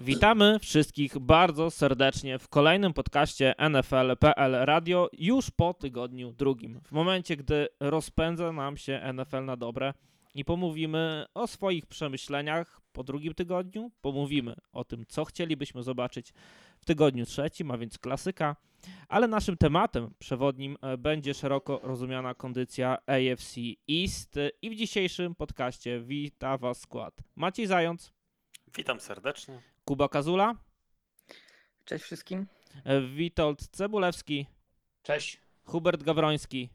Witamy wszystkich bardzo serdecznie w kolejnym podcaście NFL.pl Radio już po tygodniu drugim. W momencie, gdy rozpędza nam się NFL na dobre i pomówimy o swoich przemyśleniach po drugim tygodniu, pomówimy o tym, co chcielibyśmy zobaczyć w tygodniu trzecim, a więc klasyka, ale naszym tematem przewodnim e, będzie szeroko rozumiana kondycja AFC East i w dzisiejszym podcaście wita Was skład Maciej Zając, Witam serdecznie. Kuba Kazula, Cześć wszystkim. e, Witold Cebulewski, Cześć. Hubert Gawroński.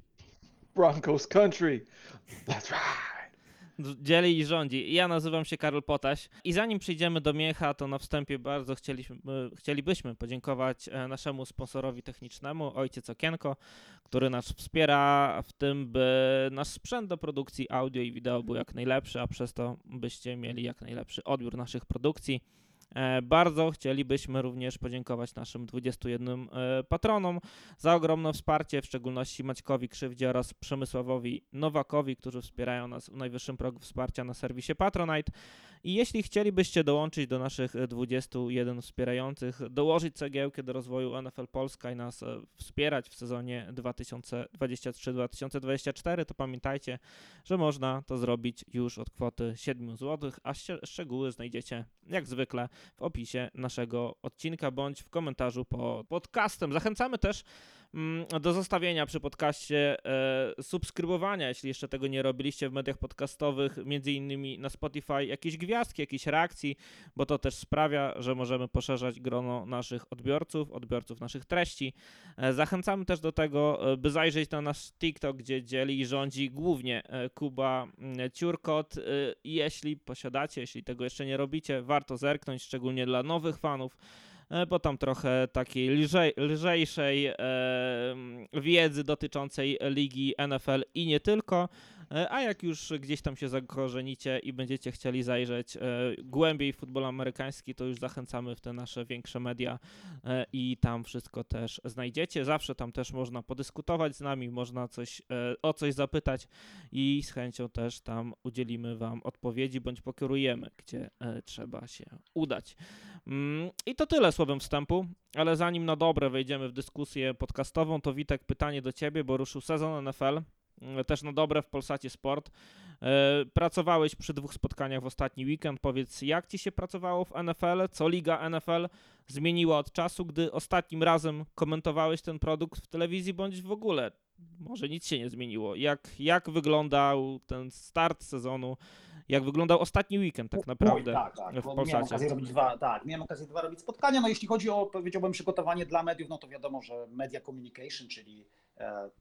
Broncos country. That's right. Dzieli i rządzi. Ja nazywam się Karol Potaś. I zanim przejdziemy do Miecha, to na wstępie bardzo chcieliśmy, e, chcielibyśmy podziękować e, naszemu sponsorowi technicznemu, Ojciec Okienko, który nas wspiera w tym, by nasz sprzęt do produkcji audio i wideo był jak najlepszy, a przez to byście mieli jak najlepszy odbiór naszych produkcji. E, Bardzo chcielibyśmy również podziękować naszym 21 e, patronom za ogromne wsparcie, w szczególności Maćkowi Krzywdzie oraz Przemysławowi Nowakowi, którzy wspierają nas w najwyższym progu wsparcia na serwisie Patronite. I jeśli chcielibyście dołączyć do naszych e, 21 wspierających, dołożyć cegiełkę do rozwoju NFL Polska i nas e, wspierać w sezonie 2023-2024, to pamiętajcie, że można to zrobić już od kwoty 7 zł, a szczegóły znajdziecie jak zwykle w opisie naszego odcinka bądź w komentarzu pod podcastem. Zachęcamy też do zostawienia przy podcaście e, subskrybowania, jeśli jeszcze tego nie robiliście w mediach podcastowych, między innymi na Spotify, jakieś gwiazdki, jakieś reakcji, bo to też sprawia, że możemy poszerzać grono naszych odbiorców, odbiorców naszych treści. E, Zachęcamy też do tego, e, by zajrzeć na nasz TikTok, gdzie dzieli i rządzi głównie Kuba mm, Ciurkot. Jeśli posiadacie, jeśli tego jeszcze nie robicie, warto zerknąć, szczególnie dla nowych fanów, bo tam trochę takiej lżej, lżejszej e, wiedzy dotyczącej ligi NFL i nie tylko. E, A jak już gdzieś tam się zakorzenicie i będziecie chcieli zajrzeć e, głębiej w futbol amerykański, to już zachęcamy w te nasze większe media e, i tam wszystko też znajdziecie. Zawsze tam też można podyskutować z nami, można coś, o coś zapytać i z chęcią też tam udzielimy Wam odpowiedzi bądź pokierujemy, gdzie trzeba się udać. Mm, I to tyle słowem wstępu, ale zanim na dobre wejdziemy w dyskusję podcastową, to Witek, pytanie do Ciebie, bo ruszył sezon NFL, też na dobre w Polsacie Sport. E, Pracowałeś przy dwóch spotkaniach w ostatni weekend. Powiedz, jak Ci się pracowało w NFL? Co Liga NFL zmieniła od czasu, gdy ostatnim razem komentowałeś ten produkt w telewizji, bądź w ogóle? Może nic się nie zmieniło. Jak, jak wyglądał ten start sezonu? Jak wyglądał ostatni weekend tak naprawdę Oj, tak, tak. w Polsacie? Miałem okazję robić dwa, tak, miałem okazję dwa robić spotkania. No jeśli chodzi o, powiedziałbym, przygotowanie dla mediów, no to wiadomo, że Media Communication, czyli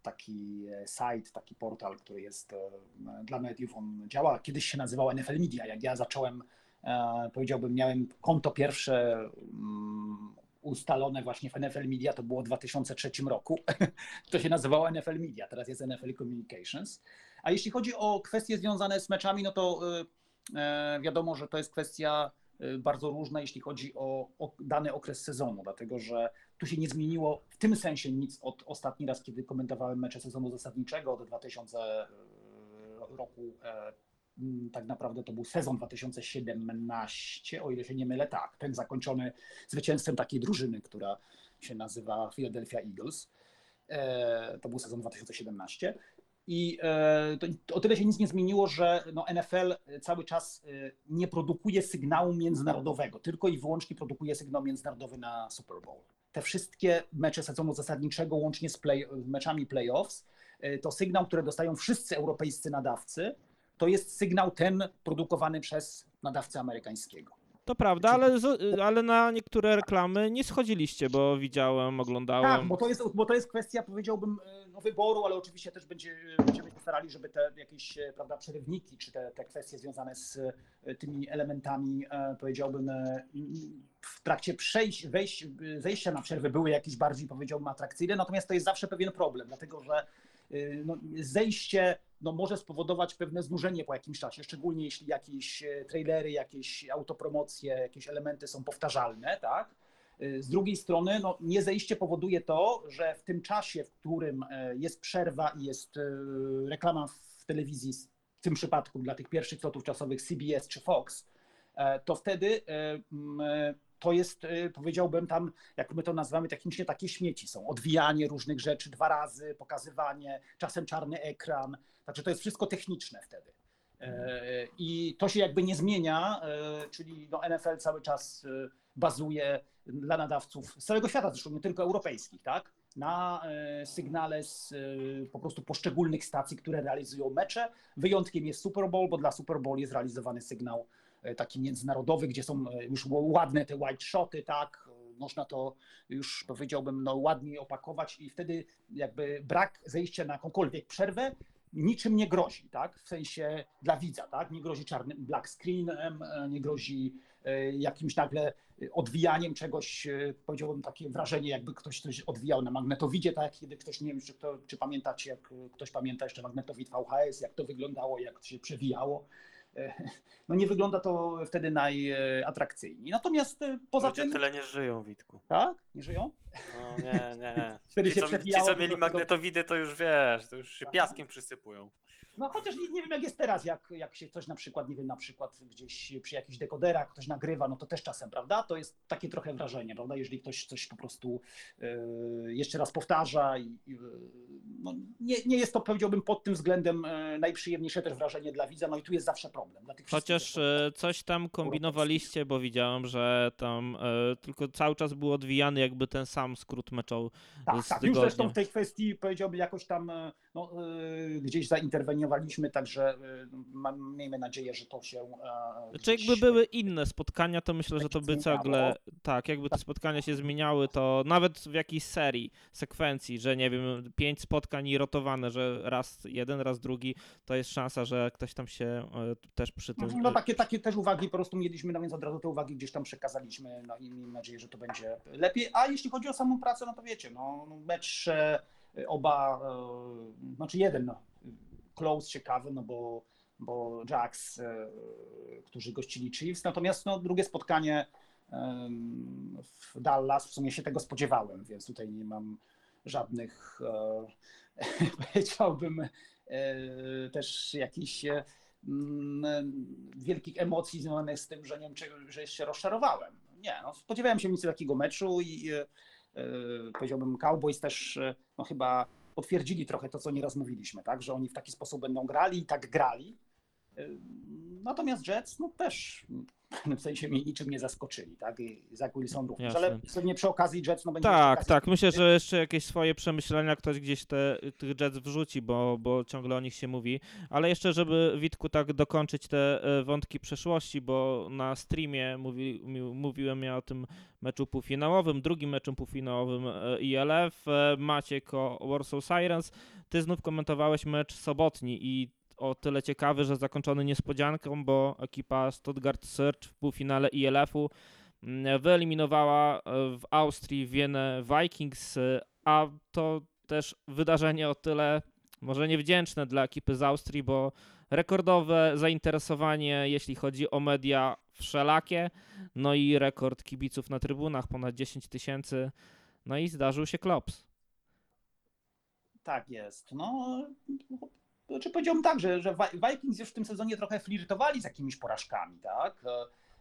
taki e, site, taki portal, który jest e, dla mediów, on działa. Kiedyś się nazywał NFL Media. Jak ja zacząłem, e, powiedziałbym, miałem konto pierwsze mm, ustalone właśnie w NFL Media, to było w 2003 roku. to się nazywało NFL Media, teraz jest NFL Communications. A jeśli chodzi o kwestie związane z meczami, no to e, wiadomo, że to jest kwestia bardzo różna, jeśli chodzi o dany okres sezonu, dlatego że tu się nie zmieniło w tym sensie nic od ostatni raz, kiedy komentowałem mecze sezonu zasadniczego od 2000 roku. e, Tak naprawdę to był sezon 2017, o ile się nie mylę, tak, ten zakończony zwycięstwem takiej drużyny, która się nazywa Philadelphia Eagles. E, To był sezon 2017. I e, to, o tyle się nic nie zmieniło, że no NFL cały czas e, nie produkuje sygnału międzynarodowego, tylko i wyłącznie produkuje sygnał międzynarodowy na Super Bowl. Te wszystkie mecze sezonu zasadniczego, łącznie z play, meczami playoffs, e, to sygnał, który dostają wszyscy europejscy nadawcy, to jest sygnał ten produkowany przez nadawcę amerykańskiego. To prawda, ale, z- ale na niektóre reklamy nie schodziliście, bo widziałem, oglądałem. Tak, bo to jest, bo to jest kwestia, powiedziałbym, e, no, wyboru, ale oczywiście też będzie, będziemy się starali, żeby te jakieś e, prawda, przerywniki, czy te, te kwestie związane z e, tymi elementami, e, powiedziałbym, e, w trakcie przejść, wejść, zejścia na przerwę były jakieś bardziej, powiedziałbym, atrakcyjne, natomiast to jest zawsze pewien problem, dlatego że e, no, zejście no, może spowodować pewne znużenie po jakimś czasie, szczególnie jeśli jakieś e, trailery, jakieś autopromocje, jakieś elementy są powtarzalne, tak? Z drugiej strony, no, nie zejście powoduje to, że w tym czasie, w którym e, jest przerwa i jest e, reklama w telewizji, w tym przypadku dla tych pierwszych slotów czasowych CBS czy Fox, e, to wtedy e, e, to jest, y, powiedziałbym tam, jak my to nazywamy, jakimś nie takie śmieci są. Odwijanie różnych rzeczy dwa razy, pokazywanie, czasem czarny ekran. Także to jest wszystko techniczne wtedy. E, I to się jakby nie zmienia, e, czyli no NFL cały czas e, bazuje dla nadawców z całego świata, zresztą nie tylko europejskich, tak? na sygnale z po prostu poszczególnych stacji, które realizują mecze. Wyjątkiem jest Super Bowl, bo dla Super Bowl jest realizowany sygnał taki międzynarodowy, gdzie są e, już ładne te white shoty, tak? Można to już powiedziałbym no, ładniej opakować i wtedy jakby brak zejścia na jakąkolwiek przerwę niczym nie grozi, tak? W sensie dla widza, tak? Nie grozi czarnym black screenem, e, nie grozi e, jakimś nagle odwijaniem czegoś, e, powiedziałbym takie wrażenie, jakby ktoś coś odwijał na magnetowidzie, tak? Kiedy ktoś, nie wiem, czy, kto, czy pamiętacie, jak e, ktoś pamięta jeszcze magnetowid VHS, jak to wyglądało, jak to się przewijało. No nie wygląda to wtedy najatrakcyjniej. Natomiast e, poza Ludzie tym, tyle nie żyją, Witku. tak? Nie żyją? No nie, nie. Wtedy Ci, się co, ci, co mieli magnetowidy, to już wiesz, to już się piaskiem przysypują. No chociaż nie, nie wiem jak jest teraz, jak, jak się coś na przykład, nie wiem, na przykład gdzieś przy jakichś dekoderach ktoś nagrywa, no to też czasem, prawda? To jest takie trochę wrażenie, prawda? Jeżeli ktoś coś po prostu e, jeszcze raz powtarza i, e, no, nie, nie jest to powiedziałbym pod tym względem e, najprzyjemniejsze też wrażenie dla widza, no i tu jest zawsze problem. Dla tych Chociaż coś tam kombinowaliście, bo widziałem, że tam tylko cały czas był odwijany jakby ten sam skrót meczowy. Tak, tak. Już zresztą w tej kwestii powiedziałbym jakoś tam no, gdzieś zainterweniowaliśmy, także mam, miejmy nadzieję, że to się. e, Czy gdzieś- jakby były inne spotkania, to myślę, że to by ciągle, tak, jakby te spotkania się zmieniały, to nawet w jakiejś serii, sekwencji, że nie wiem, pięć spotkań i rotowane, że raz jeden, raz drugi, to jest szansa, że ktoś tam się e, też przy tym... No takie, takie też uwagi po prostu mieliśmy, no więc od razu te uwagi gdzieś tam przekazaliśmy, no i miejmy nadzieję, że to będzie lepiej. A jeśli chodzi o samą pracę, no to wiecie, no mecz e, oba, znaczy jeden, no, close ciekawy, no bo, bo Jacks, e, którzy gościli Chiefs, natomiast no, drugie spotkanie w Dallas, w sumie się tego spodziewałem, więc tutaj nie mam żadnych, e, powiedziałbym, e, też jakichś wielkich emocji związanych z tym, że nie wiem, że się rozczarowałem. Nie, no, spodziewałem się nic takiego meczu i powiedziałbym, Cowboys też no, chyba potwierdzili trochę to, co nieraz mówiliśmy, tak, że oni w taki sposób będą grali i tak grali. Natomiast Jets, no też w pewnym sensie mnie niczym nie zaskoczyli, tak, Zach Wilson również, ale pewnie przy okazji Jets, no będzie Tak, tak. Myślę, że jeszcze jakieś swoje przemyślenia ktoś gdzieś te, tych Jets wrzuci, bo, bo ciągle o nich się mówi. Ale jeszcze, żeby Witku tak dokończyć te e, wątki przeszłości, bo na streamie mówi, mówiłem ja o tym meczu półfinałowym, drugim meczu półfinałowym e, ILF. E, Maciek o Warsaw Sirens. Ty znów komentowałeś mecz sobotni i o tyle ciekawy, że zakończony niespodzianką, bo ekipa Stuttgart Search w półfinale ILF-u mm, wyeliminowała e, w Austrii Vienę Vikings, e, a to też wydarzenie o tyle może niewdzięczne dla ekipy z Austrii, bo rekordowe zainteresowanie, jeśli chodzi o media wszelakie, no i rekord kibiców na trybunach, ponad 10 tysięcy, no i zdarzył się klops. Tak jest. No, czy powiedziałbym tak, że, że Vi- Vikings już w tym sezonie trochę flirtowali z jakimiś porażkami, tak?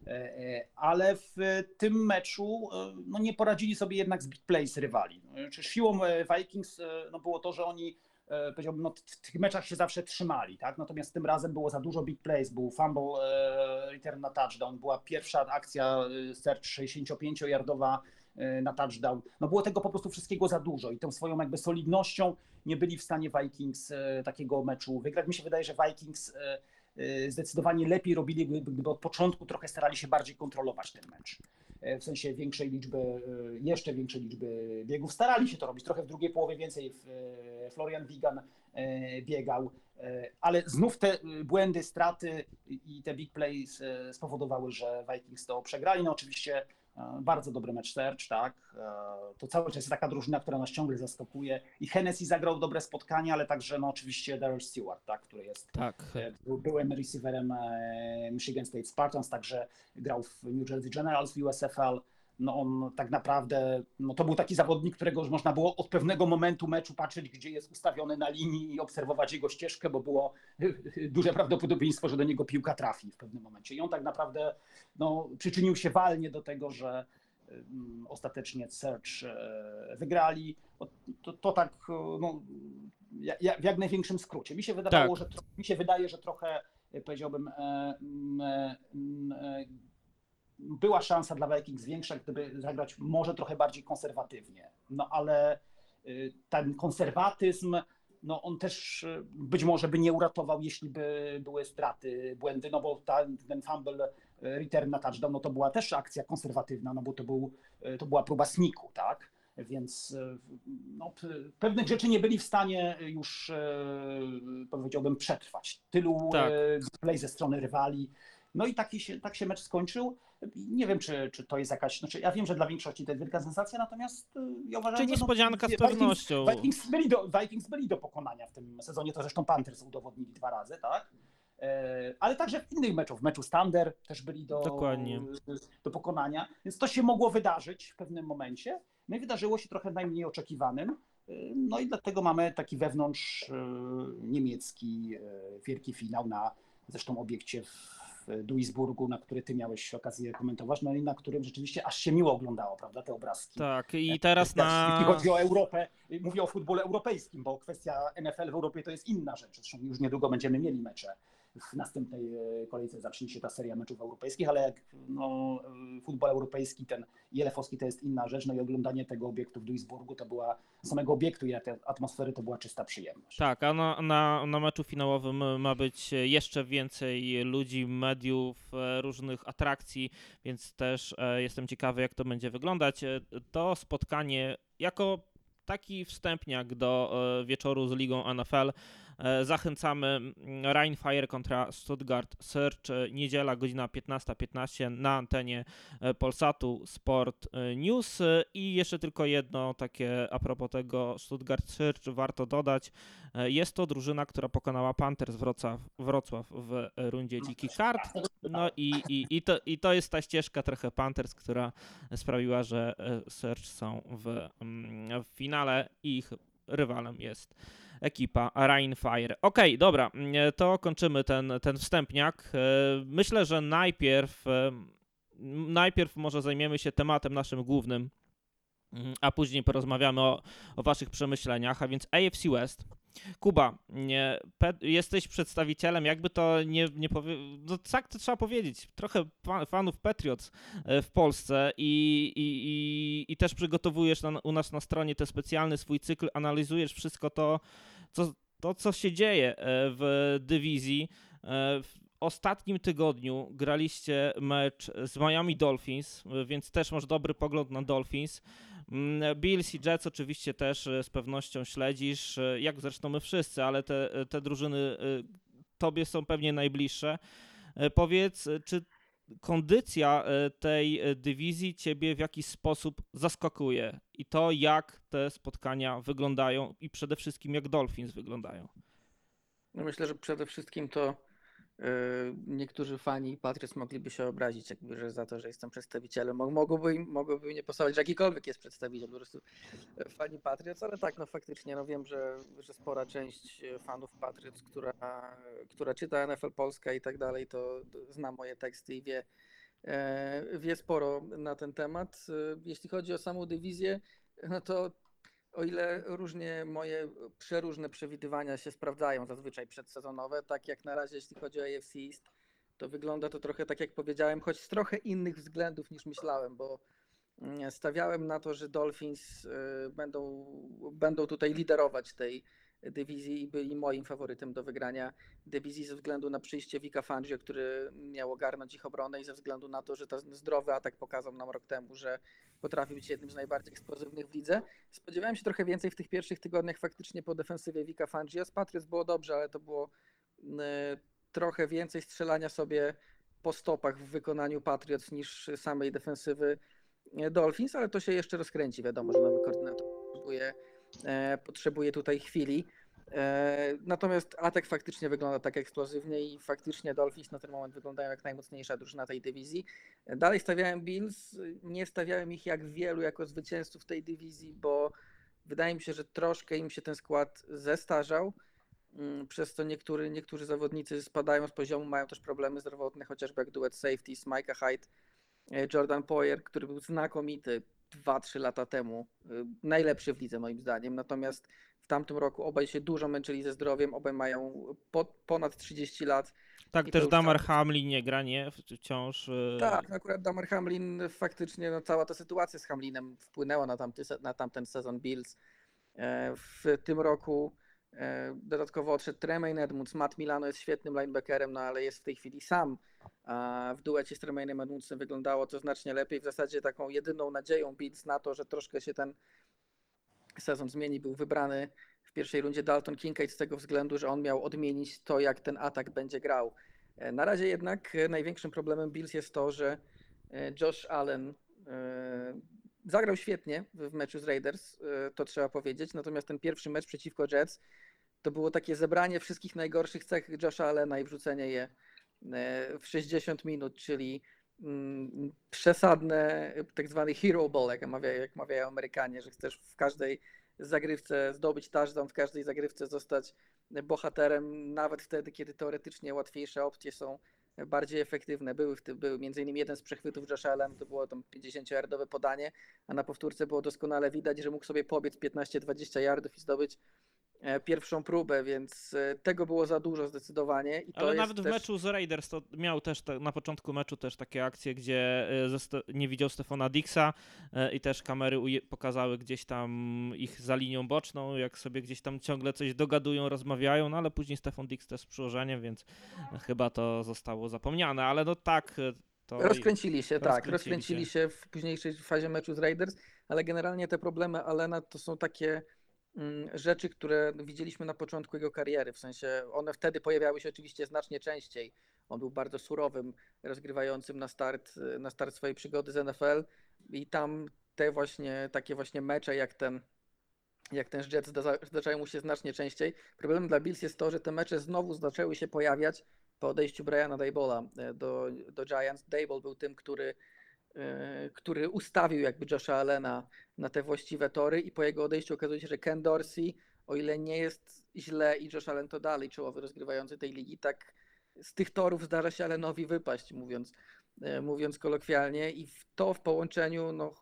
E, e, Ale w tym meczu e, no, nie poradzili sobie jednak z big plays rywali. Czy siłą e, Vikings no, było to, że oni powiedziałbym, no, w tych meczach się zawsze trzymali, tak? Natomiast tym razem było za dużo big plays, był fumble return na touchdown, była pierwsza akcja search 65-yardowa e, na touchdown. No było tego po prostu wszystkiego za dużo i tą swoją jakby solidnością nie byli w stanie Vikings e, takiego meczu wygrać. Mi się wydaje, że Vikings e, e, zdecydowanie lepiej robili, gdyby, od początku trochę starali się bardziej kontrolować ten mecz. E, W sensie większej liczby, e, jeszcze większej liczby biegów. Starali się to robić. Trochę w drugiej połowie więcej e, Florian Wigan e, biegał, e, ale znów te e, błędy, straty i te big plays e, spowodowały, że Vikings to przegrali. No oczywiście e, bardzo dobry mecz Search, tak. E, To cały czas jest taka drużyna, która nas ciągle zaskakuje. I Hennessy zagrał dobre spotkanie, ale także no oczywiście Daryl Stewart, tak, który jest Tak. e, był- byłem receiverem e, Michigan State Spartans, także grał w New Jersey Generals w USFL. No on tak naprawdę, no to był taki zawodnik, którego już można było od pewnego momentu meczu patrzeć, gdzie jest ustawiony na linii i obserwować jego ścieżkę, bo było duże prawdopodobieństwo, że do niego piłka trafi w pewnym momencie. I on tak naprawdę no, przyczynił się walnie do tego, że mm, ostatecznie Search e, wygrali. To, to tak e, no, w jak największym skrócie. Mi się wydawało, że tro- mi się wydaje, że trochę e, powiedziałbym była szansa dla Vikings większa, gdyby zagrać może trochę bardziej konserwatywnie. No ale y, ten konserwatyzm, no on też y, być może by nie uratował, jeśli by były straty, błędy, no bo ta, ten fumble y, return na touchdown, no to była też akcja konserwatywna, no bo to, był, to była próba sniku, tak? Więc no, pewnych rzeczy nie byli w stanie już, powiedziałbym, przetrwać. Tylu Tak. play ze strony rywali. No i taki się, tak się mecz skończył. Nie wiem, czy, czy to jest jakaś. Znaczy, ja wiem, że dla większości to jest wielka sensacja, natomiast y, ja uważam, Czyli że. niespodzianka z Vikings- pewnością. Vikings byli, do, Vikings byli do pokonania w tym sezonie, to zresztą Panthers udowodnili dwa razy, tak? E, Ale także w innych meczach, w meczu Stander też byli do, Dokładnie. do pokonania, więc to się mogło wydarzyć w pewnym momencie. No i wydarzyło się trochę najmniej oczekiwanym. E, No i dlatego mamy taki wewnątrz e, niemiecki wielki finał na zresztą obiekcie w w Duisburgu, na który ty miałeś okazję komentować, no i na którym rzeczywiście aż się miło oglądało, prawda, te obrazki. Tak, i teraz Jeśli na. chodzi o Europę, mówię o futbolu europejskim, bo kwestia NFL w Europie to jest inna rzecz. Zresztą już niedługo będziemy mieli mecze. W następnej e, kolejce zacznie się ta seria meczów europejskich, ale jak no, e, futbol europejski, ten jelefowski to jest inna rzecz. No i oglądanie tego obiektu w Duisburgu to była samego obiektu i atmosfery to była czysta przyjemność. Tak, a na, na, na meczu finałowym ma być jeszcze więcej ludzi, mediów, e, różnych atrakcji, więc też jestem ciekawy, jak to będzie wyglądać. To spotkanie jako taki wstępniak do wieczoru z ligą NFL. E, Zachęcamy mm, Rheinfire kontra Stuttgart Search, e, niedziela godzina 15.15 na antenie e, Polsatu Sport News i jeszcze tylko jedno takie a propos tego Stuttgart Search warto dodać. Jest to drużyna, która pokonała Panthers Wrocław, Wrocław w rundzie dziki kart. No i, i, i, to, i to jest ta ścieżka trochę Panthers, która sprawiła, że Search są w, mm, w finale i ich rywalem jest ekipa Rheinfire. Okej, dobra, mm, to kończymy ten, ten wstępniak. E, Myślę, że najpierw, e, najpierw może zajmiemy się tematem naszym głównym, mm, a później porozmawiamy o, o waszych przemyśleniach, a więc AFC West. Kuba, nie, pe, jesteś przedstawicielem, jakby to nie, nie powie, no tak to trzeba powiedzieć, trochę fa- fanów Patriots e, w Polsce i, i, i, i też przygotowujesz na, u nas na stronie ten specjalny swój cykl, analizujesz wszystko to, co, to, co się dzieje e, w dywizji. E, W ostatnim tygodniu graliście mecz z Miami Dolphins, e, więc też masz dobry pogląd na Dolphins. Mm, Bills i Jets oczywiście też z pewnością śledzisz, jak zresztą my wszyscy, ale te, te drużyny tobie są pewnie najbliższe. Powiedz, czy kondycja e, tej e, dywizji ciebie w jakiś sposób zaskakuje i to, jak te spotkania wyglądają i przede wszystkim jak Dolphins wyglądają. No myślę, że przede wszystkim to niektórzy fani Patriots mogliby się obrazić jakby, że za to, że jestem przedstawicielem. Mo- Mogłoby, im- mogłoby mnie postawić, że jakikolwiek jest przedstawiciel po prostu e, fani Patriots, ale tak, no faktycznie, no wiem, że, że spora część e, fanów Patriots, która, która czyta NFL Polska i tak dalej, to zna moje teksty i wie, e, wie sporo na ten temat. E, Jeśli chodzi o samą dywizję, no to o ile różnie moje przeróżne przewidywania się sprawdzają zazwyczaj przedsezonowe, tak jak na razie jeśli chodzi o AFC East, to wygląda to trochę tak jak powiedziałem, choć z trochę innych względów niż myślałem, bo mm, stawiałem na to, że Dolphins y, będą, będą tutaj liderować tej dywizji i byli moim faworytem do wygrania dywizji ze względu na przyjście Vika Fangio, który miał ogarnąć ich obronę i ze względu na to, że ten zdrowy atak pokazał nam rok temu, że potrafi być jednym z najbardziej eksplozywnych w lidze. Spodziewałem się trochę więcej w tych pierwszych tygodniach faktycznie po defensywie Vika Fangio. Z było dobrze, ale to było e, trochę więcej strzelania sobie po stopach w wykonaniu Patriots niż samej defensywy e, Dolphins, ale to się jeszcze rozkręci. Wiadomo, że nowy koordynator potrzebuje, e, potrzebuje tutaj chwili. E, Natomiast atak faktycznie wygląda tak eksplozywnie i faktycznie Dolphins na ten moment wyglądają jak najmocniejsza drużyna tej dywizji. E, Dalej stawiałem Bills, nie stawiałem ich jak wielu jako zwycięzców tej dywizji, bo wydaje mi się, że troszkę im się ten skład zestarzał. Mm, Przez to niektóry, niektórzy zawodnicy spadają z poziomu, mają też problemy zdrowotne, chociażby jak duet safety, Micah Hyde, e, Jordan Poyer, który był znakomity 2-3 lata temu. y, Najlepszy w lidze moim zdaniem. Natomiast w tamtym roku obaj się dużo męczyli ze zdrowiem, obaj mają po, ponad 30 lat. Tak, I też Damar cały- Hamlin nie gra, nie? Wciąż. y, Tak, akurat Damar Hamlin faktycznie, no, cała ta sytuacja z Hamlinem wpłynęła na, tamty, na tamten sezon Bills. E, W tym roku dodatkowo odszedł Tremaine Edmunds. Matt Milano jest świetnym linebackerem, no ale jest w tej chwili sam. A w duecie z Tremainem Edmundsem wyglądało to znacznie lepiej. W zasadzie taką jedyną nadzieją Bills na to, że troszkę się ten sezon zmieni, był wybrany w pierwszej rundzie Dalton Kincaid z tego względu, że on miał odmienić to, jak ten atak będzie grał. E, Na razie jednak e, największym problemem Bills jest to, że e, Josh Allen e, zagrał świetnie w meczu z Raiders, e, to trzeba powiedzieć, natomiast ten pierwszy mecz przeciwko Jets to było takie zebranie wszystkich najgorszych cech Josha Allena i wrzucenie je e, w 60 minut, czyli mm, przesadne tak zwany hero ball, jak mawiają, jak mawiają Amerykanie, że chcesz w każdej zagrywce zdobyć touchdown, w każdej zagrywce zostać bohaterem, nawet wtedy, kiedy teoretycznie łatwiejsze opcje są bardziej efektywne. Były, były między innymi jeden z przechwytów Josha Allen, to było tam 50-yardowe podanie, a na powtórce było doskonale widać, że mógł sobie pobiec 15-20 yardów i zdobyć pierwszą próbę, więc e, tego było za dużo zdecydowanie. I Ale nawet w też... meczu z Raiders to miał też te, na początku meczu też takie akcje, gdzie Ste- nie widział Stefana Dixa i też kamery pokazały gdzieś tam ich za linią boczną, jak sobie gdzieś tam ciągle coś dogadują, rozmawiają, no ale później Stefan Dix też z przyłożeniem, więc chyba to zostało zapomniane, ale no tak. To Rozkręcili się, tak, rozkręcili rozkręcili się w późniejszej fazie meczu z Raiders, ale generalnie te problemy Alena to są takie rzeczy, które widzieliśmy na początku jego kariery, w sensie one wtedy pojawiały się oczywiście znacznie częściej. On był bardzo surowym, rozgrywającym na start, na start swojej przygody z NFL i tam te właśnie, takie właśnie mecze jak ten jak ten Jets zdarza- zdarzają mu się znacznie częściej. Problemem dla Bills jest to, że te mecze znowu zaczęły się pojawiać po odejściu Briana Dabola e, do, do Giants. Dable był tym, który, który ustawił jakby Josha Allena na te właściwe tory i po jego odejściu okazuje się, że Ken Dorsey, o ile nie jest źle i Josh Allen to dalej czołowy rozgrywający tej ligi, tak z tych torów zdarza się Allenowi wypaść, mówiąc, e, mówiąc kolokwialnie i to w połączeniu no,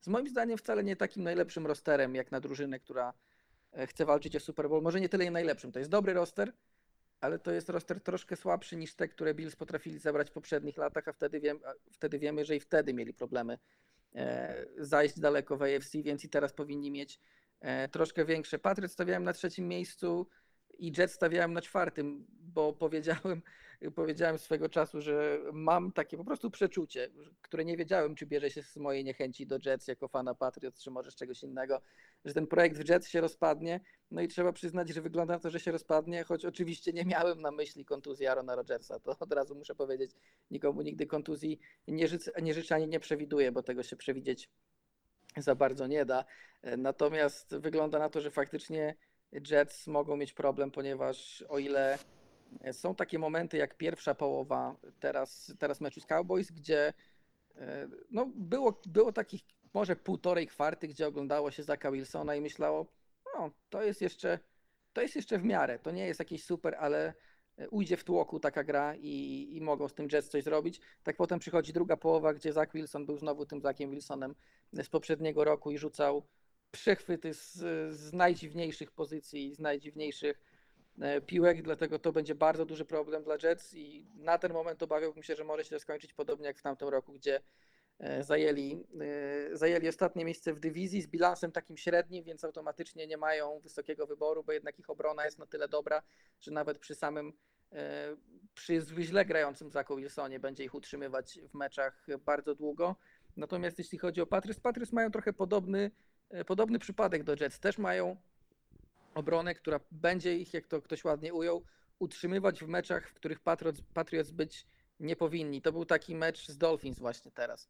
z moim zdaniem wcale nie takim najlepszym rosterem jak na drużynę, która e, chce walczyć o Super Bowl. Może nie tyle najlepszym. To jest dobry roster, ale to jest roster troszkę słabszy niż te, które Bills potrafili zebrać w poprzednich latach, a wtedy, wiem, a wtedy wiemy, że i wtedy mieli problemy e, zajść daleko w AFC, więc i teraz powinni mieć e, troszkę większe. Patriot stawiałem na trzecim miejscu i Jet stawiałem na czwartym, bo powiedziałem, powiedziałem swego czasu, że mam takie po prostu przeczucie, które nie wiedziałem, czy bierze się z mojej niechęci do Jets jako fana Patriots, czy może z czegoś innego, że ten projekt w Jets się rozpadnie. No i trzeba przyznać, że wygląda na to, że się rozpadnie, choć oczywiście nie miałem na myśli kontuzji Arona Rodgersa. To od razu muszę powiedzieć, nikomu nigdy kontuzji nie, nie życzę ani nie przewiduję, bo tego się przewidzieć za bardzo nie da. Natomiast wygląda na to, że faktycznie Jets mogą mieć problem, ponieważ o ile są takie momenty jak pierwsza połowa teraz, teraz meczu z Cowboys, gdzie e, no, było, było takich może półtorej kwarty, gdzie oglądało się Zaka Wilsona i myślało, no to jest jeszcze to jest jeszcze w miarę, to nie jest jakieś super, ale e, ujdzie w tłoku taka gra i, i mogą z tym Jets coś zrobić. Tak potem przychodzi druga połowa, gdzie Zach Wilson był znowu tym Zackiem Wilsonem z poprzedniego roku i rzucał przechwyty z, z najdziwniejszych pozycji, z najdziwniejszych e, piłek, dlatego to będzie bardzo duży problem dla Jets i na ten moment obawiałbym się, że może się to skończyć podobnie jak w tamtym roku, gdzie e, zajęli, e, zajęli ostatnie miejsce w dywizji z bilansem takim średnim, więc automatycznie nie mają wysokiego wyboru, bo jednak ich obrona jest na tyle dobra, że nawet przy samym e, przy źle grającym Zaku Wilsonie będzie ich utrzymywać w meczach bardzo długo. Natomiast jeśli chodzi o Patriots, Patriots mają trochę podobny, e, podobny przypadek do Jets. Też mają obronę, która będzie ich, jak to ktoś ładnie ujął, utrzymywać w meczach, w których Patriots, Patriots być nie powinni. To był taki mecz z Dolphins właśnie teraz.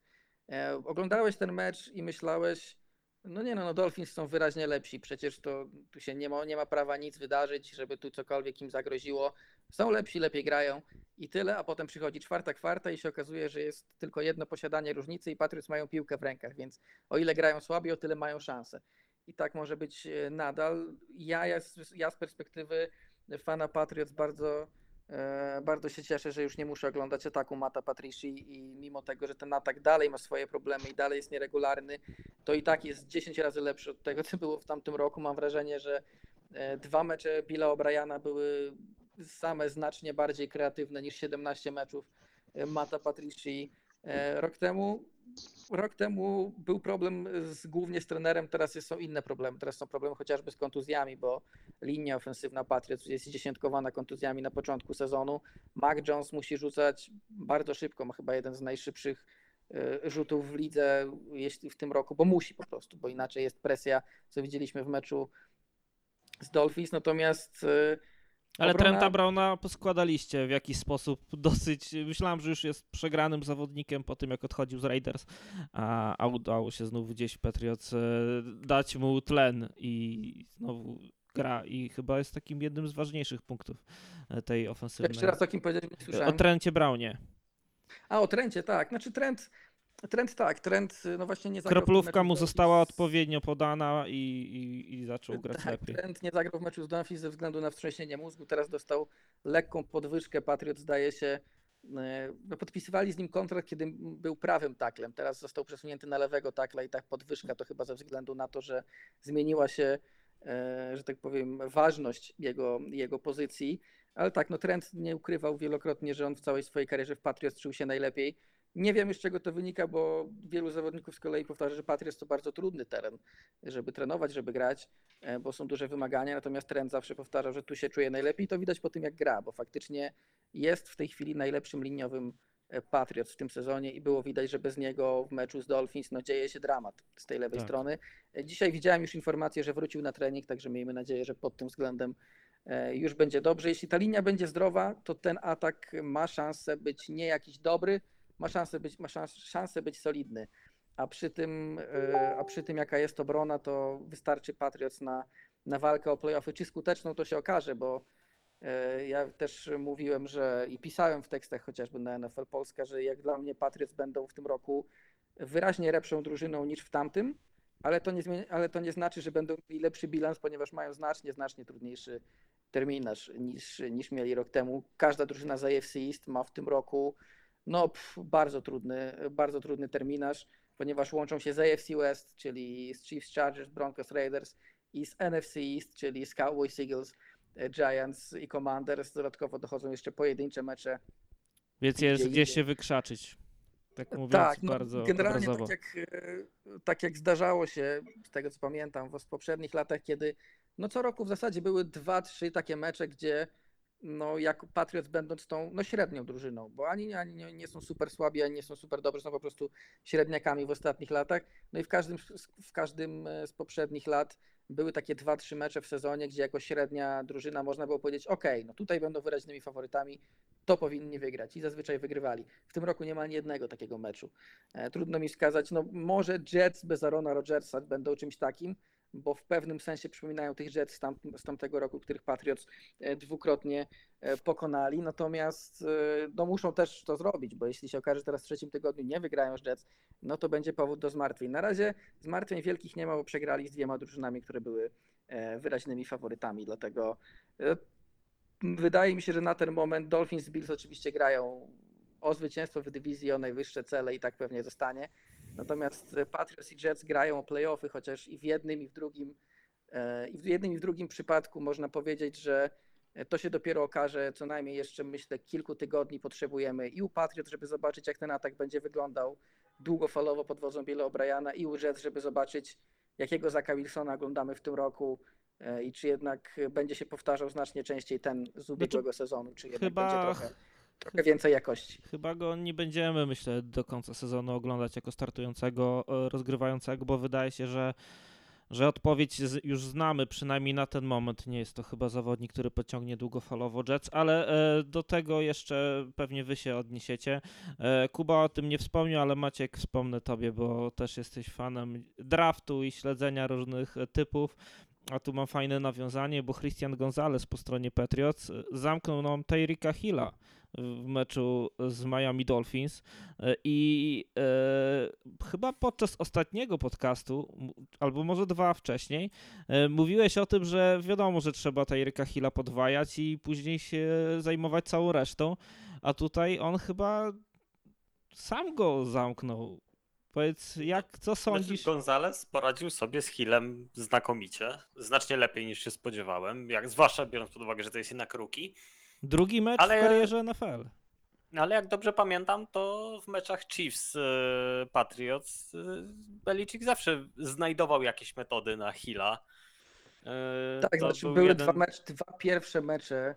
E, oglądałeś ten mecz i myślałeś, No nie no, no Dolphins są wyraźnie lepsi. Przecież to tu się nie ma, nie ma prawa nic wydarzyć, żeby tu cokolwiek im zagroziło. Są lepsi, lepiej grają i tyle, a potem przychodzi czwarta kwarta i się okazuje, że jest tylko jedno posiadanie różnicy i Patriots mają piłkę w rękach, więc o ile grają słabiej, o tyle mają szansę. I tak może być e, nadal. Ja, ja, ja z perspektywy fana Patriots bardzo, e, bardzo się cieszę, że już nie muszę oglądać ataku Mata Patrici i mimo tego, że ten atak dalej ma swoje problemy i dalej jest nieregularny, to i tak jest 10 razy lepszy od tego, co było w tamtym roku. Mam wrażenie, że e, dwa mecze Billa O'Briana były same znacznie bardziej kreatywne niż 17 meczów Mata Patrici. Rok temu, rok temu był problem z, głównie z trenerem, teraz są inne problemy. Teraz są problemy chociażby z kontuzjami, bo linia ofensywna Patriots jest dziesiątkowana kontuzjami na początku sezonu. Mac Jones musi rzucać bardzo szybko, ma chyba jeden z najszybszych e, rzutów w lidze, jeśli w tym roku, bo musi po prostu, bo inaczej jest presja, co widzieliśmy w meczu z Dolphins. Natomiast e, Ale Obrona- Trenta Browna poskładaliście w jakiś sposób dosyć. Myślałem, że już jest przegranym zawodnikiem po tym, jak odchodził z Raiders, a, a udało się znów gdzieś Patriots e, dać mu tlen i znowu gra. I chyba jest takim jednym z ważniejszych punktów e, tej ofensywnej. jeszcze raz o kim powiedziałeś, nie o. Trencie Brownie. A o Trencie, tak. Znaczy trend, trend tak, trend no właśnie nie zagrał Kroplówka mu została odpowiednio podana i, i, i zaczął grać tak, lepiej. Trent nie zagrał w meczu z ze względu na wstrząsienie mózgu. Teraz dostał lekką podwyżkę. Patriot zdaje się. no, Podpisywali z nim kontrakt, kiedy był prawym taklem. Teraz został przesunięty na lewego takla i tak podwyżka to chyba ze względu na to, że zmieniła się, że tak powiem, ważność jego, jego pozycji. Ale tak, no Trent nie ukrywał wielokrotnie, że on w całej swojej karierze w Patriots czuł się najlepiej. Nie wiem już z czego to wynika, bo wielu zawodników z kolei powtarza, że Patriots to bardzo trudny teren, żeby trenować, żeby grać e, bo są duże wymagania, natomiast trend zawsze powtarzał, że tu się czuje najlepiej. To widać po tym, jak gra, bo faktycznie jest w tej chwili najlepszym liniowym e, Patriots w tym sezonie i było widać, że bez niego w meczu z Dolphins no, dzieje się dramat z tej lewej Tak. strony. E, Dzisiaj widziałem już informację, że wrócił na trening, także miejmy nadzieję, że pod tym względem już będzie dobrze. Jeśli ta linia będzie zdrowa, to ten atak ma szansę być nie jakiś dobry, ma szansę być, ma szans, szansę być solidny. A przy, tym, e, a przy tym, jaka jest obrona, to wystarczy Patriots na, na walkę o playoffy. Czy skuteczną, to się okaże, bo e, ja też mówiłem, że i pisałem w tekstach chociażby na NFL Polska, że jak dla mnie Patriots będą w tym roku wyraźnie lepszą drużyną niż w tamtym, ale to nie, ale to nie znaczy, że będą mieli lepszy bilans, ponieważ mają znacznie, znacznie trudniejszy terminarz niż, niż mieli rok temu. Każda drużyna z AFC East ma w tym roku no, pff, bardzo trudny, bardzo trudny terminarz, ponieważ łączą się z AFC West, czyli z Chiefs, Chargers, Broncos, Raiders i z NFC East, czyli z Cowboys, Eagles, e, Giants i Commanders. Dodatkowo dochodzą jeszcze pojedyncze mecze Więc jest Gdzie się wykrzaczyć. Tak mówiąc tak, no, bardzo generalnie obrazowo. tak jak, e, tak jak zdarzało się, z tego co pamiętam, w w poprzednich latach, kiedy no co roku w zasadzie były dwa, trzy takie mecze, gdzie no jak Patriots będąc tą no średnią drużyną, bo ani, ani nie, są super słabi, ani nie są super dobrzy, są po prostu średniakami w ostatnich latach. No i w każdym, w każdym e, z poprzednich lat były takie dwa, trzy mecze w sezonie, gdzie jako średnia drużyna można było powiedzieć, ok, no tutaj będą wyraźnymi faworytami, to powinni wygrać i zazwyczaj wygrywali. W tym roku nie ma ani jednego takiego meczu. E, Trudno mi wskazać, no może Jets bez Arona Rodgersa będą czymś takim, bo w pewnym sensie przypominają tych Jets tam, z tamtego roku, których Patriots e, dwukrotnie e, pokonali, natomiast e, no muszą też to zrobić, bo jeśli się okaże, że teraz w trzecim tygodniu nie wygrają z Jets, no to będzie powód do zmartwień. Na razie zmartwień wielkich nie ma, bo przegrali z dwiema drużynami, które były wyraźnymi faworytami, dlatego wydaje mi się, że na ten moment Dolphins Bills oczywiście grają o zwycięstwo w dywizji, o najwyższe cele i tak pewnie zostanie. Natomiast e, Patriots i Jets grają o playoffy, chociaż i w jednym, i w drugim, e, i w jednym, i w drugim przypadku można powiedzieć, że e, to się dopiero okaże, co najmniej jeszcze myślę kilku tygodni potrzebujemy i u Patriots, żeby zobaczyć jak ten atak będzie wyglądał długofalowo pod wodzą Billa O'Briana i u Jets, żeby zobaczyć jakiego Zaka Wilsona oglądamy w tym roku i czy jednak będzie się powtarzał znacznie częściej ten z ubiegłego sezonu, czy jednak chyba- będzie trochę, trochę więcej jakości. Chyba go nie będziemy, myślę, do końca sezonu oglądać jako startującego, e, rozgrywającego, bo wydaje się, że że odpowiedź już znamy, przynajmniej na ten moment. Nie jest to chyba zawodnik, który pociągnie długofalowo Jets, ale e, do tego jeszcze pewnie wy się odniesiecie. E, Kuba o tym nie wspomniał, ale Maciek wspomnę tobie, bo też jesteś fanem draftu i śledzenia różnych typów. A tu mam fajne nawiązanie, bo Christian Gonzalez po stronie Patriots zamknął nam Tyrika Hilla w meczu z Miami Dolphins E, i e, chyba podczas ostatniego podcastu, albo może dwa wcześniej, e, mówiłeś o tym, że wiadomo, że trzeba Tyryka Hilla podwajać i później się zajmować całą resztą, a tutaj on chyba sam go zamknął. Powiedz, jak, co sądzisz? Znaczy, Gonzalez poradził sobie z Hillem znakomicie. Znacznie lepiej niż się spodziewałem. Jak, zwłaszcza biorąc pod uwagę, że to jest jednak rookie. Drugi mecz Ale- w karierze NFL. No, Ale jak dobrze pamiętam, to w meczach Chiefs e, Patriots e, Belichick zawsze znajdował jakieś metody na Hilla. E, Tak, to znaczy był były jeden- dwa, mecz, dwa pierwsze mecze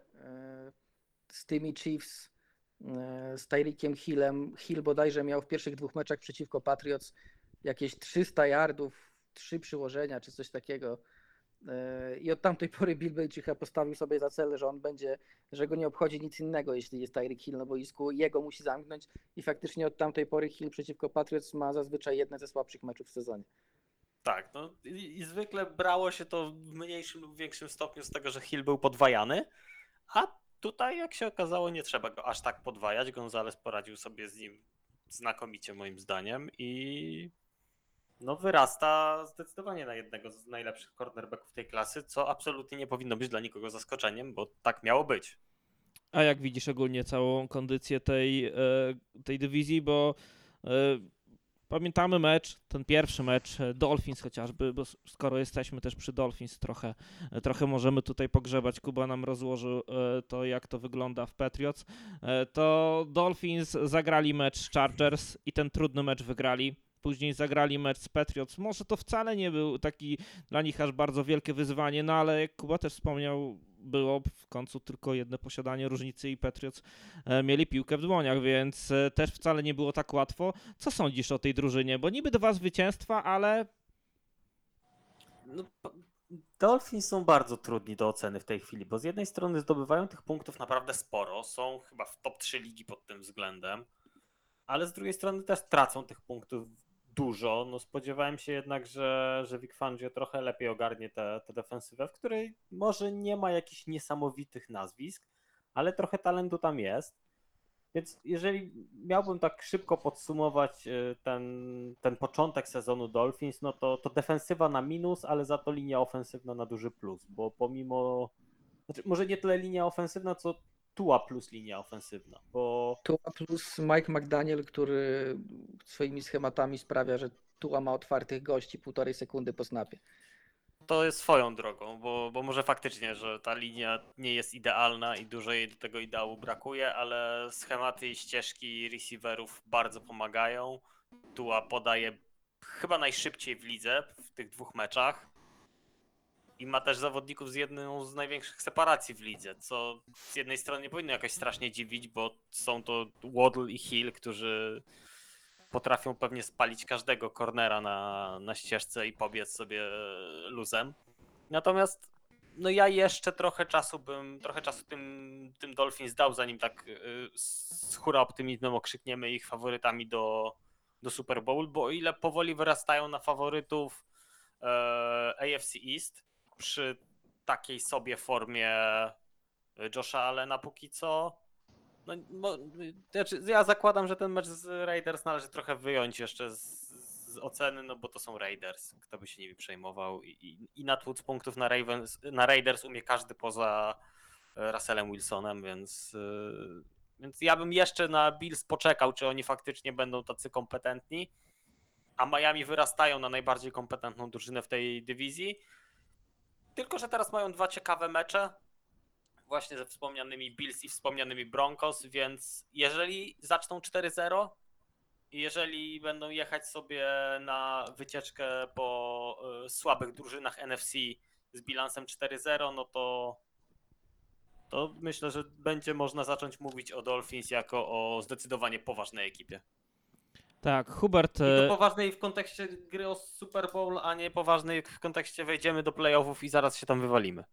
z tymi Chiefs z Tyreekiem Hillem. Hill bodajże miał w pierwszych dwóch meczach przeciwko Patriots jakieś 300 yardów, trzy przyłożenia czy coś takiego. E, I od tamtej pory Bill Belichick chyba postawił sobie za cel, że on będzie, że go nie obchodzi nic innego, jeśli jest Tyreek Hill na boisku, jego musi zamknąć i faktycznie od tamtej pory Hill przeciwko Patriots ma zazwyczaj jedne ze słabszych meczów w sezonie. Tak, no i, i zwykle brało się to w mniejszym lub większym stopniu z tego, że Hill był podwajany, a tutaj jak się okazało nie trzeba go aż tak podwajać. Gonzalez poradził sobie z nim znakomicie moim zdaniem i no wyrasta zdecydowanie na jednego z najlepszych cornerbacków tej klasy, co absolutnie nie powinno być dla nikogo zaskoczeniem, bo tak miało być. A jak widzisz ogólnie całą kondycję tej, e, tej dywizji, bo e, pamiętamy mecz, ten pierwszy mecz e, Dolphins chociażby, bo skoro jesteśmy też przy Dolphins trochę, trochę możemy tutaj pogrzebać. Kuba nam rozłożył to, jak to wygląda w Patriots. To Dolphins zagrali mecz Chargers i ten trudny mecz wygrali. Później zagrali mecz z Patriots. Może to wcale nie był taki dla nich aż bardzo wielkie wyzwanie, no ale jak Kuba też wspomniał, było w końcu tylko jedno posiadanie różnicy i Patriots e, mieli piłkę w dłoniach, więc e, też wcale nie było tak łatwo. Co sądzisz o tej drużynie? Bo niby dwa zwycięstwa, ale No, Dolphins są bardzo trudni do oceny w tej chwili, bo z jednej strony zdobywają tych punktów naprawdę sporo, są chyba w top 3 ligi pod tym względem, ale z drugiej strony też tracą tych punktów dużo. No spodziewałem się jednak, że, że Vic Fangio trochę lepiej ogarnie tę defensywę, w której może nie ma jakichś niesamowitych nazwisk, ale trochę talentu tam jest. Więc jeżeli miałbym tak szybko podsumować y, ten, ten początek sezonu Dolphins, no to, to defensywa na minus, ale za to linia ofensywna na duży plus, bo pomimo, znaczy może nie tyle linia ofensywna, co Tua plus linia ofensywna, bo Tua plus Mike McDaniel, który swoimi schematami sprawia, że Tua ma otwartych gości półtorej sekundy po snapie. to jest swoją drogą, bo, bo może faktycznie, że ta linia nie jest idealna i dużo jej do tego ideału brakuje, ale schematy i ścieżki receiverów bardzo pomagają. Tua podaje chyba najszybciej w lidze w tych dwóch meczach. I ma też zawodników z jedną z największych separacji w lidze, co z jednej strony nie powinno jakoś strasznie dziwić, bo są to Waddle i Hill, którzy potrafią pewnie spalić każdego cornera na, na ścieżce i pobiec sobie luzem. Natomiast no ja jeszcze trochę czasu bym, trochę czasu tym, tym Dolphins dał, zanim tak y, z hura optymizmem okrzykniemy ich faworytami do, do Super Bowl, bo o ile powoli wyrastają na faworytów e, AFC East przy takiej sobie formie Josha Allena póki co, no, mo, znaczy, ja zakładam, że ten mecz z Raiders należy trochę wyjąć jeszcze z, z oceny, no bo to są Raiders. Kto by się nimi przejmował? I, i, i punktów na, Ravens, na Raiders umie każdy poza e, Russellem Wilsonem, więc, e, więc ja bym jeszcze na Bills poczekał, czy oni faktycznie będą tacy kompetentni. A Miami wyrastają na najbardziej kompetentną drużynę w tej dywizji. Tylko, że teraz mają dwa ciekawe mecze właśnie ze wspomnianymi Bills i wspomnianymi Broncos, więc jeżeli zaczną 4-0 i jeżeli będą jechać sobie na wycieczkę po y, słabych drużynach NFC z bilansem 4-0, no to to myślę, że będzie można zacząć mówić o Dolphins jako o zdecydowanie poważnej ekipie. Tak, Hubert, I e, to poważnej w kontekście gry o Super Bowl, a nie poważnej w kontekście wejdziemy do playoffów i zaraz się tam wywalimy.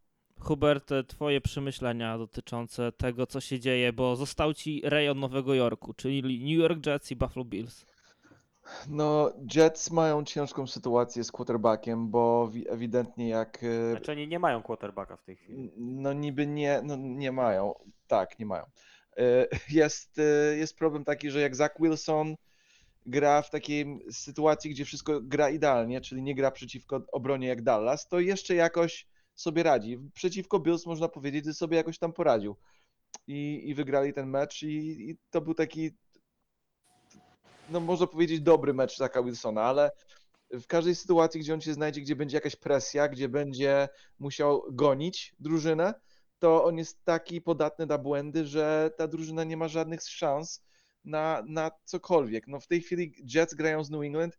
Hubert, e, twoje przemyślenia dotyczące tego, co się dzieje, bo został ci rejon Nowego Jorku, czyli New York Jets i Buffalo Bills. No, Jets mają ciężką sytuację z quarterbackiem, bo wi- ewidentnie jak. e, Znaczy oni nie mają quarterbacka w tej chwili. No niby nie, no nie mają. Tak, nie mają. E, Jest, e, jest problem taki, że jak Zach Wilson gra w takiej sytuacji, gdzie wszystko gra idealnie, czyli nie gra przeciwko obronie jak Dallas, to jeszcze jakoś sobie radzi. Przeciwko Bills można powiedzieć, że sobie jakoś tam poradził. I, i wygrali ten mecz i, i to był taki no można powiedzieć dobry mecz Zacka Wilsona, ale w każdej sytuacji, gdzie on się znajdzie, gdzie będzie jakaś presja, gdzie będzie musiał gonić drużynę, to on jest taki podatny na błędy, że ta drużyna nie ma żadnych szans na, na cokolwiek. No w tej chwili Jets grają z New England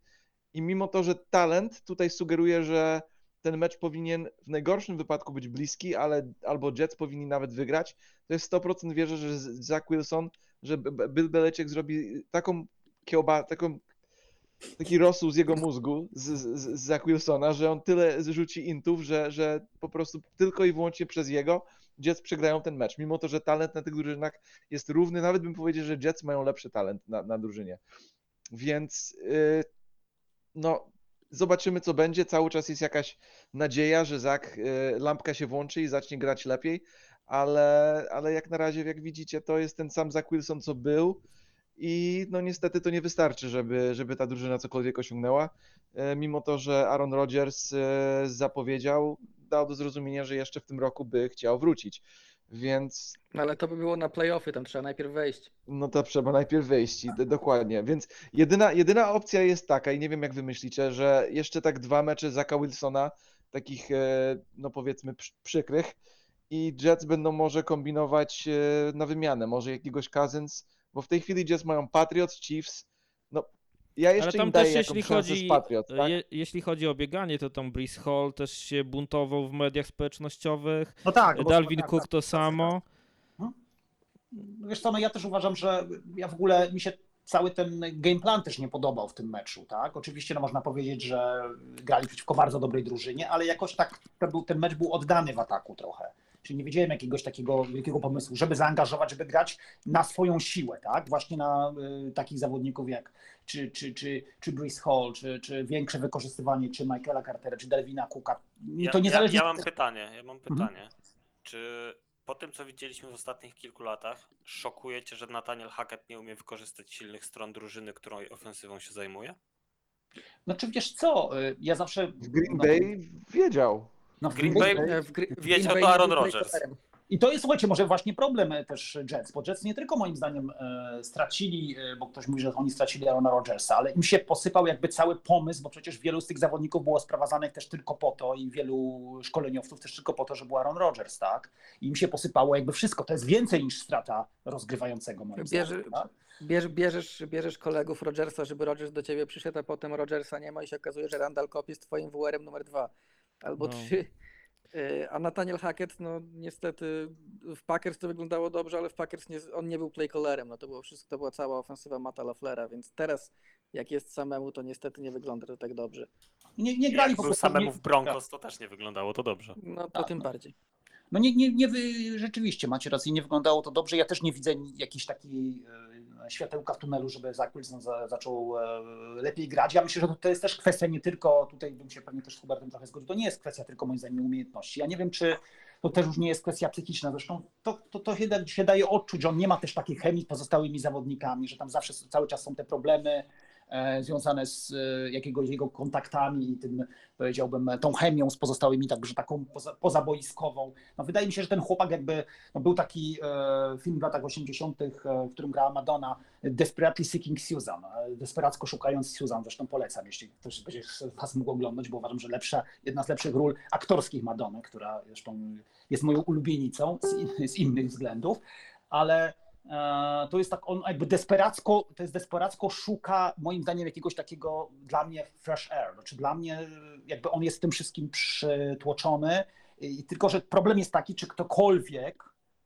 i mimo to, że talent tutaj sugeruje, że ten mecz powinien w najgorszym wypadku być bliski, ale albo Jets powinni nawet wygrać, to jest 100% wierzę, że Zach Wilson, że Bill Belichick zrobi taką kiełba, taką taki rosół z jego mózgu, z, z, z Zach Wilsona, że on tyle rzuci intów, że, że po prostu tylko i wyłącznie przez jego Jets przegrają ten mecz. Mimo to, że talent na tych drużynach jest równy, nawet bym powiedział, że Jets mają lepszy talent na, na drużynie. Więc yy, no, zobaczymy co będzie. Cały czas jest jakaś nadzieja, że Zach, yy, lampka się włączy i zacznie grać lepiej, ale, ale jak na razie, jak widzicie, to jest ten sam Zach Wilson, co był. I no niestety to nie wystarczy, żeby, żeby ta drużyna cokolwiek osiągnęła. E, Mimo to, że Aaron Rodgers zapowiedział, dał do zrozumienia, że jeszcze w tym roku by chciał wrócić. Więc No ale to by było na playoffy, tam trzeba najpierw wejść. no to trzeba najpierw wejść, dokładnie. Więc jedyna, jedyna opcja jest taka, i nie wiem jak wy myślicie, że jeszcze tak dwa mecze Zaka Wilsona, takich e, no powiedzmy przy- przykrych, i Jets będą może kombinować e, na wymianę, może jakiegoś Cousins, bo w tej chwili Jets mają Patriots, Chiefs, ja jeszcze Ale tam też jeśli chodzi, z Patriots, tak? je, jeśli chodzi o bieganie, to tam Brees Hall też się buntował w mediach społecznościowych, No tak. bo- Dalvin tak, Cook tak, to samo. Wiesz co, no ja też uważam, że ja w ogóle mi się cały ten game plan też nie podobał w tym meczu, tak? Oczywiście no można powiedzieć, że grali przeciwko bardzo dobrej drużynie, ale jakoś tak ten, był, ten mecz był oddany w ataku trochę. Czyli nie wiedziałem jakiegoś takiego wielkiego pomysłu, żeby zaangażować, żeby grać na swoją siłę, tak? Właśnie na y, takich zawodników jak czy, czy, czy, czy Brees Hall, czy, czy większe wykorzystywanie, czy Michaela Cartera, czy Delvina Cooka. Ja, To niezależnie ja, ja mam pytanie, ja mam Mhm. pytanie. Czy po tym, co widzieliśmy w ostatnich kilku latach, szokuje cię, że Nathaniel Hackett nie umie wykorzystać silnych stron drużyny, którą ofensywą się zajmuje? Znaczy wiesz co, y, ja zawsze... W Green no, Bay wiedział. No, w Green Bay- w Wiedział Green to Bay Aaron nie był Rodgers. I to jest, słuchajcie, może właśnie problem e, też Jets, bo Jets nie tylko moim zdaniem e, stracili, e, bo ktoś mówi, że oni stracili Aarona Rodgersa, ale im się posypał jakby cały pomysł, bo przecież wielu z tych zawodników było sprowadzanych też tylko po to i wielu szkoleniowców też tylko po to, że był Aaron Rodgers, tak? I im się posypało jakby wszystko. To jest więcej niż strata rozgrywającego moim Bierze- zdaniem. Tak? Bierz, bierzesz, bierzesz kolegów Rodgersa, żeby Rodgers do ciebie przyszedł, a potem Rodgersa nie ma i się okazuje, że Randall Cobb jest twoim WR-em numer dwa albo No. trzy. Y, A Nathaniel Hackett, no niestety w Packers to wyglądało dobrze, ale w Packers nie, on nie był play callerem, no to było wszystko, to była cała ofensywa Mata LaFlera, więc teraz jak jest samemu, to niestety nie wygląda to tak dobrze. Nie, nie grali Jak po był prostu. samemu w Broncos, to też nie wyglądało to dobrze. No to Tak, tym no. bardziej. No nie, nie, nie wy, rzeczywiście macie rację, nie wyglądało to dobrze. Ja też nie widzę jakiejś takiej e, światełka w tunelu, żeby Zach Wilson za, zaczął e, lepiej grać. Ja myślę, że to jest też kwestia nie tylko, tutaj bym się pewnie też z Hubertem trochę zgodził, to nie jest kwestia tylko moim zdaniem umiejętności. Ja nie wiem, czy to też już nie jest kwestia psychiczna. Zresztą to, to, to się, da, się daje odczuć, że on nie ma też takiej chemii z pozostałymi zawodnikami, że tam zawsze cały czas są te problemy związane z e, jakiegoś jego kontaktami i tym, powiedziałbym, tą chemią z pozostałymi, także taką poza, pozaboiskową. No, wydaje mi się, że ten chłopak jakby, no, był taki e, film w latach 80., e, w którym grała Madonna, Desperately Seeking Susan, e, desperacko szukając Susan, zresztą polecam, jeśli ktoś będzie was mógł oglądać, bo uważam, że lepsza, jedna z lepszych ról aktorskich Madony, która zresztą jest moją ulubienicą z, in, z innych względów, ale e, to jest tak, on jakby desperacko, to jest desperacko szuka moim zdaniem jakiegoś takiego dla mnie fresh air, znaczy dla mnie jakby on jest tym wszystkim przytłoczony i tylko, że problem jest taki, czy ktokolwiek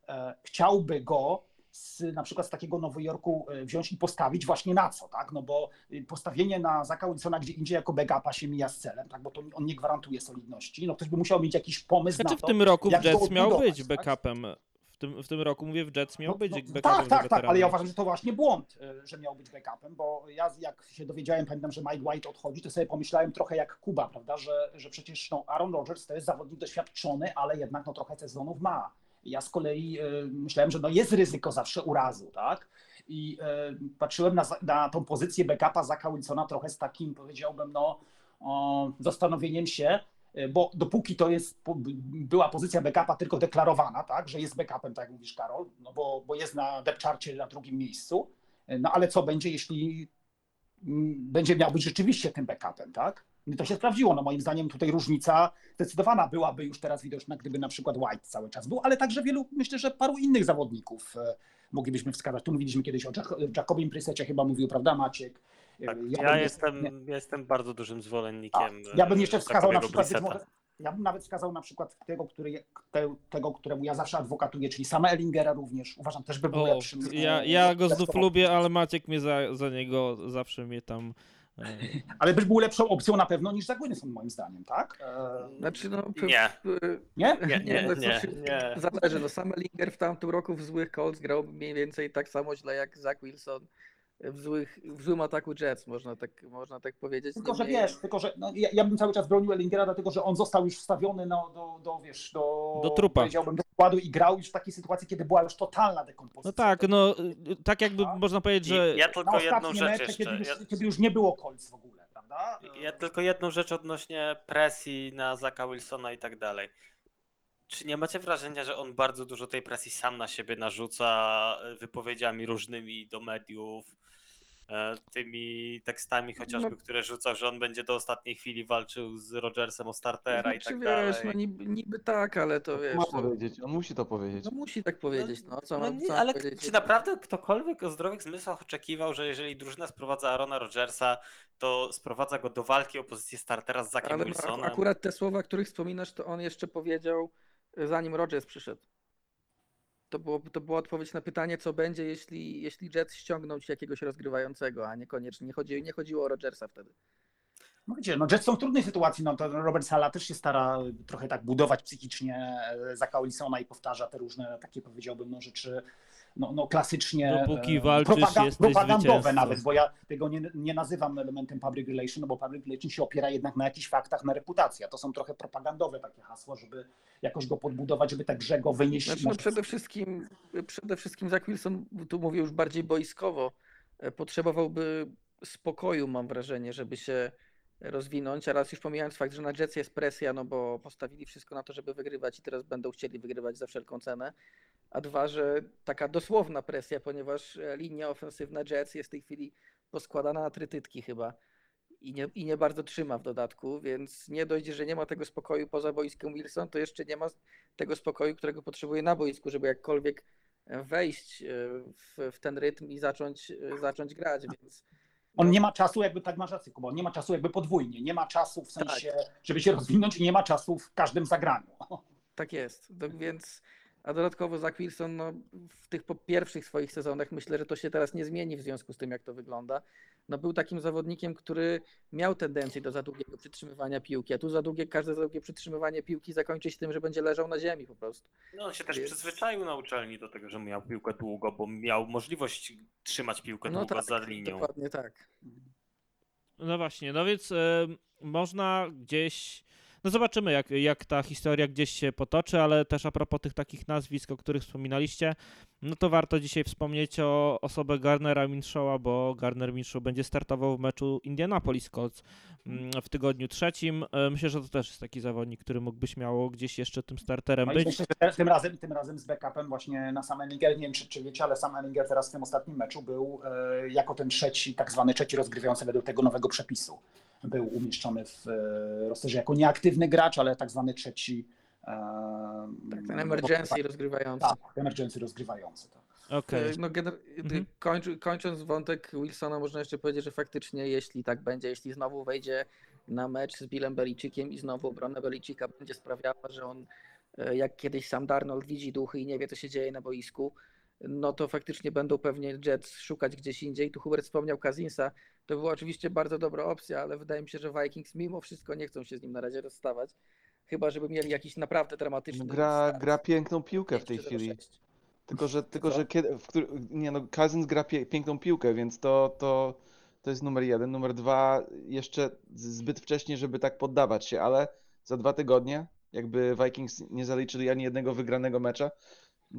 e, chciałby go z, na przykład z takiego Nowego Jorku e, wziąć i postawić właśnie na co, tak? No bo y, postawienie na Zaka Wilsona gdzie indziej jako backupa się mija z celem, tak? Bo to on nie gwarantuje solidności. No ktoś by musiał mieć jakiś pomysł Znaczy na w to. tym roku w jak to Jets miał być tak? backupem. W tym, w tym roku, mówię, w Jets miał No, być no, backupem tak, tak, tak, ale ja uważam, że to właśnie błąd, y, że miał być backupem, bo ja jak się dowiedziałem, pamiętam, że Mike White odchodzi, to sobie pomyślałem trochę jak Kuba, prawda, że, że przecież no, Aaron Rodgers to jest zawodnik doświadczony, ale jednak no, trochę sezonów ma. Ja z kolei y, myślałem, że no, jest ryzyko zawsze urazu, tak? I y, patrzyłem na, na tą pozycję backupa Zaka Wilsona trochę z takim, powiedziałbym, no, o, zastanowieniem się, bo dopóki to jest, była pozycja backupa tylko deklarowana, tak, że jest backupem, tak jak mówisz Karol, no bo, bo jest na depth charcie na drugim miejscu, y, no ale co będzie, jeśli mm, będzie miał być rzeczywiście tym backupem, tak? I to się sprawdziło. No moim zdaniem tutaj różnica zdecydowana byłaby już teraz widoczna, gdyby na przykład White cały czas był, ale także wielu, myślę, że paru innych zawodników e, moglibyśmy wskazać. Tu mówiliśmy kiedyś o Jacobim Prysecie, chyba mówił, prawda Maciek? E, Tak, ja, nie- jestem, nie- ja jestem bardzo dużym a, zwolennikiem. ja bym e, jeszcze wskazał na przykład, może, ja bym nawet wskazał na przykład tego, który, te, tego, któremu ja zawsze adwokatuję, czyli sama Ellingera również. Uważam też by był O, lepszym. ja, e, ja go znów lubię, ale Maciek mnie za, za niego zawsze mnie tam... e, Ale byś był lepszą opcją na pewno niż Wilson, moim zdaniem, tak? E, Znaczy, no, Nie. nie? Nie, nie, no, nie, nie. Zależy, no sam Ellinger w tamtym roku w złych Colts grał mniej więcej tak samo źle jak Zach Wilson w, złych, w złym ataku Jets, można tak, można tak powiedzieć. Tylko, że wiesz, tylko, że no, ja, ja bym cały czas bronił Ellingera, dlatego że on został już wstawiony no, do, do, wiesz, do, Do trupa. Powiedziałbym, do składu i grał już w takiej sytuacji, kiedy była już totalna dekompozycja. No tak, no tak jakby Tak. można powiedzieć, I że Ja Na tylko jedną rzecz mecze, jeszcze. kiedy już, Ja, kiedy już nie było Colts w ogóle, prawda? ja tylko jedną rzecz odnośnie presji na Zaka Wilsona i tak dalej. Czy nie macie wrażenia, że on bardzo dużo tej presji sam na siebie narzuca wypowiedziami różnymi do mediów, tymi tekstami chociażby, No. które rzucał, że on będzie do ostatniej chwili walczył z Rodgersem o startera i Znaczy, tak wiesz, dalej. no niby, niby tak, ale to wiesz, Ma no, powiedzieć, on musi to powiedzieć. no musi tak powiedzieć, no co No mam, nie, co ale powiedzieć? czy naprawdę ktokolwiek o zdrowych zmysłach oczekiwał, że jeżeli drużyna sprowadza Arona Rodgersa, to sprowadza go do walki o pozycję startera z Ale no, Wilsonem? ak- akurat te słowa, których wspominasz, to on jeszcze powiedział, zanim Rodgers przyszedł. To, było, to była odpowiedź na pytanie, co będzie, jeśli, jeśli Jets ściągną ci jakiegoś rozgrywającego, a niekoniecznie nie, chodzi, nie chodziło o Rodgersa wtedy. No wiecie, no Jets są w trudnej sytuacji, no to Robert Sala też się stara trochę tak budować psychicznie e, Zaka Wilsona i powtarza te różne takie powiedziałbym no rzeczy no, no klasycznie Dopóki e, walczysz, jesteś propagandowe zwycięzcą. nawet, bo ja tego nie, nie nazywam elementem public relation, no bo public relation się opiera jednak na jakichś faktach, na reputacji, a to są trochę propagandowe takie hasła, żeby jakoś go podbudować, żeby tak grze go wynieść. Znaczy, no przede wszystkim, przede wszystkim Zach Wilson, tu mówię już bardziej boiskowo, e, potrzebowałby spokoju, mam wrażenie, żeby się rozwinąć, a raz już pomijając fakt, że na Jets jest presja, no bo postawili wszystko na to, żeby wygrywać i teraz będą chcieli wygrywać za wszelką cenę, a dwa, że taka dosłowna presja, ponieważ e, linia ofensywna Jets jest w tej chwili poskładana na trytytki chyba i nie, i nie bardzo trzyma w dodatku, więc nie dojdzie, że nie ma tego spokoju poza boiskiem Wilson, to jeszcze nie ma tego spokoju, którego potrzebuje na boisku, żeby jakkolwiek e, wejść e, w, w ten rytm i zacząć, zacząć grać, więc On nie ma czasu, jakby tak masz rację, Kuba, on nie ma czasu jakby podwójnie, nie ma czasu w Tak. sensie, żeby się rozwinąć i nie ma czasu w każdym zagraniu. tak jest. To, więc, a dodatkowo Zach Wilson no, w tych pierwszych swoich sezonach myślę, że to się teraz nie zmieni w związku z tym, jak to wygląda. No, był takim zawodnikiem, który miał tendencję do za długiego przytrzymywania piłki, a tu za długie, każde za długie przytrzymywanie piłki zakończy się tym, że będzie leżał na ziemi po prostu. No, on się też Jest- przyzwyczaił na uczelni do tego, że miał piłkę długo, bo miał możliwość trzymać piłkę No długo tak, za linią. dokładnie tak. No właśnie, no więc e, można gdzieś. No zobaczymy, jak, jak ta historia gdzieś się potoczy, ale też a propos tych takich nazwisk, o których wspominaliście, no to warto dzisiaj wspomnieć o osobę Garnera Minshaw'a, bo Garner Minshaw będzie startował w meczu Indianapolis Colts w tygodniu trzecim. E, Myślę, że to też jest taki zawodnik, który mógłby śmiało gdzieś jeszcze tym starterem No być. myślę, że tym razem, tym razem z backupem właśnie na sam Ellinger, nie wiem czy, czy wiecie, ale sam Ellinger teraz w tym ostatnim meczu był e, jako ten trzeci, tak zwany trzeci rozgrywający według tego nowego przepisu. Był umieszczony w e, rosterze jako nieaktywny gracz, ale tak zwany trzeci. E, Tak, ten emergency rozgrywający. Tak, emergency rozgrywający. Tak. Okej. E, No, gener- Mhm. kończy, kończąc wątek Wilsona, można jeszcze powiedzieć, że faktycznie, jeśli tak będzie, jeśli znowu wejdzie na mecz z Billem Beliciciem i znowu obrona Belicika będzie sprawiała, że on, e, jak kiedyś sam Darnold, widzi duchy i nie wie, co się dzieje na boisku, no to faktycznie będą pewnie Jets szukać gdzieś indziej. Tu Hubert wspomniał Kazinsa, to była oczywiście bardzo dobra opcja, ale wydaje mi się, że Vikings mimo wszystko nie chcą się z nim na razie rozstawać. Chyba, żeby mieli jakiś naprawdę dramatyczny Gra, start. gra piękną piłkę w 5 tej chwili. 0-6. Tylko, że, tylko, że kiedy, w któr... nie no, Cousins gra pie... piękną piłkę, więc to, to, to jest numer jeden. Numer dwa, jeszcze zbyt wcześnie, żeby tak poddawać się, ale za dwa tygodnie, jakby Vikings nie zaliczyli ani jednego wygranego mecza,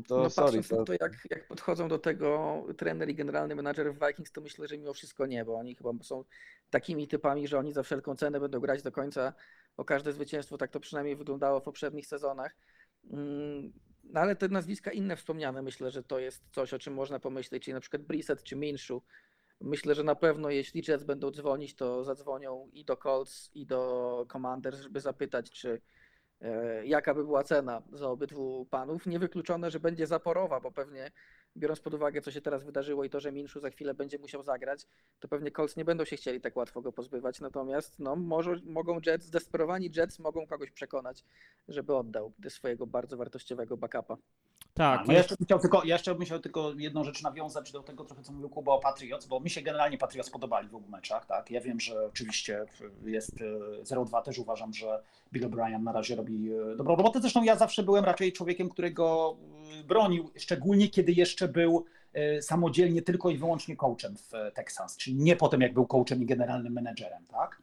to no sorry, patrząc to, na to, jak, jak podchodzą do tego trener i generalny menadżer w Vikings, to myślę, że mimo wszystko nie, bo oni chyba są takimi typami, że oni za wszelką cenę będą grać do końca o każde zwycięstwo. Tak to przynajmniej wyglądało w poprzednich sezonach. No ale te nazwiska inne wspomniane, myślę, że to jest coś, o czym można pomyśleć, czyli na przykład Brissett czy Minshew. Myślę, że na pewno jeśli Jets będą dzwonić, to zadzwonią i do Colts, i do Commanders, żeby zapytać, czy e, jaka by była cena za obydwu panów. Niewykluczone, że będzie zaporowa, bo pewnie biorąc pod uwagę, co się teraz wydarzyło i to, że Minshew za chwilę będzie musiał zagrać, to pewnie Colts nie będą się chcieli tak łatwo go pozbywać. Natomiast no, może, mogą Jets, zdesperowani Jets mogą kogoś przekonać, żeby oddał swojego bardzo wartościowego backupa. Tak, no ja jeszcze bym chciał tylko, ja jeszcze bym chciał tylko jedną rzecz nawiązać do tego trochę, co mówił Kuba o Patriots, bo mi się generalnie Patriots podobali w obu meczach, tak? Ja wiem, że oczywiście jest e, 0-2, też uważam, że Bill O'Brien na razie robi e, dobrą robotę. Zresztą ja zawsze byłem raczej człowiekiem, którego e, bronił, szczególnie kiedy jeszcze był e, samodzielnie tylko i wyłącznie coachem w e, Texans, czyli nie potem jak był coachem i generalnym menedżerem, tak?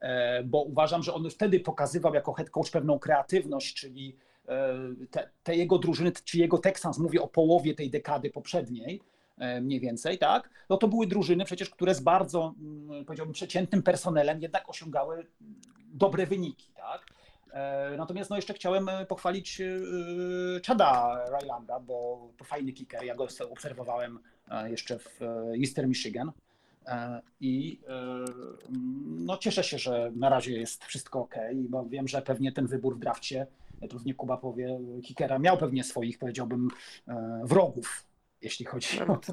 E, Bo uważam, że on wtedy pokazywał jako head coach pewną kreatywność, czyli e, te, te jego drużyny, czy jego Texans, mówię o połowie tej dekady poprzedniej, e, mniej więcej, tak? No to były drużyny przecież, które z bardzo, mm, powiedziałbym, przeciętnym personelem jednak osiągały dobre wyniki, tak? E, Natomiast no jeszcze chciałem e, pochwalić e, Chada Rylanda, bo to fajny kicker. Ja go obserwowałem e, jeszcze w e, Eastern Michigan. E, I e, no cieszę się, że na razie jest wszystko ok, bo wiem, że pewnie ten wybór w drafcie, e, tu Kuba powie, kickera miał pewnie swoich, powiedziałbym, e, wrogów, jeśli chodzi o... No, to,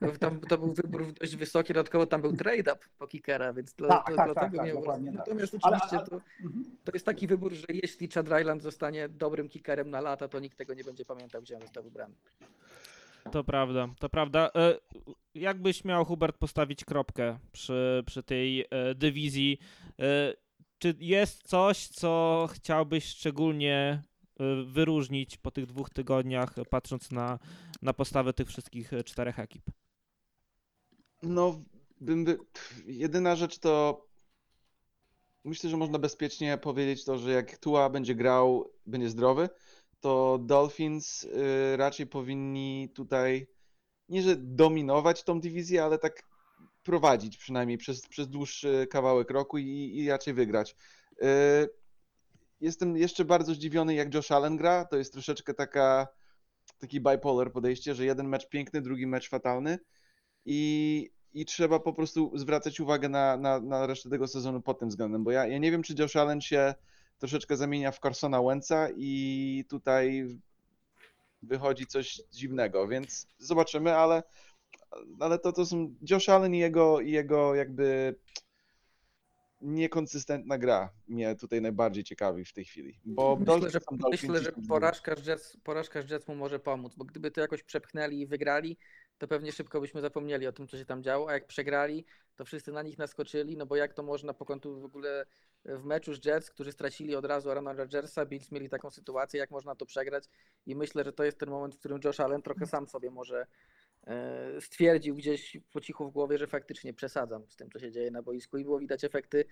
no, tam, to był wybór dość wysoki, dodatkowo tam był trade-up po kickera, więc dla, Tak, to, tak, dlatego tak, miał dokładnie tak. Natomiast Ale- oczywiście ale- to, Mhm. to jest taki wybór, że jeśli Chad Ryland zostanie dobrym kickerem na lata, to nikt tego nie będzie pamiętał, gdzie on został wybrany. To prawda, to prawda. E, Jakbyś miał, Hubert, postawić kropkę przy, przy tej e, dywizji, czy jest coś, co chciałbyś szczególnie e, wyróżnić po tych dwóch tygodniach, e, patrząc na, na postawę tych wszystkich e, czterech ekip? no, jedyna rzecz to myślę, że można bezpiecznie powiedzieć to, że jak Tua będzie grał, będzie zdrowy, to Dolphins y, raczej powinni tutaj nie, że dominować tą dywizję, ale tak prowadzić przynajmniej przez, przez dłuższy kawałek roku i, i raczej wygrać. Y, Jestem jeszcze bardzo zdziwiony, jak Josh Allen gra. To jest troszeczkę taka, taki bipolar podejście, że jeden mecz piękny, drugi mecz fatalny i, i trzeba po prostu zwracać uwagę na, na, na resztę tego sezonu pod tym względem, bo ja, ja nie wiem, czy Josh Allen się troszeczkę zamienia w Carsona Wentza i tutaj wychodzi coś dziwnego, więc zobaczymy, ale, ale to, to są Josh Allen i jego, i jego jakby niekonsystentna gra mnie tutaj najbardziej ciekawi w tej chwili, bo Myślę, że, myślę, że porażka z, Jets, porażka z Jets mu może pomóc, bo gdyby to jakoś przepchnęli i wygrali, to pewnie szybko byśmy zapomnieli o tym, co się tam działo, a jak przegrali, to wszyscy na nich naskoczyli, no bo jak to można po końcu w ogóle w meczu z Jets, którzy stracili od razu Arona Rodgersa, Bills mieli taką sytuację, jak można to przegrać i myślę, że to jest ten moment, w którym Josh Allen trochę sam sobie może e, stwierdził gdzieś po cichu w głowie, że faktycznie przesadzam z tym, co się dzieje na boisku i było widać efekty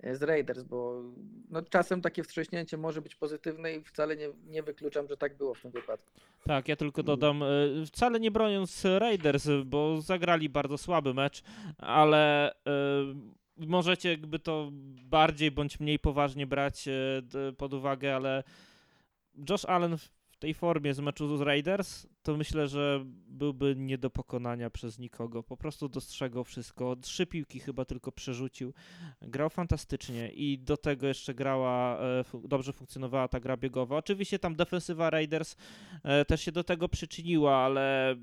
e, z Raiders, bo no, czasem takie wstrząśnięcie może być pozytywne i wcale nie, nie wykluczam, że tak było w tym wypadku. Tak, ja tylko dodam, e, wcale nie broniąc Raiders, bo zagrali bardzo słaby mecz, ale e, możecie jakby to bardziej bądź mniej poważnie brać e, pod uwagę, ale Josh Allen tej formie z meczu z Raiders, to myślę, że byłby nie do pokonania przez nikogo. Po prostu dostrzegał wszystko. Trzy piłki chyba tylko przerzucił. Grał fantastycznie i do tego jeszcze grała, e, dobrze funkcjonowała ta gra biegowa. Oczywiście tam defensywa Raiders e, też się do tego przyczyniła, ale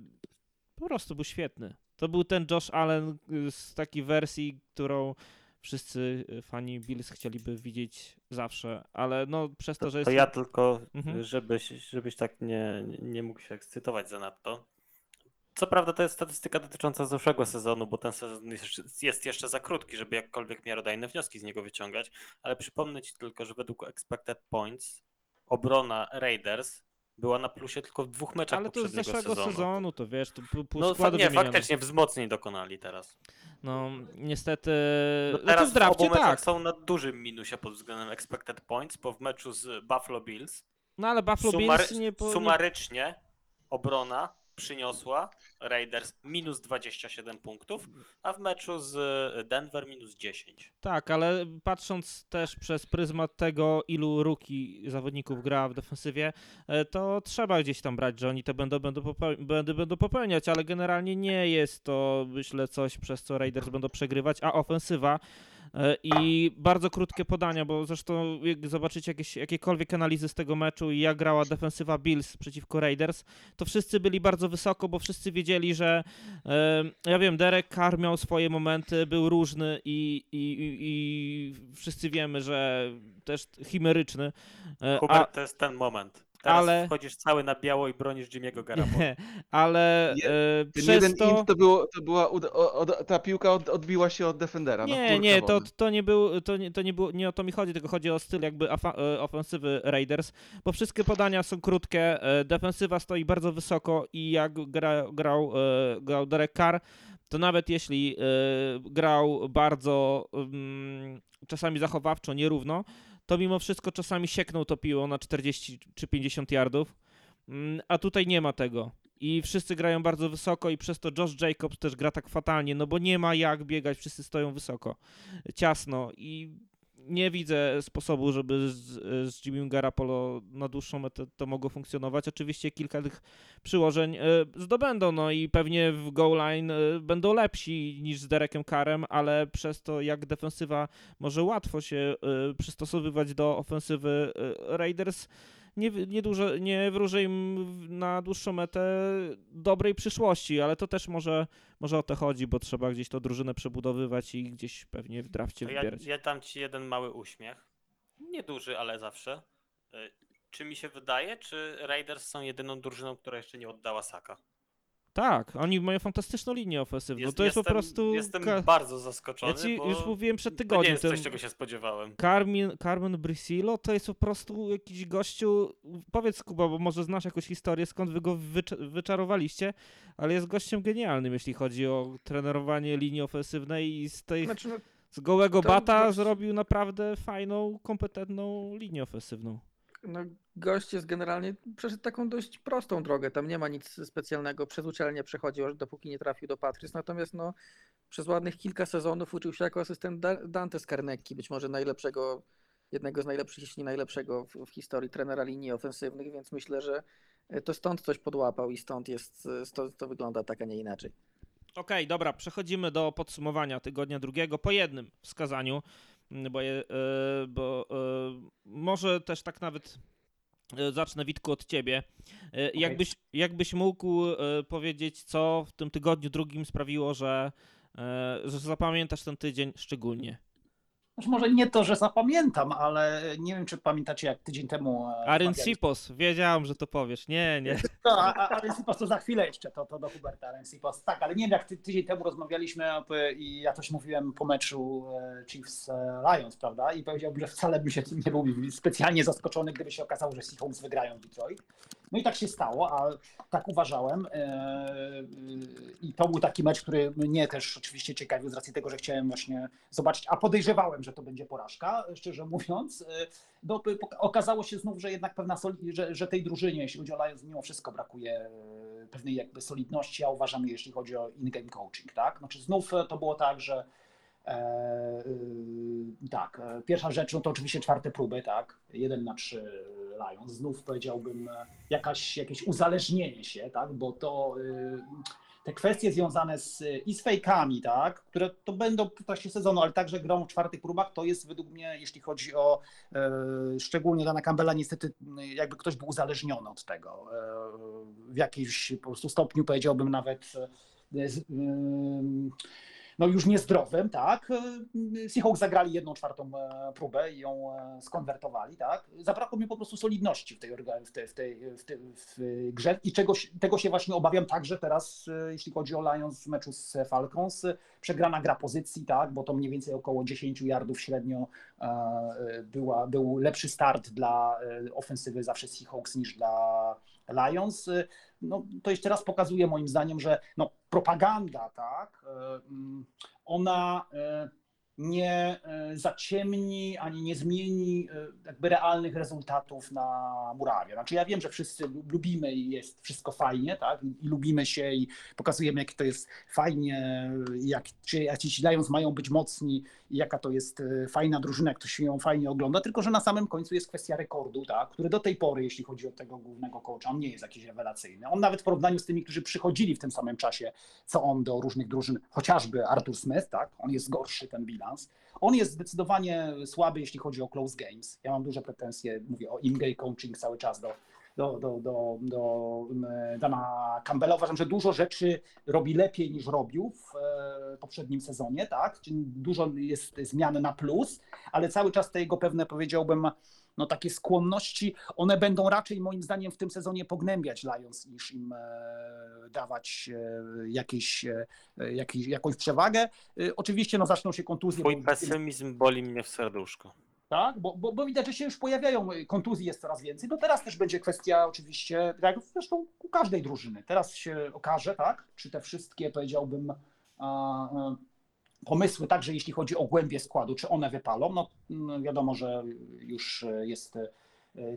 po prostu był świetny. To był ten Josh Allen y, z takiej wersji, którą wszyscy y, fani Bills chcieliby widzieć zawsze, ale no przez to, że jest... To ja tylko, Mhm. żebyś, żebyś tak nie, nie mógł się ekscytować zanadto, Co prawda to jest statystyka dotycząca zeszłego sezonu, bo ten sezon jest jeszcze za krótki, żeby jakkolwiek miarodajne wnioski z niego wyciągać, ale przypomnę ci tylko, że według expected points obrona Raiders była na plusie tylko w dwóch meczach Ale to z poprzedniego zeszłego sezonu. sezonu, to wiesz, to pół, pół No fa- składu nie, wymienione. faktycznie wzmocnień dokonali teraz. No niestety, No no teraz w drafcie w obu meczach tak. są na dużym minusie pod względem expected points, bo w meczu z Buffalo Bills No ale Buffalo sumary- Bills nie, po, nie sumarycznie obrona przyniosła Raiders minus 27 punktów, a w meczu z Denver minus 10. Tak, ale patrząc też przez pryzmat tego, ilu ruki zawodników gra w defensywie, e, to trzeba gdzieś tam brać, że oni te będą, będą, popeł- będą, będą popełniać, ale generalnie nie jest to, myślę, coś, przez co Raiders będą przegrywać, a ofensywa i bardzo krótkie podania, bo zresztą jak zobaczycie jakieś, jakiekolwiek analizy z tego meczu i jak grała defensywa Bills przeciwko Raiders, to wszyscy byli bardzo wysoko, bo wszyscy wiedzieli, że e, ja wiem, Derek Carr miał swoje momenty, był różny i, i, i, i wszyscy wiemy, że też chimeryczny. e, Hubert, to jest ten moment. Teraz ale- wchodzisz cały na biało i bronisz Jimmy'ego Garoppolo. Nie, ale Je- e, Ten przez jeden to... int to, było, to była, ud- o- od, ta piłka od, odbiła się od defendera. no Nie, kurka nie, to, to nie był, to nie, to nie było, nie o to mi chodzi, tylko chodzi o styl jakby afa, e, ofensywy Raiders, bo wszystkie podania są krótkie, e, defensywa stoi bardzo wysoko i jak gra, grał, grał Derek Carr, to nawet jeśli grał bardzo mm, czasami zachowawczo, nierówno, to mimo wszystko czasami sieknął to piłą na 40 czy 50 yardów, Mm, a tutaj nie ma tego. I wszyscy grają bardzo wysoko i przez to Josh Jacobs też gra tak fatalnie, no bo nie ma jak biegać, wszyscy stoją wysoko, ciasno i nie widzę sposobu, żeby z, z Jimmy Garapolo na dłuższą metę to mogło funkcjonować. Oczywiście kilka tych przyłożeń e, zdobędą, no i pewnie w goal line e, będą lepsi niż z Derekiem Karem, ale przez to jak defensywa może łatwo się e, przystosowywać do ofensywy Raiders, nie, nie, dużo, nie wróżę im na dłuższą metę dobrej przyszłości, ale to też może, może o to chodzi, bo trzeba gdzieś tą drużynę przebudowywać i gdzieś pewnie w drafcie To ja, wybierać. ja dam ci jeden mały uśmiech. Nieduży, ale zawsze. Y, Czy mi się wydaje, czy Raiders są jedyną drużyną, która jeszcze nie oddała Saka? Tak, oni mają fantastyczną linię ofensywną. to jest jestem, po prostu. Jestem ka- bardzo zaskoczony, ja ci bo już mówiłem przed to nie tygodniem. jest ten coś, czego się spodziewałem. Carmen, Carmen Brisilo to jest po prostu jakiś gościu. Powiedz Kuba, bo może znasz jakąś historię, skąd wy go wycz- wyczarowaliście, ale jest gościem genialnym, jeśli chodzi o trenerowanie linii ofensywnej i z tej Znaczy, no, z gołego to bata gość- zrobił naprawdę fajną, kompetentną linię ofensywną. No, gość jest generalnie, przeszedł taką dość prostą drogę, tam nie ma nic specjalnego, przez uczelnię przechodził, aż dopóki nie trafił do Patrys, natomiast no, przez ładnych kilka sezonów uczył się jako asystent Da- Dante Scarnecchi, być może najlepszego, jednego z najlepszych, jeśli najlepszego w, w historii trenera linii ofensywnych, więc myślę, że e, to stąd coś podłapał i stąd jest, e, stąd to wygląda tak, a nie inaczej. Okej, dobra, przechodzimy do podsumowania tygodnia drugiego po jednym wskazaniu, bo, je, e, bo e, może też tak nawet e, zacznę Witku od ciebie. E, Jakbyś, jakbyś mógł e, powiedzieć, co w tym tygodniu drugim sprawiło, że, e, że zapamiętasz ten tydzień szczególnie? Znaczy może nie to, że zapamiętam, ale nie wiem, czy pamiętacie, jak tydzień temu. e, Aryn Sipos, wiedziałem, że to powiesz. Nie, nie. To, a, a Sipos to za chwilę jeszcze, to, to do Huberta Aren Sipos. Tak, ale nie wiem, jak ty, tydzień temu rozmawialiśmy i ja coś mówiłem po meczu e, Chiefs e, Lions, prawda? I powiedziałbym, że wcale bym się nie był specjalnie zaskoczony, gdyby się okazało, że Seahawks wygrają Detroit. No i tak się stało, a tak uważałem. e, I to był taki mecz, który mnie też oczywiście ciekawił z racji tego, że chciałem właśnie zobaczyć, a podejrzewałem, że to będzie porażka, szczerze mówiąc. E, pok- okazało się znów, że jednak pewna soli- że, że tej drużynie, jeśli chodzi o Lions, mimo wszystko brakuje e, pewnej jakby solidności, a uważam, jeśli chodzi o in-game coaching, tak? Znaczy znów e, to było tak, że e, tak, e, pierwsza rzecz, no to oczywiście czwarte próby, tak? Jeden na trzy Lions. Znów powiedziałbym e, jakaś, jakieś uzależnienie się, tak? Bo to y, te kwestie związane z, i z fejkami, tak, które to będą w trakcie sezonu, ale także grą w czwartych próbach, to jest według mnie, jeśli chodzi o e, szczególnie Dana Campbella, niestety jakby ktoś był uzależniony od tego. E, w jakimś po prostu stopniu powiedziałbym nawet e, no już niezdrowym, tak. E, Seahawks zagrali jedną czwartą e, próbę i ją e, skonwertowali, tak. Zabrakło mi po prostu solidności w tej, w tej, w tej, w tej w grze i czegoś, tego się właśnie obawiam także teraz, e, jeśli chodzi o Lions w meczu z Falcons. Przegrana gra pozycji, tak, bo to mniej więcej około 10 yardów średnio była, był lepszy start dla ofensywy zawsze Seahawks niż dla Lions. No, to jeszcze raz pokazuje moim zdaniem, że no, propaganda, tak, e, mm, ona e, nie e, zaciemni ani nie zmieni e, jakby realnych rezultatów na murawie. Znaczy ja wiem, że wszyscy lu- lubimy i jest wszystko fajnie, tak, i, lubimy się i pokazujemy, jak to jest fajnie, jak, czy jacyś Lions mają być mocni i jaka to jest e, fajna drużyna, jak to się ją fajnie ogląda, tylko że na samym końcu jest kwestia rekordu, tak, który do tej pory, jeśli chodzi o tego głównego coacha, on nie jest jakiś rewelacyjny. On nawet w porównaniu z tymi, którzy przychodzili w tym samym czasie, co on do różnych drużyn, chociażby Arthur Smith, tak, on jest gorszy ten On jest zdecydowanie słaby, jeśli chodzi o close games. Ja mam duże pretensje, mówię o in-game coaching cały czas do, do, do, do, do mm, Dana Campbella. Uważam, że dużo rzeczy robi lepiej niż robił w e, poprzednim sezonie, tak? Czyli dużo jest zmian na plus, ale cały czas te jego pewne, powiedziałbym, no takie skłonności, one będą raczej moim zdaniem w tym sezonie pognębiać Lions niż im e, dawać e, jakieś, e, jakieś, jakąś przewagę. Oczywiście no zaczną się kontuzje. Twój pesymizm boli mnie w serduszko. tak? Bo, bo, bo widać, że się już pojawiają kontuzji, jest coraz więcej. No teraz też będzie kwestia oczywiście, tak jak zresztą u każdej drużyny. Teraz się okaże, tak? Czy te wszystkie, powiedziałbym, a, a, pomysły, także jeśli chodzi o głębie składu, czy one wypalą? No mm, wiadomo, że już y, jest y,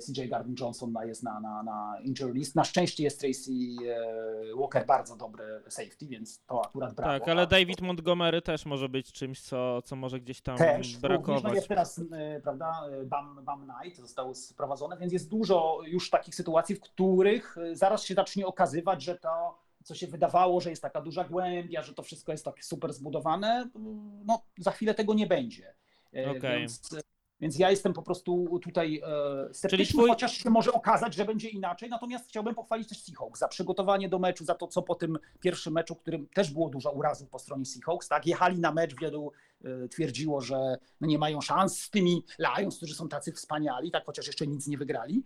CJ Gardner Johnson na- jest na, na, na injury list. Na szczęście jest Tracy y, Walker bardzo dobry safety, więc to akurat brawo. Tak, ale David Montgomery też może być czymś, co, co może gdzieś tam też no brakować. jest teraz, e, prawda, e, Bam, Bam Night zostało sprowadzone, więc jest dużo już takich sytuacji, w których e, zaraz się zacznie okazywać, że to, co się wydawało, że jest taka duża głębia, że to wszystko jest tak super zbudowane, no za chwilę tego nie będzie. E, Okej. Więc, więc ja jestem po prostu tutaj e, sceptyczny, twój- chociaż się może okazać, że będzie inaczej. Natomiast chciałbym pochwalić też Seahawks za przygotowanie do meczu, za to, co po tym pierwszym meczu, którym też było dużo urazów po stronie Seahawks, tak? Jechali na mecz, wielu e, twierdziło, że no nie mają szans z tymi Lions, którzy są tacy wspaniali, tak chociaż jeszcze nic nie wygrali,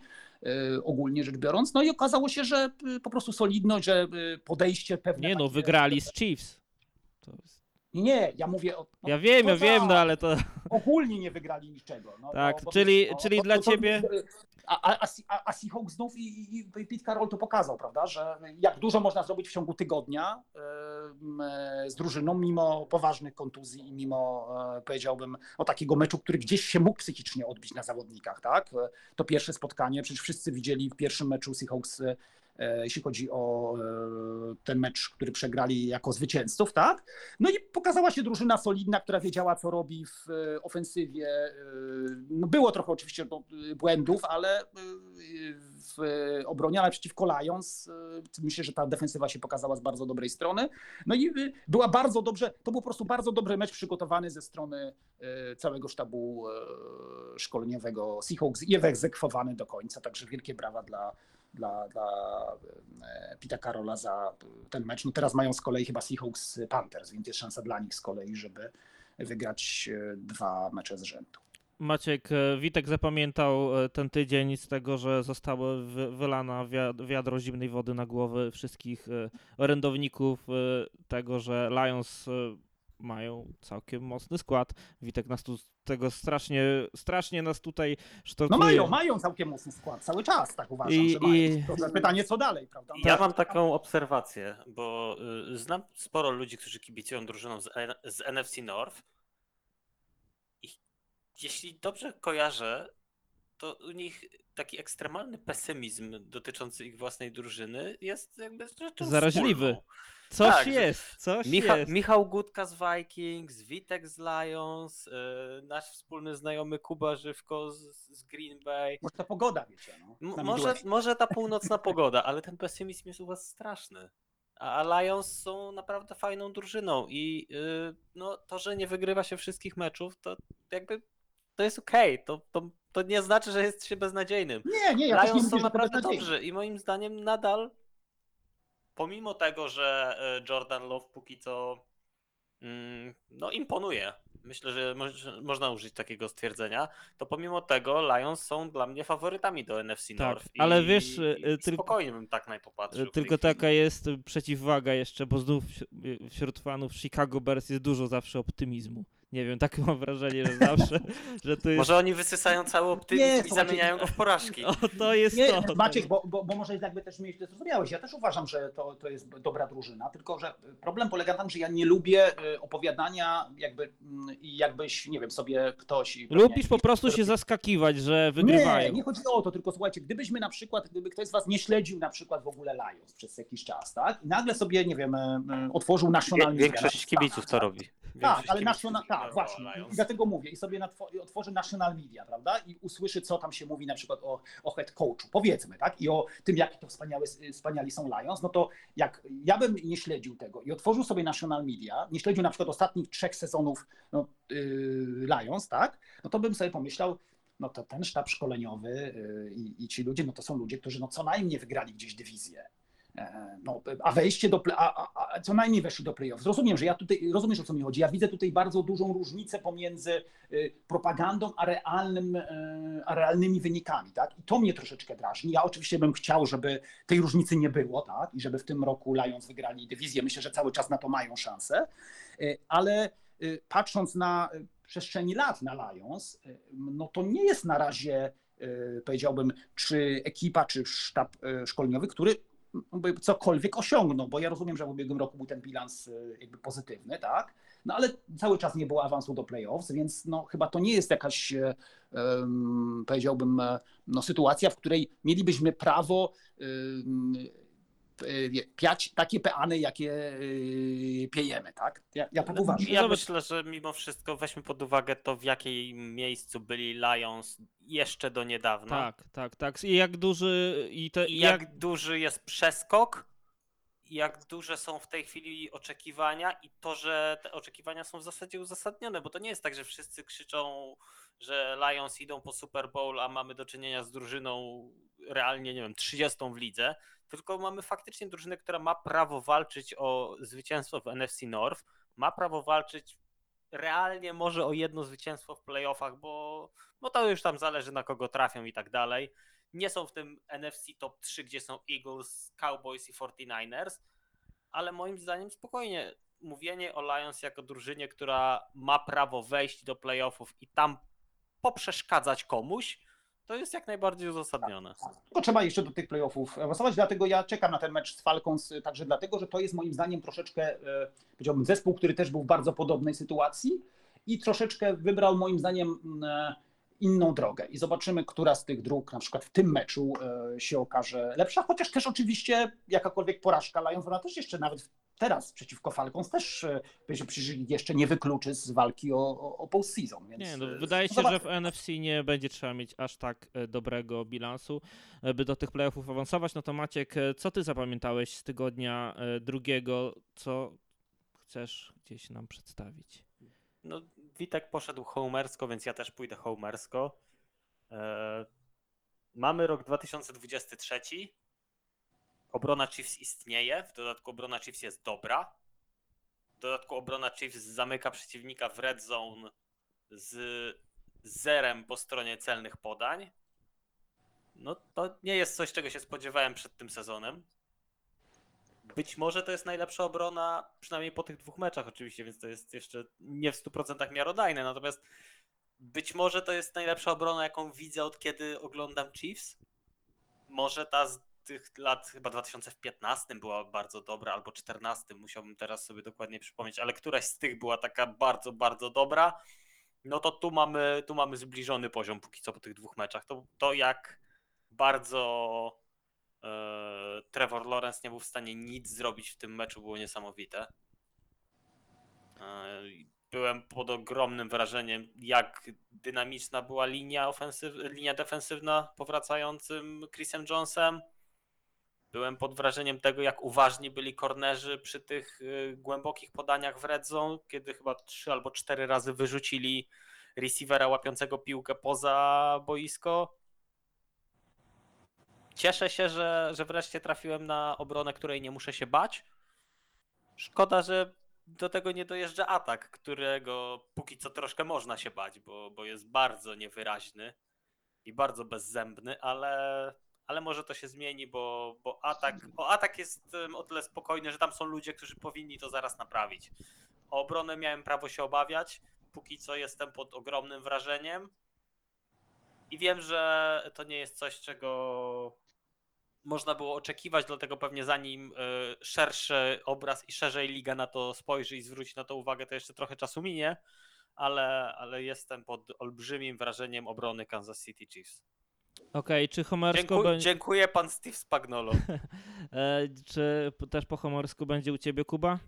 ogólnie rzecz biorąc. No i okazało się, że e, po prostu solidność, że e, podejście pewne. Nie no, wygrali z Chiefs. Nie, ja mówię o. no, Ja wiem, ja wiem, no ale to... ogólnie nie wygrali niczego. No, Tak, czyli- no, czyli dla ciebie- A, a, a, Seahawks znów i, i, i Pete Carroll to pokazał, prawda, że jak dużo można zrobić w ciągu tygodnia e, z drużyną, mimo poważnych kontuzji i mimo, e, powiedziałbym, o takiego meczu, który gdzieś się mógł psychicznie odbić na zawodnikach, tak? E, To pierwsze spotkanie, przecież wszyscy widzieli w pierwszym meczu Seahawks jeśli chodzi o e, ten mecz, który przegrali jako zwycięzców, tak? No i pokazała się drużyna solidna, która wiedziała, co robi w e, ofensywie. E, No było trochę oczywiście no, e, błędów, ale e, w e, obronie, ale przeciwko Lions e, myślę, że ta defensywa się pokazała z bardzo dobrej strony. No i e, była bardzo dobrze, to był po prostu bardzo dobry mecz przygotowany ze strony e, całego sztabu e, szkoleniowego Seahawks i wyegzekwowany do końca, także wielkie brawa dla, dla, dla e, Pita Karola za ten mecz. No teraz mają z kolei chyba Seahawks Panthers, więc jest szansa dla nich z kolei, żeby wygrać e, dwa mecze z rzędu. Maciek, e, Witek zapamiętał ten tydzień z tego, że zostały wy- wylana wia- wiadro zimnej wody na głowy wszystkich orędowników tego, że Lions mają całkiem mocny skład. Witek nas tu tego strasznie, strasznie nas tutaj No mają, mają całkiem mocny skład, cały czas tak uważam, I- że mają. i- To pytanie co dalej, prawda? No Ja mam taką obserwację, bo y, znam sporo ludzi, którzy kibicują drużynom z, z NFC North. I jeśli dobrze kojarzę, to u nich taki ekstremalny pesymizm dotyczący ich własnej drużyny jest jakby rzeczą Zaraźliwy. wspólną. Coś Tak, jest, coś Micha jest. Michał Gutka z Vikings, Witek z Lions, y, nasz wspólny znajomy Kuba Żywko z, z Green Bay. Może ta pogoda, wiecie. No, może, może ta północna pogoda, ale ten pesymizm jest u was straszny. A a Lions są naprawdę fajną drużyną i yy, no, to, że nie wygrywa się wszystkich meczów, to jakby to jest okej. To, to, to nie znaczy, że jest się beznadziejnym. Nie, nie, ja też nie Lions mówię, są naprawdę dobrzy i moim zdaniem nadal, pomimo tego, że y, Jordan Love póki co mm, no imponuje. Myślę, że moż- można użyć takiego stwierdzenia. To pomimo tego Lions są dla mnie faworytami do NFC Tak, North. ale i, wiesz, i, y, i tylko- spokojnie bym tak na to patrzył. w tej Tylko chwili. taka jest przeciwwaga jeszcze, bo znów wś- wśród fanów Chicago Bears jest dużo zawsze optymizmu. Nie wiem, takie mam wrażenie, że zawsze, że to jest... Może oni wysysają cały optymizm Nie, i słuchajcie, zamieniają go w porażki. O, to jest Nie, to. Maciek, bo, bo, bo może jakby też mieć to zrozumiałeś. Ja też uważam, że to, to jest dobra drużyna, tylko że problem polega na tym, że ja nie lubię y, opowiadania jakby mm, i jakbyś, nie wiem, sobie ktoś... i pewnie Lubisz po prostu się zaskakiwać, że wygrywają. Nie, nie chodzi o to, tylko słuchajcie, gdybyśmy na przykład, gdyby ktoś z was nie śledził na przykład w ogóle Lions przez jakiś czas, tak? I nagle sobie, nie wiem, e, e, otworzył National Media Większość kibiców to Stanach, robi. tak, ale kibiców national, tak, ignorowało właśnie. I dlatego mówię. I sobie natwo- otworzy national media, prawda? I usłyszy, co tam się mówi na przykład o, o head coachu, powiedzmy, tak? I o tym, jakie to wspaniali są Lions. No to jak ja bym nie śledził tego i otworzył sobie national media, nie śledził na przykład ostatnich trzech sezonów no, yy, Lions, tak? No to bym sobie pomyślał, no to ten sztab szkoleniowy yy, i, i ci ludzie, no to są ludzie, którzy no co najmniej wygrali gdzieś dywizję. E, No, a wejście do, a, a, co najmniej weszli do playoffs. Rozumiem, że ja tutaj, rozumiesz o co mi chodzi. Ja widzę tutaj bardzo dużą różnicę pomiędzy y, propagandą a, realnym, y, a realnymi wynikami, tak? I to mnie troszeczkę drażni. Ja oczywiście bym chciał, żeby tej różnicy nie było, tak? I żeby w tym roku Lions wygrali dywizję. Myślę, że cały czas na to mają szansę, Y, ale y, patrząc na y, przestrzeni lat na Lions, no to nie jest na razie, powiedziałbym, czy ekipa, czy sztab szkoleniowy, który cokolwiek osiągnął, bo ja rozumiem, że w ubiegłym roku był ten bilans y, jakby pozytywny, tak? No ale cały czas nie było awansu do playoffs, więc no chyba to nie jest jakaś, em, powiedziałbym, e, no, sytuacja, w której mielibyśmy prawo piać takie peany, jakie e, piejemy, tak? Ja, ja tak uważam. Ja myślę, że mimo wszystko weźmy pod uwagę to, w jakim miejscu byli Lions jeszcze do niedawna. Tak, tak, tak. I jak duży i te, I jak, jak duży jest przeskok, i jak duże są w tej chwili oczekiwania, i to, że te oczekiwania są w zasadzie uzasadnione, bo to nie jest tak, że wszyscy krzyczą, że Lions idą po Super Bowl, a mamy do czynienia z drużyną realnie, nie wiem, 30 w lidze, tylko mamy faktycznie drużynę, która ma prawo walczyć o zwycięstwo w NFC North, ma prawo walczyć realnie może o jedno zwycięstwo w playoffach, bo, bo to już tam zależy na kogo trafią i tak dalej. Nie są w tym NFC top 3, gdzie są Eagles, Cowboys i 49ers, ale moim zdaniem spokojnie. Mówienie o Lions jako drużynie, która ma prawo wejść do playoffów i tam poprzeszkadzać komuś, to jest jak najbardziej uzasadnione. Tylko trzeba jeszcze do tych playoffów awansować, dlatego ja czekam na ten mecz z Falcons, y, także dlatego, że to jest moim zdaniem troszeczkę, e, powiedziałbym, zespół, który też był w bardzo podobnej sytuacji i troszeczkę wybrał moim zdaniem mm, e, inną drogę i zobaczymy, która z tych dróg na przykład w tym meczu e, się okaże lepsza, chociaż też oczywiście jakakolwiek porażka Lions, ona też jeszcze nawet teraz przeciwko Falcons też e, będzie przecież jeszcze nie wykluczy z walki o, o, o postseason. Więc, Nie, no, e, wydaje się, zobaczymy. że w NFC nie będzie trzeba mieć aż tak e, dobrego bilansu, by do tych playoffów awansować. No to Maciek, co ty zapamiętałeś z tygodnia drugiego, co chcesz gdzieś nam przedstawić? No, Witek poszedł homersko, więc ja też pójdę homersko. E, mamy rok 2023. Obrona Chiefs istnieje, w dodatku obrona Chiefs jest dobra. W dodatku obrona Chiefs zamyka przeciwnika w red zone z zerem po stronie celnych podań. No to nie jest coś, czego się spodziewałem przed tym sezonem. Być może to jest najlepsza obrona, przynajmniej po tych dwóch meczach oczywiście, więc to jest jeszcze nie w 100% miarodajne. Natomiast być może to jest najlepsza obrona, jaką widzę od kiedy oglądam Chiefs. Może ta tych lat chyba 2015 była bardzo dobra, albo 14, musiałbym teraz sobie dokładnie przypomnieć, ale któraś z tych była taka bardzo, bardzo dobra. No to tu mamy, tu mamy zbliżony poziom póki co po tych dwóch meczach. To, to jak bardzo e, Trevor Lawrence nie był w stanie nic zrobić w tym meczu było niesamowite. E, Byłem pod ogromnym wrażeniem, jak dynamiczna była linia, ofensyw, linia defensywna powracającym Chrisem Jonesem. Byłem pod wrażeniem tego, jak uważni byli kornerzy przy tych y, głębokich podaniach w red kiedy chyba trzy albo cztery razy wyrzucili receivera łapiącego piłkę poza boisko. Cieszę się, że, że wreszcie trafiłem na obronę, której nie muszę się bać. Szkoda, że do tego nie dojeżdża atak, którego póki co troszkę można się bać, bo, bo jest bardzo niewyraźny i bardzo bezzębny, ale, ale może to się zmieni, bo, bo atak, atak jest o tyle spokojny, że tam są ludzie, którzy powinni to zaraz naprawić. O obronę miałem prawo się obawiać, póki co jestem pod ogromnym wrażeniem i wiem, że to nie jest coś, czego można było oczekiwać, dlatego pewnie zanim y, szerszy obraz i szerzej liga na to spojrzy i zwróci na to uwagę, to jeszcze trochę czasu minie, ale, ale jestem pod olbrzymim wrażeniem obrony Kansas City Chiefs. Okej, czy homersko Dziękuję, będzie... dziękuję pan Steve Spagnolo. E, czy p- też po homersku będzie u ciebie Kuba?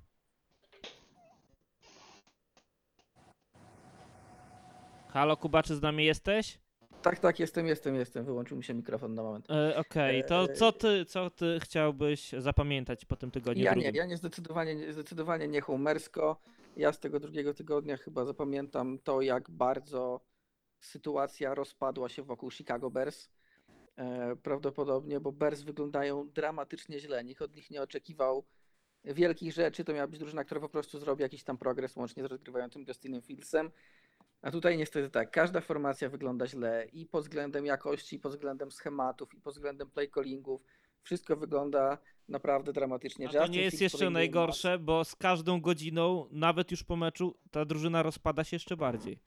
Halo Kuba, czy z nami jesteś? Tak, tak, jestem, jestem, jestem. Wyłączył mi się mikrofon na moment. E, Okej, to E, co ty, co ty chciałbyś zapamiętać po tym tygodniu Ja nie, drugim? ja nie zdecydowanie, nie- zdecydowanie nie homersko. Ja z tego drugiego tygodnia chyba zapamiętam to, jak bardzo sytuacja rozpadła się wokół Chicago Bears. E, prawdopodobnie, bo Bears wyglądają dramatycznie źle. Nikt od nich nie oczekiwał wielkich rzeczy. To miała być drużyna, która po prostu zrobi jakiś tam progres łącznie z rozgrywającym Justinem Fieldsem. A tutaj niestety tak, każda formacja wygląda źle i pod względem jakości, i pod względem schematów, i pod względem play callingów. Wszystko wygląda naprawdę dramatycznie. A to Justin nie jest jeszcze najgorsze, bo z każdą godziną, nawet już po meczu, ta drużyna rozpada się jeszcze bardziej.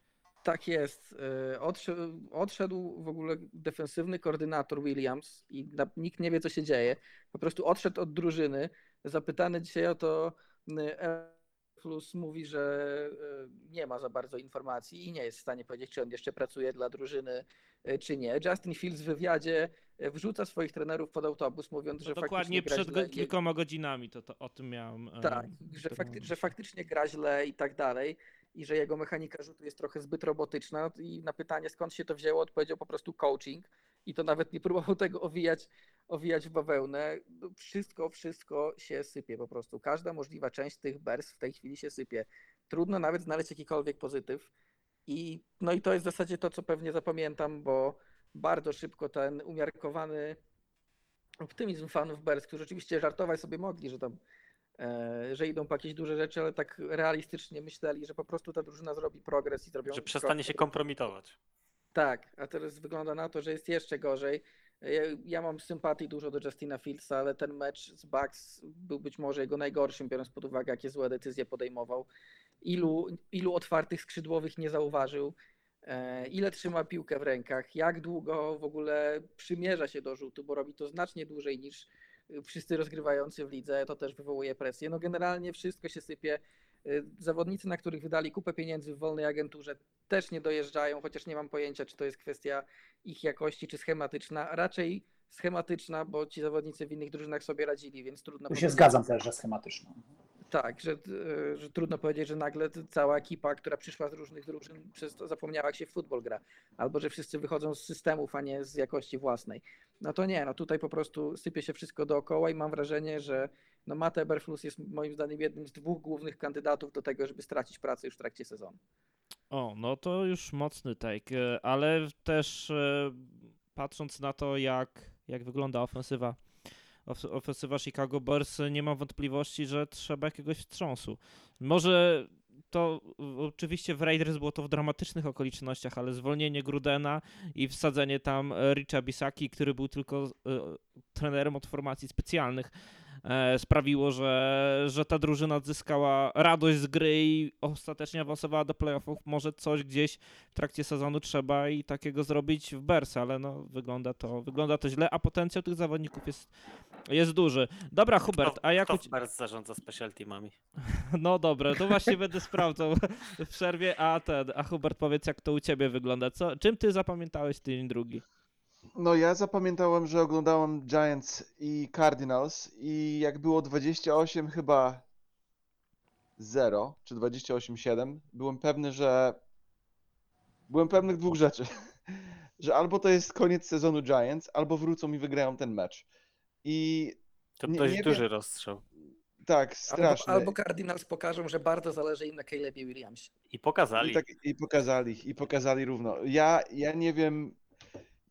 Tak jest. E, Odszedł, w ogóle defensywny koordynator Williams i nikt nie wie, co się dzieje. Po prostu odszedł od drużyny. Zapytany dzisiaj o to Plus mówi, że e, nie ma za bardzo informacji i nie jest w stanie powiedzieć, czy on jeszcze pracuje dla drużyny, e, czy nie. Justin Fields w wywiadzie wrzuca swoich trenerów pod autobus, mówiąc, że To dokładnie przed go, kilkoma godzinami to, to o tym miałem. tak, że, fakty, że faktycznie gra źle i tak dalej. I że jego mechanika rzutu jest trochę zbyt robotyczna. I na pytanie, skąd się to wzięło, odpowiedział po prostu coaching. I to nawet nie próbował tego owijać, owijać w bawełnę. Wszystko, wszystko się sypie po prostu. Każda możliwa część tych bers w tej chwili się sypie. Trudno nawet znaleźć jakikolwiek pozytyw. I, no i to jest w zasadzie to, co pewnie zapamiętam, bo bardzo szybko ten umiarkowany optymizm fanów Bears, którzy oczywiście żartować sobie mogli, że tam że idą po jakieś duże rzeczy, ale tak realistycznie myśleli, że po prostu ta drużyna zrobi progres i zrobią Że przestanie się kompromitować. Tak, a teraz wygląda na to, że jest jeszcze gorzej. Ja, ja mam sympatii dużo do Justina Fieldsa, ale ten mecz z Bucks był być może jego najgorszym, biorąc pod uwagę, jakie złe decyzje podejmował. Ilu, ilu otwartych skrzydłowych nie zauważył, e, ile trzyma piłkę w rękach, jak długo w ogóle przymierza się do rzutu, bo robi to znacznie dłużej niż wszyscy rozgrywający w lidze, to też wywołuje presję. No generalnie wszystko się sypie. Y, Zawodnicy, na których wydali kupę pieniędzy w wolnej agenturze, też nie dojeżdżają, chociaż nie mam pojęcia, czy to jest kwestia ich jakości, czy schematyczna. Raczej schematyczna, bo ci zawodnicy w innych drużynach sobie radzili, więc trudno Tu się powiedzieć- zgadzam też, że schematyczną. Tak, że, y, że trudno powiedzieć, że nagle cała ekipa, która przyszła z różnych drużyn, przez to zapomniała, jak się w futbol gra. Albo że wszyscy wychodzą z systemów, a nie z jakości własnej. No to nie, no tutaj po prostu sypie się wszystko dookoła i mam wrażenie, że no Matt Eberflus jest moim zdaniem jednym z dwóch głównych kandydatów do tego, żeby stracić pracę już w trakcie sezonu. O, no to już mocny take, e, ale też e, patrząc na to, jak, jak wygląda ofensywa, of- ofensywa Chicago Bears, e, nie mam wątpliwości, że trzeba jakiegoś wstrząsu. Może to e, oczywiście w Raiders było to w dramatycznych okolicznościach, ale zwolnienie Grudena i wsadzenie tam e, Richa Bisaki, który był tylko e, trenerem od formacji specjalnych, sprawiło, że, że ta drużyna odzyskała radość z gry i ostatecznie awansowała do playoffów. Może coś gdzieś w trakcie sezonu trzeba i takiego zrobić w Bears, ale no wygląda to, wygląda to źle, a potencjał tych zawodników jest, jest duży. Dobra, Hubert, Kto, a jak kto w Bears zarządza special teamami? No dobra, to właśnie będę sprawdzał w przerwie, a ten, a Hubert powiedz jak to u ciebie wygląda. Co, czym ty zapamiętałeś tydzień drugi? No ja zapamiętałem, że oglądałem Giants i Cardinals i jak było 28 chyba 0 czy 28-7, byłem pewny, że byłem pewny dwóch rzeczy. Że albo to jest koniec sezonu Giants, albo wrócą i wygrają ten mecz. I To Nie- dość nie duży rozstrzał. tak, Albo, straszne. albo Cardinals pokażą, że bardzo zależy im na Calebie Williamsie. I pokazali. I, tak, I pokazali, i pokazali równo. Ja, ja nie wiem,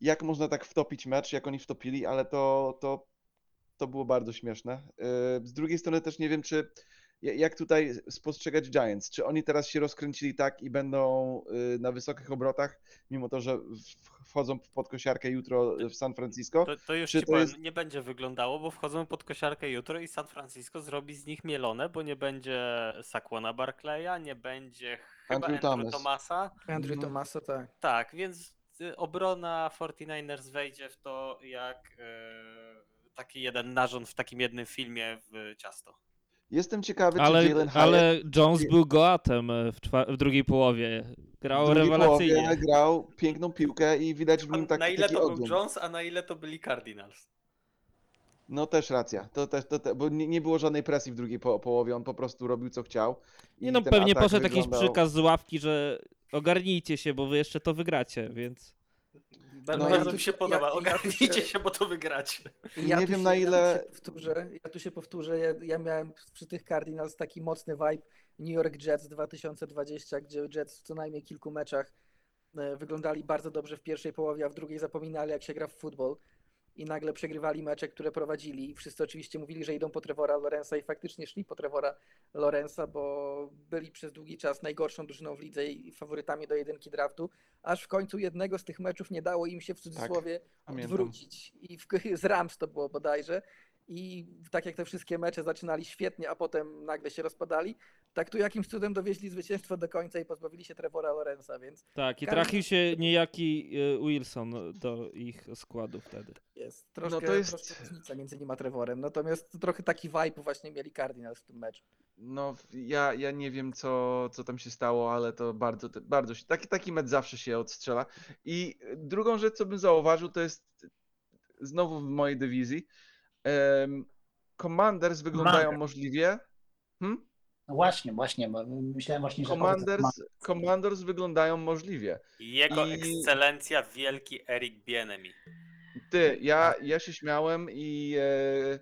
jak można tak wtopić mecz, jak oni wtopili, ale to, to, to było bardzo śmieszne. Yy, Z drugiej strony też nie wiem, czy Ja- Jak tutaj spostrzegać Giants? Czy oni teraz się rozkręcili tak i będą y, na wysokich obrotach, mimo to, że wchodzą w podkosiarkę jutro w San Francisco? To, to już Czy ci to powiem, jest- nie będzie wyglądało, bo wchodzą pod kosiarkę jutro i San Francisco zrobi z nich mielone, bo nie będzie Saquona Barclaya, nie będzie chyba Andrew Andrew, Thomas. Thomasa. Andrew Mhm. Tomasa, tak. Tak, więc y, obrona 49ers wejdzie w to jak e, taki jeden narząd w takim jednym filmie w ciasto. Jestem ciekawy, czy Ale, Jalen Hyatt ale Jones był goatem e, w, czwa- w drugiej połowie. Grał w drugiej rewelacyjnie. połowie grał piękną piłkę i widać w nim taki, na ile taki to był ogień. Jones, a na ile to byli Cardinals? No też racja, to też, to te, bo nie, nie było żadnej presji w drugiej po, połowie, on po prostu robił co chciał. Nie i no, pewnie poszedł jakiś wyglądał- przykaz z ławki, że ogarnijcie się, bo wy jeszcze to wygracie, więc... Bardzo No mi się ja- podoba. ja Ogarnijcie się- się, bo to wygracie. Nie tu wiem, na się- ile- Ja tu się powtórzę, ja tu się powtórzę ja, ja miałem przy tych Cardinals taki mocny vibe New York Jets 2020, gdzie Jets w co najmniej kilku meczach e, wyglądali bardzo dobrze w pierwszej połowie, a w drugiej zapominali jak się gra w futbol i nagle przegrywali mecze, które prowadzili. Wszyscy oczywiście mówili, że idą po Trevora Lorenza i faktycznie szli po Trevora Lorenza, bo byli przez długi czas najgorszą drużyną w lidze i faworytami do jedynki draftu, aż w końcu jednego z tych meczów nie dało im się w cudzysłowie pamiętam. odwrócić. I w, z Rams to było bodajże. I tak jak te wszystkie mecze zaczynali świetnie, a potem nagle się rozpadali, tak tu jakimś cudem dowieźli zwycięstwo do końca i pozbawili się Trevora Lorenza, więc Tak, i trafił się niejaki e, Wilson do ich składu wtedy. jest troszkę, to jest- troszkę różnica między nim a Trevorem. Natomiast trochę taki vibe właśnie mieli Cardinals w tym meczu. No, ja, ja nie wiem, co, co tam się stało, ale to bardzo, bardzo się, taki, taki mecz zawsze się odstrzela. I drugą rzecz, co bym zauważył, to jest znowu w mojej dywizji. Um, Commanders wyglądają Commander. możliwie. Hmm? No właśnie, właśnie, bo myślałem właśnie, że... Commanders, Commanders wyglądają możliwie. Jego I- ekscelencja wielki Eric Bienemi. Ty, ja, ja się śmiałem i e,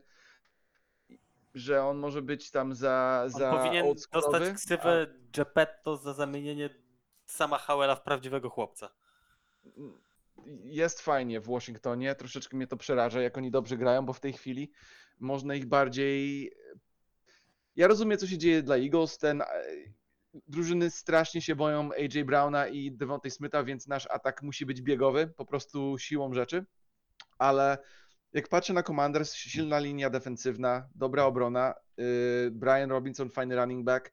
że on może być tam za, On za powinien oldschoolowy, dostać ksywę Geppetto za zamienienie sama Howella w prawdziwego chłopca. jest fajnie w Washingtonie. Troszeczkę mnie to przeraża, jak oni dobrze grają, bo w tej chwili można ich bardziej. Ja rozumiem, co się dzieje dla Eagles. Ten e, drużyny strasznie się boją AJ Browna i Devontae Smitha, więc nasz atak musi być biegowy, po prostu siłą rzeczy. Ale jak patrzę na Commanders, silna linia defensywna, dobra obrona, yy, Brian Robinson, fajny running back,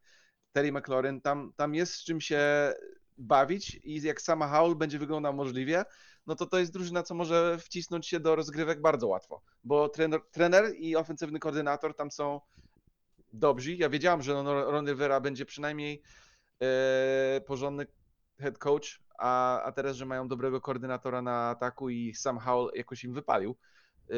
Terry McLaurin, tam, tam jest z czym się bawić i jak sama Howell będzie wyglądał możliwie, no to to jest drużyna, co może wcisnąć się do rozgrywek bardzo łatwo, bo trener, trener i ofensywny koordynator tam są dobrzy. Ja wiedziałem, że Ron Rivera będzie przynajmniej e, porządny head coach, a, a teraz, że mają dobrego koordynatora na ataku i sam Howell jakoś im wypalił, e,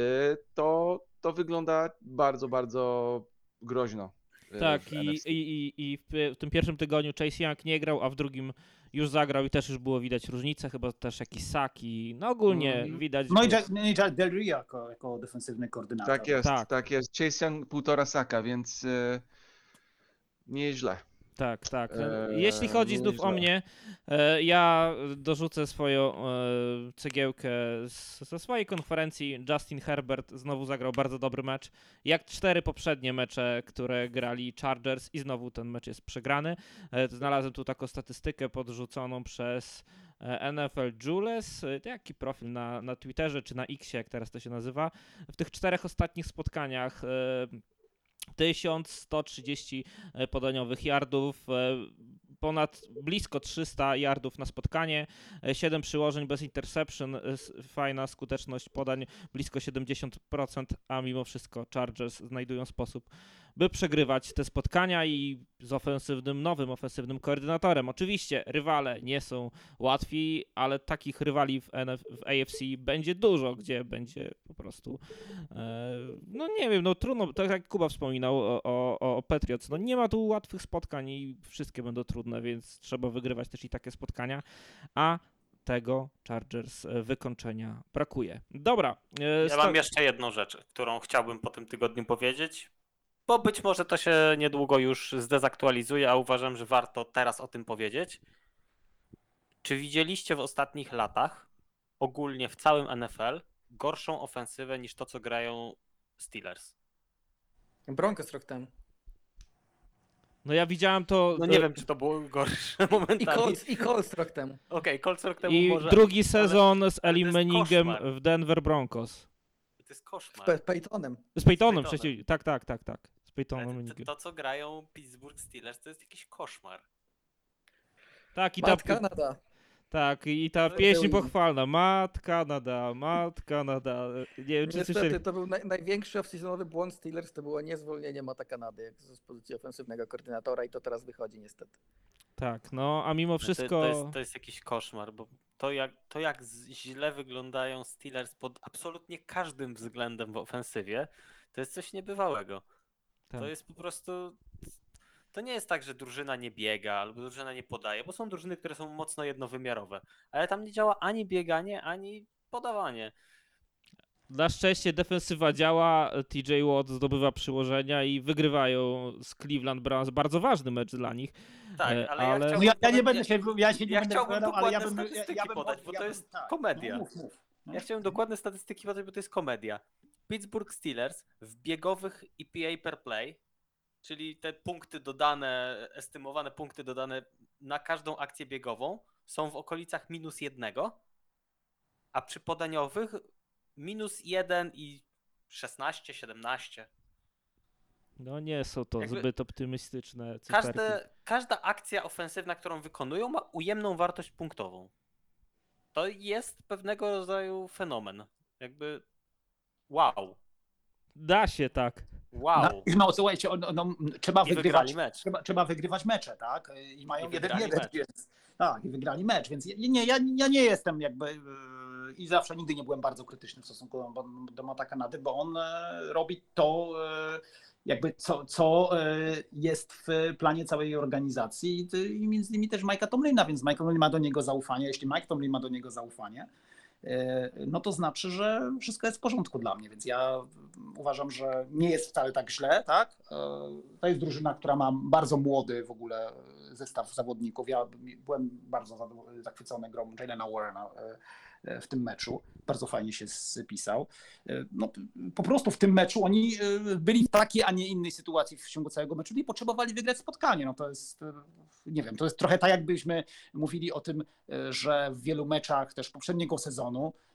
to, to wygląda bardzo, bardzo groźno. e, Tak, i, i, i, w tym pierwszym tygodniu Chase Young nie grał, a w drugim już zagrał i też już było widać różnicę, chyba też jakiś sak i no ogólnie Mhm. widać. No i Jack, no i Jack Del Rio jako, jako defensywny koordynator. Tak jest, Tak. tak. jest. Chase Young półtora saka, więc e, nieźle. Tak, tak. Eee, Jeśli chodzi znów o mnie, e, ja dorzucę swoją e, cegiełkę ze swojej konferencji. Justin Herbert znowu zagrał bardzo dobry mecz. Jak cztery poprzednie mecze, które grali Chargers i znowu ten mecz jest przegrany. E, Znalazłem tu taką statystykę podrzuconą przez e, NFL Jules, e, jaki profil na, na Twitterze czy na Xie, jak teraz to się nazywa. W tych czterech ostatnich spotkaniach e, 1130 e, podaniowych yardów, e, ponad blisko 300 yardów na spotkanie, 7 przyłożeń bez interception, e, fajna skuteczność podań blisko 70%, a mimo wszystko Chargers znajdują sposób, by przegrywać te spotkania i z ofensywnym, nowym ofensywnym koordynatorem. Oczywiście rywale nie są łatwi, ale takich rywali w, NF, w AFC będzie dużo, gdzie będzie po prostu e, no nie wiem, no trudno, tak jak Kuba wspominał o, o, o Patriots, no nie ma tu łatwych spotkań i wszystkie będą trudne, więc trzeba wygrywać też i takie spotkania, a tego Chargers e, wykończenia brakuje. Dobra. e, Ja mam jeszcze jedną rzecz, którą chciałbym po tym tygodniu powiedzieć, bo być może to się niedługo już zdezaktualizuje, a uważam, że warto teraz o tym powiedzieć. Czy widzieliście w ostatnich latach, ogólnie w całym NFL, gorszą ofensywę niż to, co grają Steelers? Broncos rok temu. No ja widziałem to. No nie e, wiem, czy to było gorsze I momentami. Colts, i Colts rok temu. Okej, Colts rok temu I może... drugi ale sezon z ale Elim jest Manningem koszmar. w Denver Broncos. To jest koszmar. Z Pe- Peytonem. Z Peytonem Peytonem. przecież. Tak, tak, tak, tak. To, to, to, co grają Pittsburgh Steelers, to jest jakiś koszmar. Tak, i ta, Mat Kanada. tak, i ta To pieśń był- pochwalna. Mat Kanada, Mat Kanada. Nie wiem, czy słyszeli. Niestety to był naj, największy off-seasonowy błąd Steelers, to było niezwolnienie Mata Kanady z pozycji ofensywnego koordynatora i to teraz wychodzi niestety. Tak, no, a mimo to- wszystko. To, jest, to jest jakiś koszmar, bo to jak, to jak źle wyglądają Steelers pod absolutnie każdym względem w ofensywie, to jest coś niebywałego. Tak. To jest po prostu. To nie jest tak, że drużyna nie biega albo drużyna nie podaje, bo są drużyny, które są mocno jednowymiarowe, ale tam nie działa ani bieganie, ani podawanie. Na szczęście defensywa działa, TJ Watt zdobywa przyłożenia i wygrywają z Cleveland Browns. Bardzo ważny mecz dla nich. Tak, ale, ale- ja No No chciałbym ja, ja nie będę się, ja się nie ja będę chciałbym ale ja bym, dokładne ja, ja statystyki bym podać, bo ja to jest tak, komedia. No, mów, mów. Ja chciałem dokładne statystyki podać, bo to jest komedia. Pittsburgh Steelers w biegowych EPA per play, czyli te punkty dodane, estymowane punkty dodane na każdą akcję biegową, są w okolicach minus jednego, a przy podaniowych minus jeden i 16, 17. No nie są to Jakby zbyt optymistyczne cyferki. Każde, każda akcja ofensywna, którą wykonują, ma ujemną wartość punktową. To jest pewnego rodzaju fenomen. Jakby wow. Da się tak. Wow. No, no słuchajcie, no, no, trzeba I wygrywać. mecz. Trzeba, trzeba wygrywać mecze, tak? I mają I jeden jeden, więc tak, i wygrali mecz, więc ja, nie, ja, ja nie jestem jakby yy, i zawsze nigdy nie byłem bardzo krytyczny w stosunku do, do Mata Kanady, bo on e, robi to e, jakby co, co jest w planie całej organizacji i, ty- i między innymi też Mike'a Tomlina, więc Mike Tomlin ma do niego zaufanie, jeśli Mike Tomlin ma do niego zaufanie, no to znaczy, że wszystko jest w porządku dla mnie, więc ja uważam, że nie jest wcale tak źle, tak? E, To jest drużyna, która ma bardzo młody w ogóle zestaw zawodników. Ja byłem bardzo zachwycony grą Jalena Warrena e, e, w tym meczu. Bardzo fajnie się spisał. E, No, po prostu w tym meczu oni e, byli w takiej, a nie innej sytuacji w ciągu całego meczu i potrzebowali wygrać spotkanie. No to jest, e, nie wiem, to jest trochę tak, jakbyśmy mówili o tym, e, że w wielu meczach też poprzedniego sezonu e,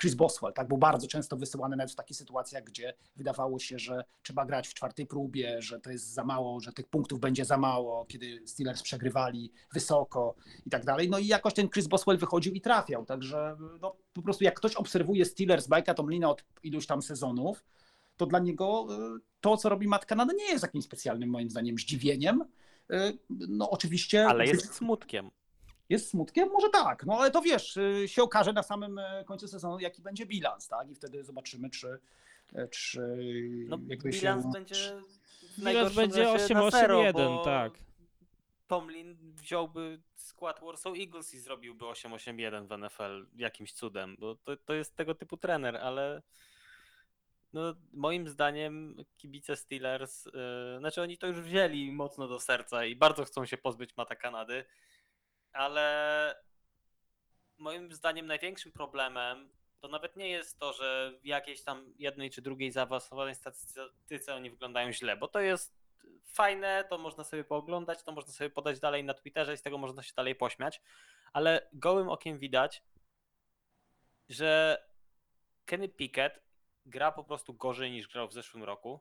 Chris Boswell, tak, był bardzo często wysyłany nawet w takich sytuacjach, gdzie wydawało się, że trzeba grać w czwartej próbie, że to jest za mało, że tych punktów będzie za mało, kiedy Steelers przegrywali wysoko i tak dalej. No i jakoś ten Chris Boswell wychodził i trafiał, także no, po prostu jak ktoś obserwuje Steelers, Bajka Tomlina od iluś tam sezonów, to dla niego y, to, co robi Matt Canada nie jest jakimś specjalnym moim zdaniem zdziwieniem. Y, No oczywiście... Ale jest smutkiem. Jest smutkiem? Może tak, no ale to wiesz, y, się okaże na samym e, końcu sezonu, jaki będzie bilans, tak? I wtedy zobaczymy, czy, e, czy No, jakby bilans się... będzie. Bilans będzie razie na zero, 8-8-1, bo tak. Tomlin wziąłby skład Warsaw Eagles i zrobiłby 8-8-1 w NFL jakimś cudem, bo to, to jest tego typu trener, ale no, moim zdaniem kibice Steelers, yy, znaczy oni to już wzięli mocno do serca i bardzo chcą się pozbyć Mata Kanady, ale moim zdaniem największym problemem to nawet nie jest to, że w jakiejś tam jednej czy drugiej zaawansowanej statystyce oni wyglądają źle, bo to jest fajne, to można sobie pooglądać, to można sobie podać dalej na Twitterze i z tego można się dalej pośmiać, ale gołym okiem widać, że Kenny Pickett gra po prostu gorzej niż grał w zeszłym roku,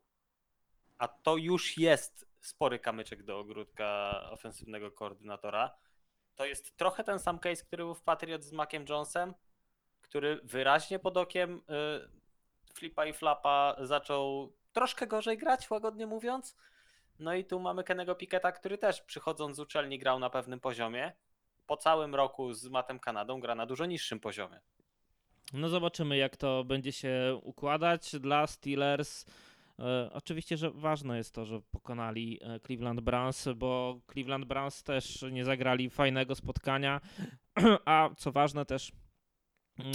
a to już jest spory kamyczek do ogródka ofensywnego koordynatora. To jest trochę ten sam case, który był w Patriot z Maciem Jonesem, który wyraźnie pod okiem y, flipa i flapa zaczął troszkę gorzej grać, łagodnie mówiąc. No i tu mamy Kennego Picketa, który też przychodząc z uczelni grał na pewnym poziomie. Po całym roku z Matem Kanadą gra na dużo niższym poziomie. No zobaczymy, jak to będzie się układać dla Steelers. E, oczywiście, że ważne jest to, że pokonali e, Cleveland Browns, bo Cleveland Browns też nie zagrali fajnego spotkania, a co ważne też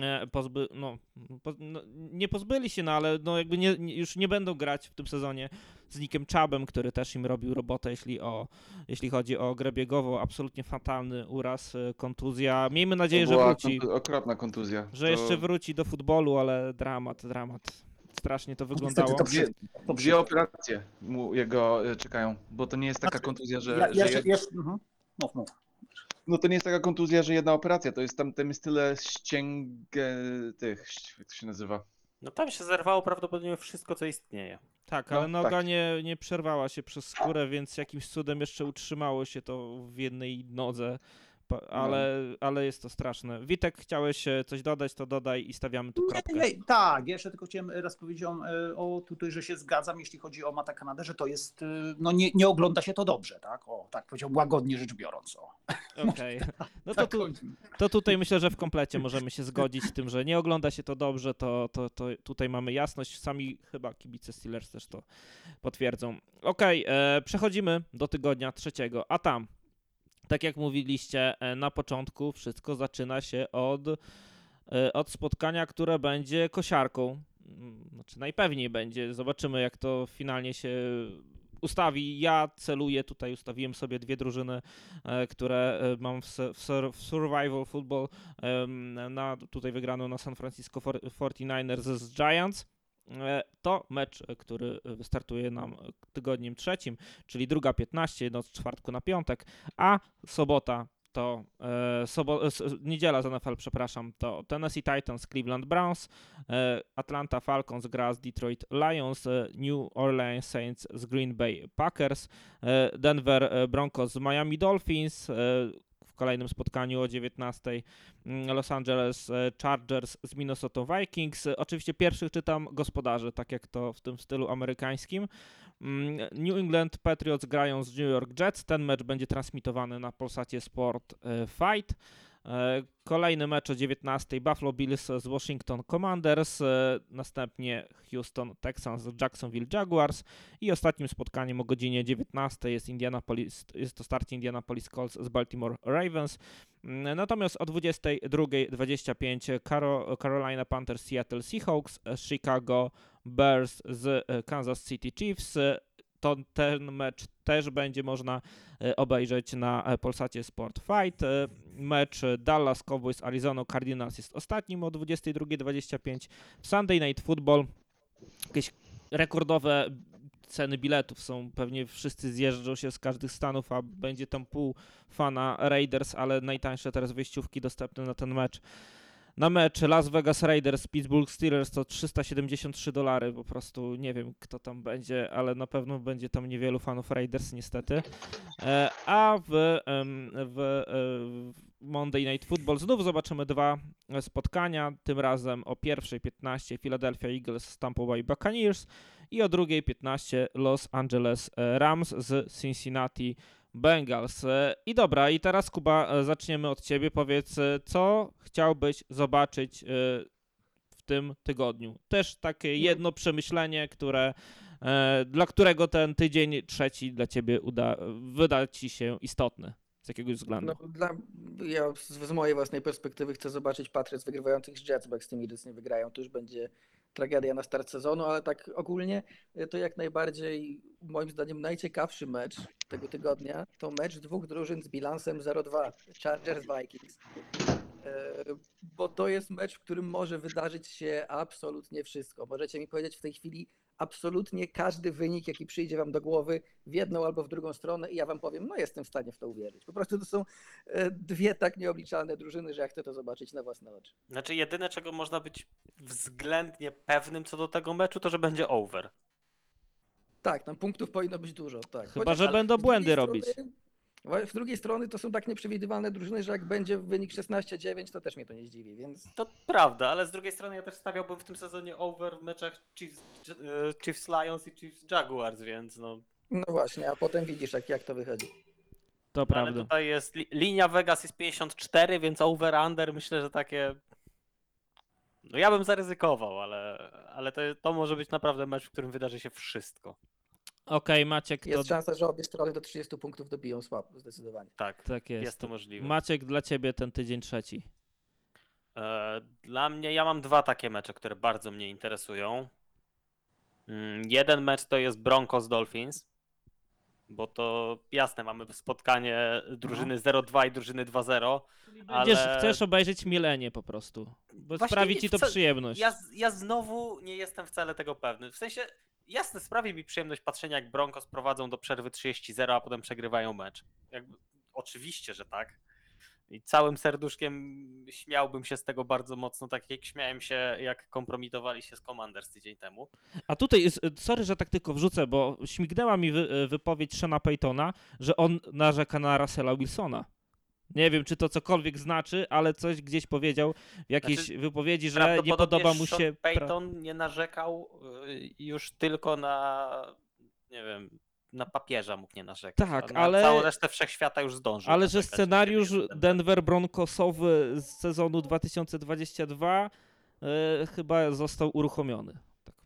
e, pozby, no, po, no, nie pozbyli się, no ale no jakby nie, nie, już nie będą grać w tym sezonie z Nickiem Chubbem, który też im robił robotę, jeśli, o, jeśli chodzi o grę biegową. Absolutnie fatalny uraz, kontuzja. Miejmy nadzieję, że wróci. okropna kontuzja. Że To- jeszcze wróci do futbolu, ale dramat, dramat. Strasznie to Niestety wyglądało. to przy- to operacje mu jego e, czekają? Bo to nie jest taka kontuzja, że. Ja, że jeszcze, jed- jeszcze, mhm. Mów, mów. No to nie jest taka kontuzja, że jedna operacja. To jest tam, tam jest tyle ścięgę tych, jak to się nazywa? No tam się zerwało prawdopodobnie wszystko, co istnieje. Tak, No, ale noga tak. nie, nie przerwała się przez skórę, więc jakimś cudem jeszcze utrzymało się to w jednej nodze. No. Ale, ale jest to straszne. Witek, chciałeś e, coś dodać, to dodaj i stawiamy tu kropkę. nie, nie, tak, jeszcze tylko chciałem raz powiedzieć o, e, o tutaj, że się zgadzam, jeśli chodzi o Mata Kanadę, że to jest, e, no nie, nie ogląda się to dobrze, tak? O, tak powiedział łagodnie rzecz biorąc. Okej. No to, Tak, tu, to tutaj myślę, że w komplecie możemy się zgodzić z tym, że nie ogląda się to dobrze, to, to, to tutaj mamy jasność. Sami chyba kibice Steelers też to potwierdzą. Okej, e, przechodzimy do tygodnia trzeciego, a tam, tak jak mówiliście e, na początku, wszystko zaczyna się od, e, od spotkania, które będzie kosiarką. Mm, Znaczy najpewniej będzie. Zobaczymy, jak to finalnie się ustawi. Ja celuję, tutaj ustawiłem sobie dwie drużyny e, które mam w, w, sur- w Survival Football na tutaj wygraną na San Francisco for- 49ers z Giants. E, To mecz, e, który wystartuje nam tygodniem trzecim, czyli druga 15, noc czwartku na piątek, a sobota to e, sobo- s- niedziela z NFL, przepraszam, to Tennessee Titans, Cleveland Browns, e, Atlanta Falcons gra z Detroit Lions, e, New Orleans Saints z Green Bay Packers, e, Denver e, Broncos z Miami Dolphins, e, w kolejnym spotkaniu o 19 mm, Los Angeles e, Chargers z Minnesota Vikings. E, Oczywiście pierwszych czytam gospodarzy, tak jak to w tym stylu amerykańskim. Mm, New England Patriots grają z New York Jets. Ten mecz będzie transmitowany na Polsacie Sport e, Fight. E, Kolejny mecz o 19 Buffalo Bills z Washington Commanders, e, następnie Houston Texans z Jacksonville Jaguars i ostatnim spotkaniem o godzinie 19 jest Indianapolis, jest to starcie Indianapolis Colts z Baltimore Ravens. Mm, Natomiast o 22.25 Caro- Carolina Panthers Seattle Seahawks, Chicago Bears z e, Kansas City Chiefs. To ten mecz też będzie można obejrzeć na Polsacie Sport Fight. Mecz Dallas Cowboys Arizona Cardinals jest ostatnim o 22.25. Sunday Night Football. Jakieś rekordowe ceny biletów są, pewnie wszyscy zjeżdżą się z każdych stanów, a będzie tam pół fana Raiders, ale najtańsze teraz wyjściówki dostępne na ten mecz. Na mecz Las Vegas Raiders, Pittsburgh Steelers to 373 dolary, po prostu nie wiem kto tam będzie, ale na pewno będzie tam niewielu fanów Raiders niestety. E, A w, w, e, w Monday Night Football znów zobaczymy dwa spotkania, tym razem o 1.15 Philadelphia Eagles z Tampa Bay Buccaneers i o 2.15 Los Angeles e, Rams z Cincinnati Bengals. E, I dobra, i teraz Kuba, e, zaczniemy od ciebie. Powiedz, e, co chciałbyś zobaczyć w tym tygodniu? Też takie jedno przemyślenie, które, dla którego ten tydzień trzeci dla ciebie uda, wyda ci się istotny. Z jakiegoś względu. No, dla, ja z, z mojej własnej perspektywy chcę zobaczyć Patriots wygrywających z Jets, bo jak z tymi Jets nie wygrają, to już będzie tragedia na start sezonu, ale tak ogólnie y, to jak najbardziej moim zdaniem najciekawszy mecz tego tygodnia to mecz dwóch drużyn z bilansem 0-2, Chargers Vikings. E, Bo to jest mecz, w którym może wydarzyć się absolutnie wszystko. Możecie mi powiedzieć w tej chwili absolutnie każdy wynik, jaki przyjdzie wam do głowy w jedną albo w drugą stronę i ja wam powiem, no jestem w stanie w to uwierzyć. Po prostu to są e, dwie tak nieobliczalne drużyny, że ja chcę to zobaczyć na własne oczy. Znaczy jedyne czego można być względnie pewnym co do tego meczu, to że będzie over. Tak, tam punktów powinno być dużo, tak. Chyba, że ale będą błędy robić. strony- Z drugiej strony to są tak nieprzewidywalne drużyny, że jak będzie wynik 16-9, to też mnie to nie zdziwi, więc To prawda, ale z drugiej strony ja też stawiałbym w tym sezonie over w meczach Chiefs, e, Chiefs Lions i Chiefs Jaguars, więc no. no właśnie, a potem widzisz jak, jak to wychodzi. To Ale prawda. tutaj jest li, linia Vegas jest 54, więc over under myślę, że takie. No ja bym zaryzykował, ale, ale to, to może być naprawdę mecz, w którym wydarzy się wszystko. Okej, Maciek, to Jest szansa, że obie strony do 30 punktów dobiją słab, zdecydowanie. Tak, tak jest. jest to możliwe. Maciek, dla ciebie ten tydzień trzeci. E, Dla mnie, ja mam dwa takie mecze, które bardzo mnie interesują. Mm, Jeden mecz to jest Broncos Dolphins. Bo to jasne, mamy spotkanie No. drużyny 0-2 i drużyny 2-0. Będziesz, Ale- chcesz obejrzeć mielenie po prostu. Bo Właśnie sprawi nie, ci to wca- przyjemność. Ja, z- ja znowu nie jestem wcale tego pewny. W sensie, jasne, sprawi mi przyjemność patrzenia, jak Broncos prowadzą do przerwy 30-0, a potem przegrywają mecz. Jakby, oczywiście, że tak. I całym serduszkiem śmiałbym się z tego bardzo mocno, tak jak śmiałem się, jak kompromitowali się z Commanders tydzień temu. A tutaj, sorry, że tak tylko wrzucę, bo śmignęła mi wy, wypowiedź Shana Paytona, że on narzeka na Russella Wilsona. Nie wiem, czy to cokolwiek znaczy, ale coś gdzieś powiedział w jakiejś Znaczy, wypowiedzi, że nie podoba mu Sean się. pra- Payton nie narzekał y, już tylko na, nie wiem, na papieża mógł nie narzekać. Tak, na ale- całą resztę wszechświata już zdążył. Ale że narzekać, scenariusz Denver Broncosowy z sezonu 2022 e, chyba został uruchomiony.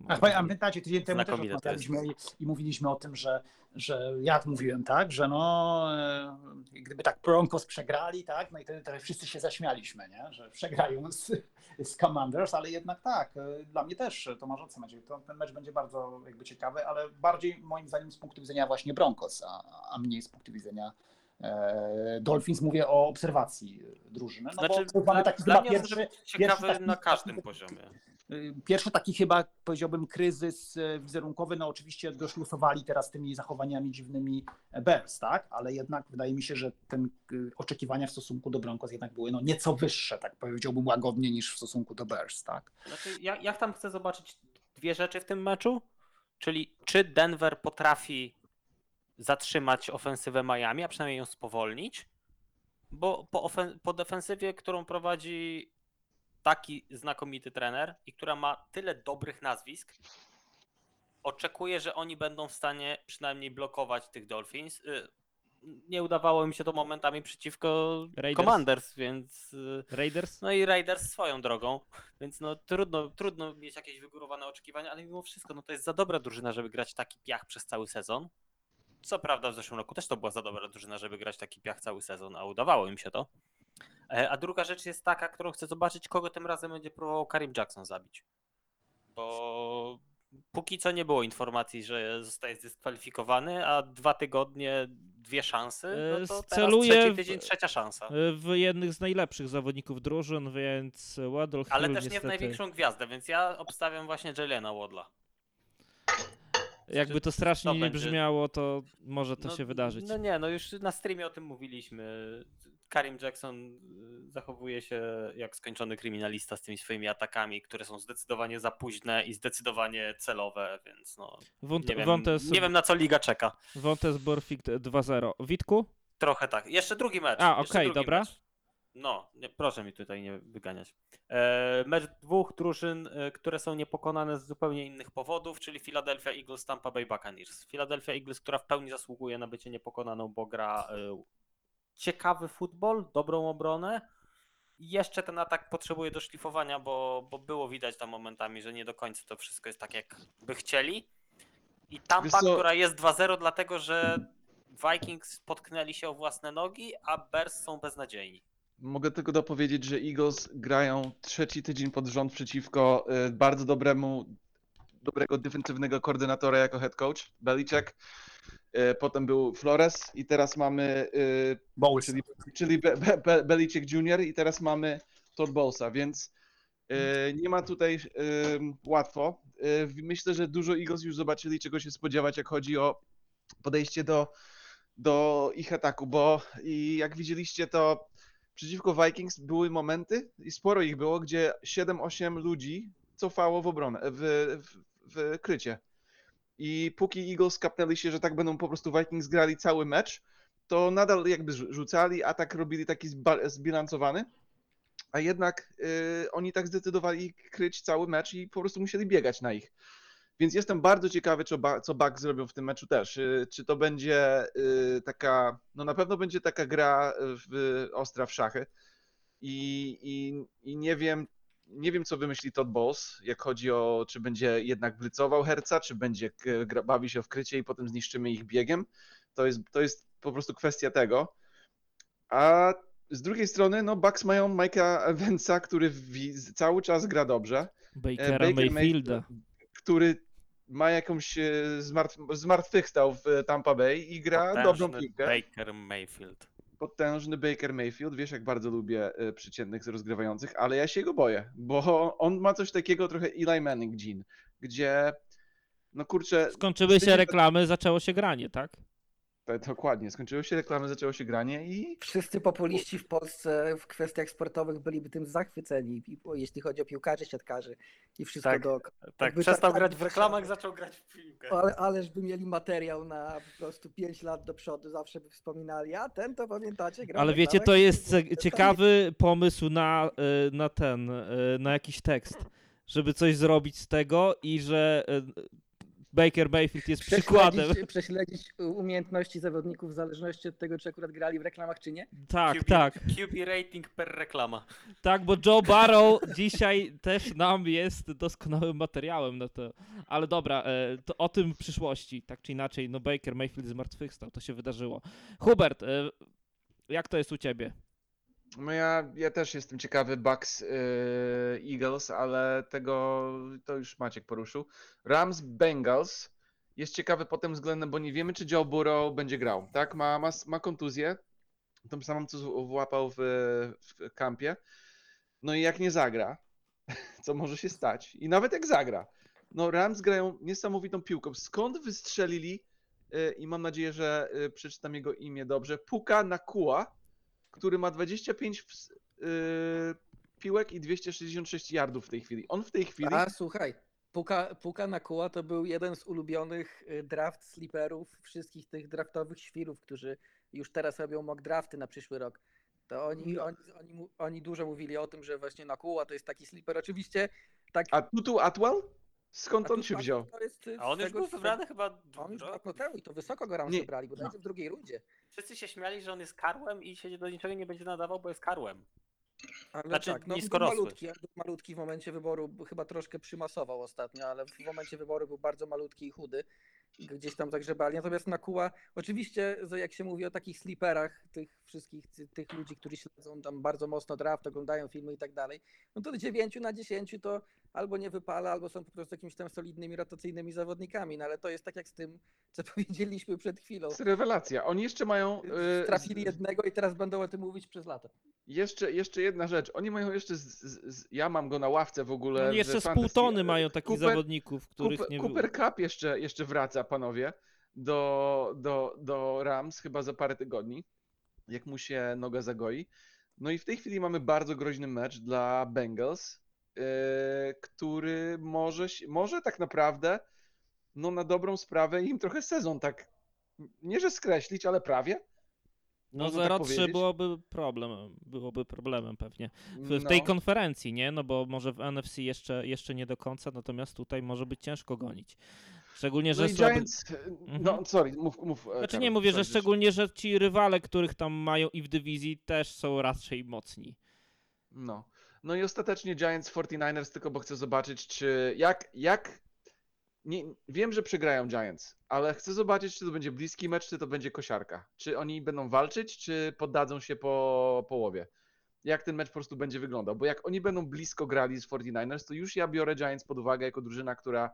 Tak A pamiętacie, tydzień temu też rozmawialiśmy i, i mówiliśmy o tym, że, że ja mówiłem tak, że no e, gdyby tak Broncos przegrali, tak, no i wtedy wszyscy się zaśmialiśmy, nie? że przegrają z, z Commanders, ale jednak tak, e, dla mnie też to ma rację Maciej, to, ten mecz będzie bardzo jakby ciekawy, ale bardziej moim zdaniem z punktu widzenia właśnie Broncos, a, a mniej z punktu widzenia e, Dolphins, mówię o obserwacji drużyny, no Znaczy, bo mamy dla, taki dla mnie pierwszy, ciekawy pierwszy taki- na każdym poziomie. Pierwszy taki chyba powiedziałbym kryzys e, wizerunkowy, no oczywiście doszlusowali teraz tymi zachowaniami dziwnymi Bears, tak? Ale jednak wydaje mi się, że ten y, oczekiwania w stosunku do Broncos jednak były no nieco wyższe, tak powiedziałbym łagodnie niż w stosunku do Bears, tak? Znaczy, ja, ja tam chcę zobaczyć dwie rzeczy w tym meczu, czyli czy Denver potrafi zatrzymać ofensywę Miami, a przynajmniej ją spowolnić, bo po, po defensywie, którą prowadzi taki znakomity trener i która ma tyle dobrych nazwisk, oczekuję, że oni będą w stanie przynajmniej blokować tych Dolphins. Y, Nie udawało mi się to momentami przeciwko Raiders. Commanders, więc y, Raiders? no i Raiders swoją drogą, więc no trudno, trudno mieć jakieś wygórowane oczekiwania, ale mimo wszystko no to jest za dobra drużyna, żeby grać taki piach przez cały sezon. Co prawda w zeszłym roku też to była za dobra drużyna, żeby grać taki piach cały sezon, a udawało im się to. E, A druga rzecz jest taka, którą chcę zobaczyć, kogo tym razem będzie próbował Karim Jackson zabić. Bo póki co nie było informacji, że zostaje zdyskwalifikowany, a dwa tygodnie, dwie szanse, E, no to teraz celuje trzeci w- tydzień, trzecia szansa. E, W jednych z najlepszych zawodników drużyn, więc Waddle Hill Ale też nie w niestety, największą gwiazdę, więc ja obstawiam właśnie Jelena Wadla. jakby to strasznie to nie brzmiało, to może to no, się wydarzyć. No nie, no już na streamie o tym mówiliśmy. Karim Jackson y, zachowuje się jak skończony kryminalista z tymi swoimi atakami, które są zdecydowanie za późne i zdecydowanie celowe, więc no Wont, nie wiem, Wontes, nie wiem na co liga czeka. Wontes Borfikt 2-0. Witku? Trochę tak. Jeszcze drugi mecz. A, okej, drugi dobra. Mecz. No, nie, proszę mi tutaj nie wyganiać. E, mecz dwóch drużyn, e, które są niepokonane z zupełnie innych powodów, czyli Philadelphia Eagles, Tampa Bay Buccaneers. Philadelphia Eagles, która w pełni zasługuje na bycie niepokonaną, bo gra e, ciekawy futbol, dobrą obronę. Jeszcze ten atak potrzebuje doszlifowania, bo, bo było widać tam momentami, że nie do końca to wszystko jest tak, jak by chcieli. I Tampa, Wiesz co- która jest 2-0, dlatego że Vikings potknęli się o własne nogi, a Bears są beznadziejni. Mogę tylko dopowiedzieć, że Eagles grają trzeci tydzień pod rząd przeciwko y, bardzo dobremu, dobrego defensywnego koordynatora jako head coach, Belichick. Y, Potem był Flores i teraz mamy, y, Bowles. czyli, czyli Be, Be, Be, Belichick Jr. i teraz mamy Todd Bowlesa, więc y, nie ma tutaj łatwo. Myślę, że dużo Eagles już zobaczyli, czego się spodziewać, jak chodzi o podejście do, do ich ataku, bo i jak widzieliście, to przeciwko Vikings były momenty i sporo ich było, gdzie 7-8 ludzi cofało w obronę, w, w, w krycie. I póki Eagles skapnęli się, że tak będą po prostu Vikings grali cały mecz, to nadal jakby rzu- rzucali, atak robili taki zbilansowany, a jednak y, oni tak zdecydowali kryć cały mecz i po prostu musieli biegać na ich. Więc jestem bardzo ciekawy, co, ba- co Bucks zrobią w tym meczu też. Y, Czy to będzie y, taka, no na pewno będzie taka gra w, ostra w szachy. I, i, i nie wiem, nie wiem, co wymyśli Todd Bowles, jak chodzi o, czy będzie jednak blicował Herca, czy będzie bawi się w krycie i potem zniszczymy ich biegiem. To jest, to jest po prostu kwestia tego. A z drugiej strony, no Bucks mają Mike'a Evansa, który cały czas gra dobrze. E, Bakera Baker Mayfielda. Mayfield, który ma jakąś e, zmartw zmartwychwstał w e, Tampa Bay i gra dobrą Potężny piłkę. Baker Mayfield. Potężny Baker Mayfield, wiesz jak bardzo lubię e, przeciętnych rozgrywających, ale ja się go boję, bo on ma coś takiego trochę Eli Manning gene, gdzie no kurczę, Skończyły się reklamy, zaczęło się granie, tak? Tak, dokładnie, skończyły się reklamy, zaczęło się granie i Wszyscy populiści w Polsce w kwestiach sportowych byliby tym zachwyceni, jeśli chodzi o piłkarzy, siatkarzy i wszystko Tak. dookoła. Tak, Jakby przestał tak- grać tak w reklamach, zaczął grać w piłkę. Ale, ależ by mieli materiał na po prostu 5 lat do przodu, zawsze by wspominali, a ten to pamiętacie, grał Ale wiecie, to jest ciekawy pomysł na, y, na ten, y, na jakiś tekst, żeby coś zrobić z tego i że y, Baker Mayfield jest przykładem. Prześledzić, prześledzić umiejętności zawodników w zależności od tego, czy akurat grali w reklamach, czy nie. Tak, QB, tak, QB rating per reklama. tak, bo Joe Barrow dzisiaj też nam jest doskonałym materiałem na to. Ale dobra, e, to o tym w przyszłości, tak czy inaczej, no Baker Mayfield zmartwychwstał, to się wydarzyło. Hubert, e, jak to jest u ciebie? No ja, ja też jestem ciekawy Bucks e, Eagles, ale tego to już Maciek poruszył. Rams Bengals jest ciekawy pod tym względem, bo nie wiemy czy Joe Burrow będzie grał, tak? Ma, ma, ma kontuzję, tą samą co włapał w, w kampie. No i jak nie zagra, co może się stać? I nawet jak zagra, no Rams grają niesamowitą piłką. Skąd wystrzelili, y, i mam nadzieję, że y, przeczytam jego imię dobrze, Puka Nakua, który ma 25 w- y, piłek i 266 yardów w tej chwili. On w tej chwili... A słuchaj, Puka, Puka na koła to był jeden z ulubionych y, draft sleeperów wszystkich tych draftowych świrów, którzy już teraz robią mock drafty na przyszły rok. To oni, No. oni, oni, oni dużo mówili o tym, że właśnie na to jest taki sleeper. Oczywiście tak. A Tutu Atwell? Skąd on się wziął? To jest, A on z już tego, był wybrany chyba On już dwa temu i to wysoko go Nie. wybrali, bodajże w drugiej rundzie. Wszyscy się śmiali, że on jest karłem i się do niczego nie będzie nadawał, bo jest karłem. Ale Znaczy, tak, no, był malutki, był malutki w momencie wyboru, chyba troszkę przymasował ostatnio, ale w momencie wyboru był bardzo malutki i chudy. i Gdzieś tam zagrzebali. Natomiast Nakuła, oczywiście, że jak się mówi o takich sliperach, tych wszystkich ty- tych ludzi, którzy śledzą tam bardzo mocno draft, oglądają filmy i tak dalej, no to 9 na 10 to albo nie wypala, albo są po prostu jakimiś tam solidnymi, rotacyjnymi zawodnikami. No ale to jest tak jak z tym, co powiedzieliśmy przed chwilą. To jest rewelacja. Oni jeszcze mają... y, Trafili jednego i teraz będą o tym mówić przez lata. Jeszcze, jeszcze jedna rzecz. Oni mają jeszcze. Z, z, z, ja mam go na ławce w ogóle. Oni jeszcze z pół tony mają takich Cooper- zawodników, których Cooper, nie Cooper było. Cup jeszcze, jeszcze wraca, panowie, do, do, do Rams chyba za parę tygodni, jak mu się noga zagoi. No i w tej chwili mamy bardzo groźny mecz dla Bengals, yy, który może, może tak naprawdę no na dobrą sprawę im trochę sezon tak, nie że skreślić, ale prawie. No można tak 0-3 powiedzieć. byłoby problem, byłoby problemem pewnie. W, w No. tej konferencji, nie? No bo może w NFC jeszcze, jeszcze nie do końca, natomiast tutaj może być ciężko gonić. Szczególnie, że No słaby... Giants, no sorry, mów, mów. e, Znaczy Karol, nie mówię, że szczególnie, że ci rywale, których tam mają i w dywizji też są raczej mocni. No. No i ostatecznie Giants 49ers, tylko bo chcę zobaczyć, czy jak, jak. Nie, wiem, że przegrają Giants, ale chcę zobaczyć, czy to będzie bliski mecz, czy to będzie kosiarka. Czy oni będą walczyć, czy poddadzą się po połowie. Jak ten mecz po prostu będzie wyglądał. Bo jak oni będą blisko grali z 49ers, to już ja biorę Giants pod uwagę jako drużyna, która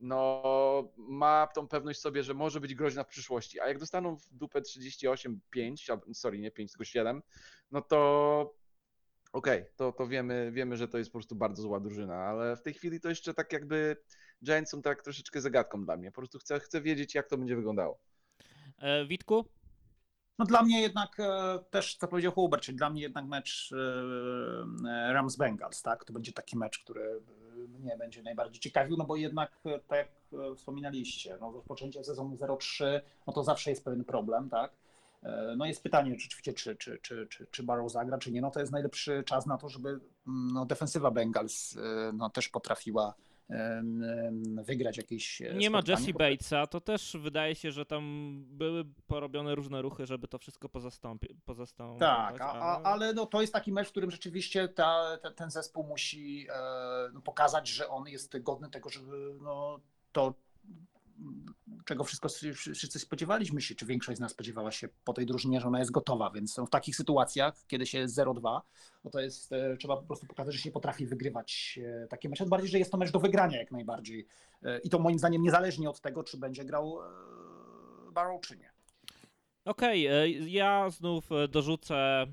no, ma tą pewność sobie, że może być groźna w przyszłości. A jak dostaną w dupę 38-5, albo- sorry, nie 5, tylko 7, no to okej, to, to wiemy, wiemy, że to jest po prostu bardzo zła drużyna, ale w tej chwili to jeszcze tak jakby Giants są tak troszeczkę zagadką dla mnie. Po prostu chcę, chcę wiedzieć, jak to będzie wyglądało. E, Witku? No dla mnie jednak e, też, co powiedział Hubert, czyli dla mnie jednak mecz e, Rams Bengals, tak? To będzie taki mecz, który e, mnie będzie najbardziej ciekawił, no bo jednak, e, tak jak e, wspominaliście, no rozpoczęcie sezonu 0-3, no to zawsze jest pewien problem, tak? E, No jest pytanie rzeczywiście, czy, czy, czy, czy, czy Barrow zagra, czy nie. No to jest najlepszy czas na to, żeby mm, no, defensywa Bengals e, no, też potrafiła wygrać jakieś e, Nie ma spotkanie, Jesse bo- Batesa, to też wydaje się, że tam były porobione różne ruchy, żeby to wszystko pozastąpi- pozastąpić. Tak, a, a, ale no, to jest taki mecz, w którym rzeczywiście ta, te- ten zespół musi e, no, pokazać, że on jest godny tego, żeby no, to czego wszystko, wszyscy spodziewaliśmy się, czy większość z nas spodziewała się po tej drużynie, że ona jest gotowa, więc w takich sytuacjach, kiedy się jest 0-2, no to jest, e, trzeba po prostu pokazać, że się potrafi wygrywać e, takie mecze, bardziej, że jest to mecz do wygrania jak najbardziej. E, i to moim zdaniem niezależnie od tego, czy będzie grał Barrow, czy nie. Okej, e, ja znów dorzucę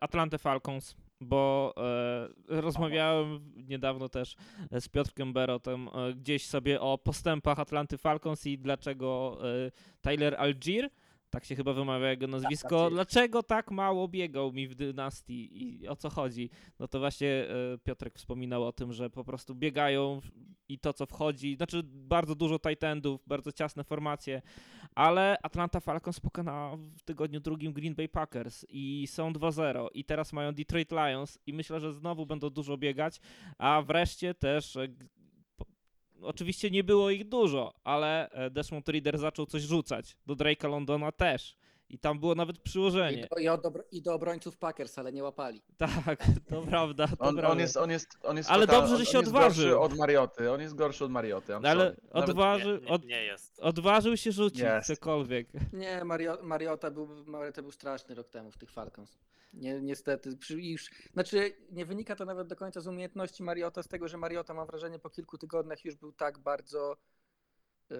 Atlantę Falcons, bo e, rozmawiałem niedawno też e, z Piotrkiem Berotem e, gdzieś sobie o postępach Atlanty Falcons i dlaczego e, Tyler Algier, tak się chyba wymawia jego nazwisko, Algier. dlaczego tak mało biegał mi w dynastii i o co chodzi? No to właśnie e, Piotrek wspominał o tym, że po prostu biegają i to co wchodzi, znaczy bardzo dużo tight endów, bardzo ciasne formacje, ale Atlanta Falcons pokonała w tygodniu drugim Green Bay Packers i są 2-0 i teraz mają Detroit Lions i myślę, że znowu będą dużo biegać, a wreszcie też e, oczywiście nie było ich dużo, ale e, Desmond Reader zaczął coś rzucać, do Drake'a Londona też i tam było nawet I przyłożenie. do, i, od, obro- I do obrońców Packers, ale nie łapali. Tak, to prawda, to On, prawda. on jest, on jest, on jest Ale total- dobrze, że on, się on jest odważył. gorszy od Marioty, on jest gorszy od Marioty. I'm Ale sorry. Nawet- odważy, Nie, od, nie, nie jest. odważył się rzucić Jest. cokolwiek. Nie, Mario, Mariota, był, Mariota był straszny rok temu w tych Falcons. Nie, niestety, przy, już, znaczy nie wynika to nawet do końca z umiejętności Mariota, z tego, że Mariota mam wrażenie po kilku tygodniach już był tak bardzo y,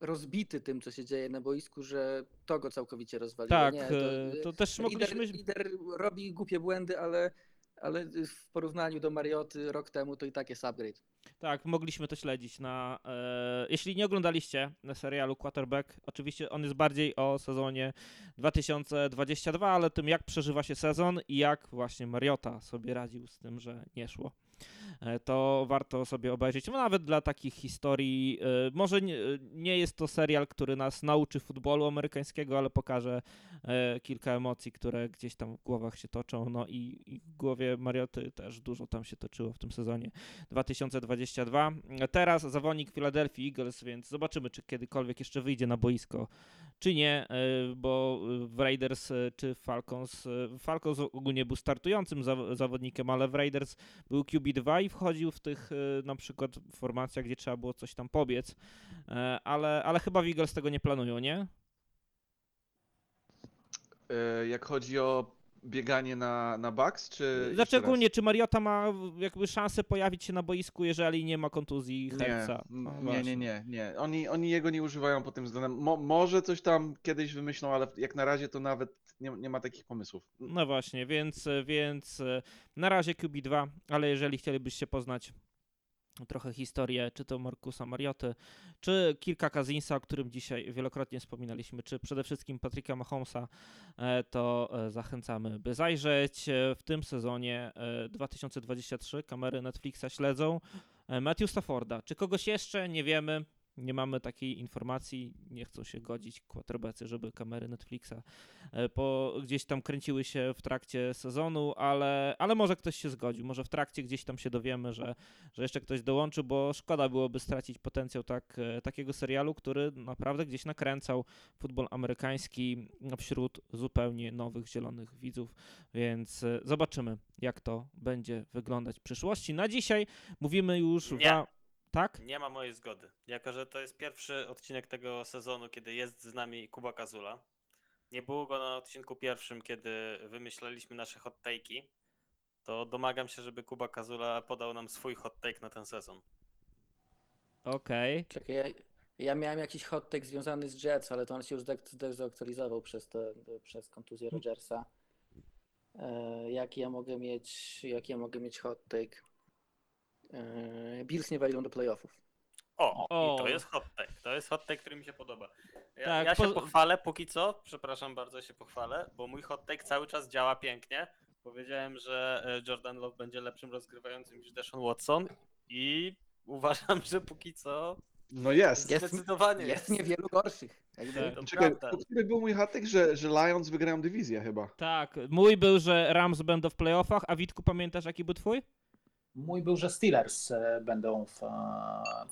rozbity tym, co się dzieje na boisku, że to go całkowicie rozwaliło. Tak, nie, e, to też lider, mogliśmy... lider robi głupie błędy, ale, ale w porównaniu do Marioty rok temu to i tak jest upgrade. Tak, mogliśmy to śledzić na. E, jeśli nie oglądaliście na serialu Quarterback, oczywiście on jest bardziej o sezonie 2022, ale tym jak przeżywa się sezon i jak właśnie Mariota sobie radził z tym, że nie szło. E, to warto sobie obejrzeć. No, nawet dla takich historii. E, może nie, nie jest to serial, który nas nauczy futbolu amerykańskiego, ale pokaże e, kilka emocji, które gdzieś tam w głowach się toczą. No i, i w głowie Marioty też dużo tam się toczyło w tym sezonie. 2022. Teraz zawodnik Philadelphia Eagles, więc zobaczymy, czy kiedykolwiek jeszcze wyjdzie na boisko, czy nie, e, bo w Raiders e, czy Falcons, e, Falcons ogólnie był startującym zaw- zawodnikiem, ale w Raiders był QB2 i wchodził w tych e, na przykład formacjach, gdzie trzeba było coś tam pobiec, E, ale, ale chyba Eagles tego nie planują, nie? E, Jak chodzi o bieganie na, na Bucks, czy. Znaczy ogólnie, czy Mariota ma jakby szansę pojawić się na boisku, jeżeli nie ma kontuzji Nie, n- No nie, właśnie. nie, nie, nie. Oni, oni jego nie używają pod tym względem. Mo, może coś tam kiedyś wymyślą, ale jak na razie to nawet nie, nie ma takich pomysłów. No właśnie, więc, więc e, na razie QB2, ale jeżeli chcielibyście poznać trochę historię, czy to Markusa Marioty, czy kilka Kazinsa, o którym dzisiaj wielokrotnie wspominaliśmy, czy przede wszystkim Patryka Mahomesa, e, to e, zachęcamy, by zajrzeć. E, W tym sezonie e, 2023 kamery Netflixa śledzą Matthew Stafforda. Czy kogoś jeszcze? Nie wiemy. Nie mamy takiej informacji, nie chcą się godzić quarterbaccy, żeby kamery Netflixa e, po, gdzieś tam kręciły się w trakcie sezonu, ale, ale może ktoś się zgodził, może w trakcie gdzieś tam się dowiemy, że, że jeszcze ktoś dołączy, bo szkoda byłoby stracić potencjał tak, e, takiego serialu, który naprawdę gdzieś nakręcał futbol amerykański wśród zupełnie nowych, zielonych widzów, więc e, zobaczymy, jak to będzie wyglądać w przyszłości. Na dzisiaj mówimy już Nie. Tak? Nie ma mojej zgody. Jako, że to jest pierwszy odcinek tego sezonu, kiedy jest z nami Kuba Kazula. Nie było go na odcinku pierwszym, kiedy wymyślaliśmy nasze hot take'i. To domagam się, żeby Kuba Kazula podał nam swój hot take na ten sezon. Okej. Czekaj, ja, ja miałem jakiś hot take związany z Jets, ale to on się już zdezaktualizował przez, te, przez kontuzję Rodgersa. E, jaki ja mogę mieć, jaki ja mogę mieć hot take? E, Bills nie wejdą do playoffów. O, O. i to jest hot take. To jest hot take, który mi się podoba. Ja, Tak, ja się po- pochwalę póki co, przepraszam bardzo, się pochwalę, bo mój hot take cały czas działa pięknie. Powiedziałem, że e, Jordan Love będzie lepszym rozgrywającym niż Deshaun Watson i uważam, że póki co No jest. Jest- zdecydowanie Jest jest. niewielu gorszych. Tak. Czekaj, to który był mój hatek, że, że Lions wygrają dywizję chyba. Tak, mój był, że Rams będą w playoffach, a Witku pamiętasz jaki był twój? Mój był, że Steelers e, będą w e,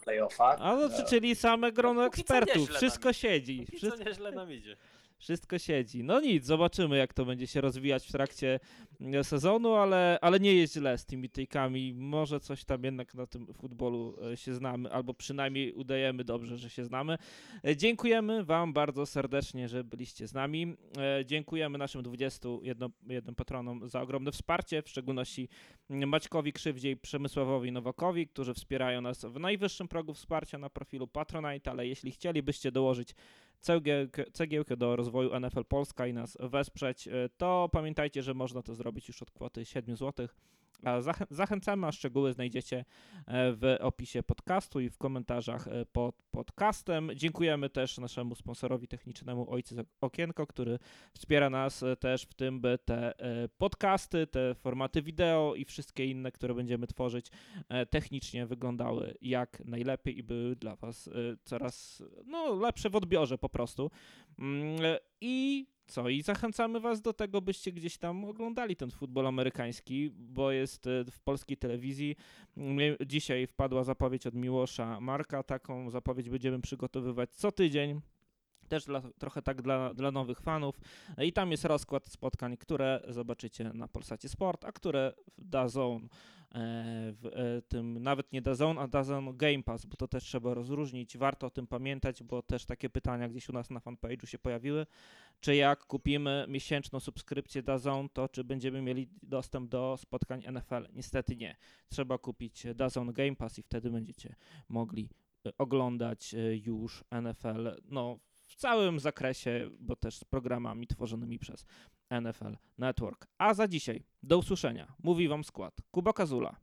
playoffach. A no, E, czyli same grono No, ekspertów, wszystko nam- siedzi. Wszystko... nieźle nam idzie. Wszystko siedzi. No nic, zobaczymy jak to będzie się rozwijać w trakcie e, sezonu, ale, ale nie jest źle z tymi tejkami. Może coś tam jednak na tym futbolu e, się znamy, albo przynajmniej udajemy dobrze, że się znamy. E, Dziękujemy Wam bardzo serdecznie, że byliście z nami. Dziękujemy naszym 21 jednym patronom za ogromne wsparcie, w szczególności Maćkowi Krzywdzie i Przemysławowi Nowakowi, którzy wspierają nas w najwyższym progu wsparcia na profilu Patronite, ale jeśli chcielibyście dołożyć cegiełkę, do rozwoju NFL Polska i nas wesprzeć, e, to pamiętajcie, że można to zrobić już od kwoty 7 zł. Zachęcamy, a szczegóły znajdziecie e, w opisie podcastu i w komentarzach e, pod podcastem. Dziękujemy też naszemu sponsorowi technicznemu Ojciec Okienko, który wspiera nas e, też w tym, by te podcasty, te formaty wideo i wszystkie inne, które będziemy tworzyć, technicznie wyglądały jak najlepiej i były dla Was coraz no, lepsze w odbiorze po prostu. Mm, I co? I zachęcamy Was do tego, byście gdzieś tam oglądali ten futbol amerykański, bo jest e, w polskiej telewizji. Mm, Dzisiaj wpadła zapowiedź od Miłosza Marka. Taką zapowiedź będziemy przygotowywać co tydzień. Też dla, trochę tak dla, dla nowych fanów. I tam jest rozkład spotkań, które zobaczycie na Polsacie Sport, a które w DAZN, e, w e, tym nawet nie DAZN, a DAZN Game Pass, bo to też trzeba rozróżnić. Warto o tym pamiętać, bo też takie pytania gdzieś u nas na fanpage'u się pojawiły. Czy jak kupimy miesięczną subskrypcję DAZN, to czy będziemy mieli dostęp do spotkań NFL? Niestety nie. Trzeba kupić DAZN Game Pass i wtedy będziecie mogli e, oglądać już NFL, no w całym zakresie, bo też z programami tworzonymi przez NFL Network. A za dzisiaj, do usłyszenia. Mówi wam skład. Kuba Kazula,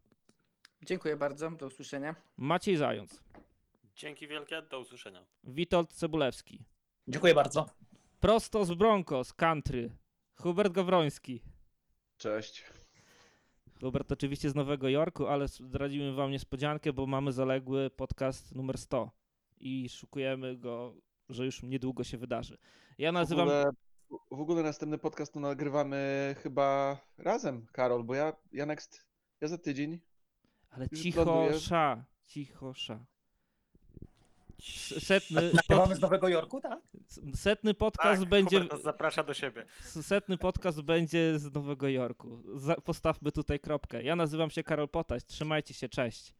Dziękuję bardzo, do usłyszenia. Maciej Zając, Dzięki wielkie, do usłyszenia. Witold Cebulewski, Dziękuję bardzo. prosto z Broncos, country, Hubert Gawroński. Cześć. Hubert oczywiście z Nowego Jorku, ale zdradzimy wam niespodziankę, bo mamy zaległy podcast numer 100 i szukujemy go, że już niedługo się wydarzy. Ja W nazywam... ogóle, w ogóle następny podcast to nagrywamy chyba razem, Karol, bo ja, ja next, ja za tydzień. Ale cicho, sza, cicho, sza. Setny, Nagrywamy pod, z Nowego Jorku, tak? setny podcast Tak, będzie... Zaprasza do siebie. Setny podcast będzie z Nowego Jorku. Postawmy tutaj kropkę. Ja nazywam się Karol Potaś. Trzymajcie się, cześć.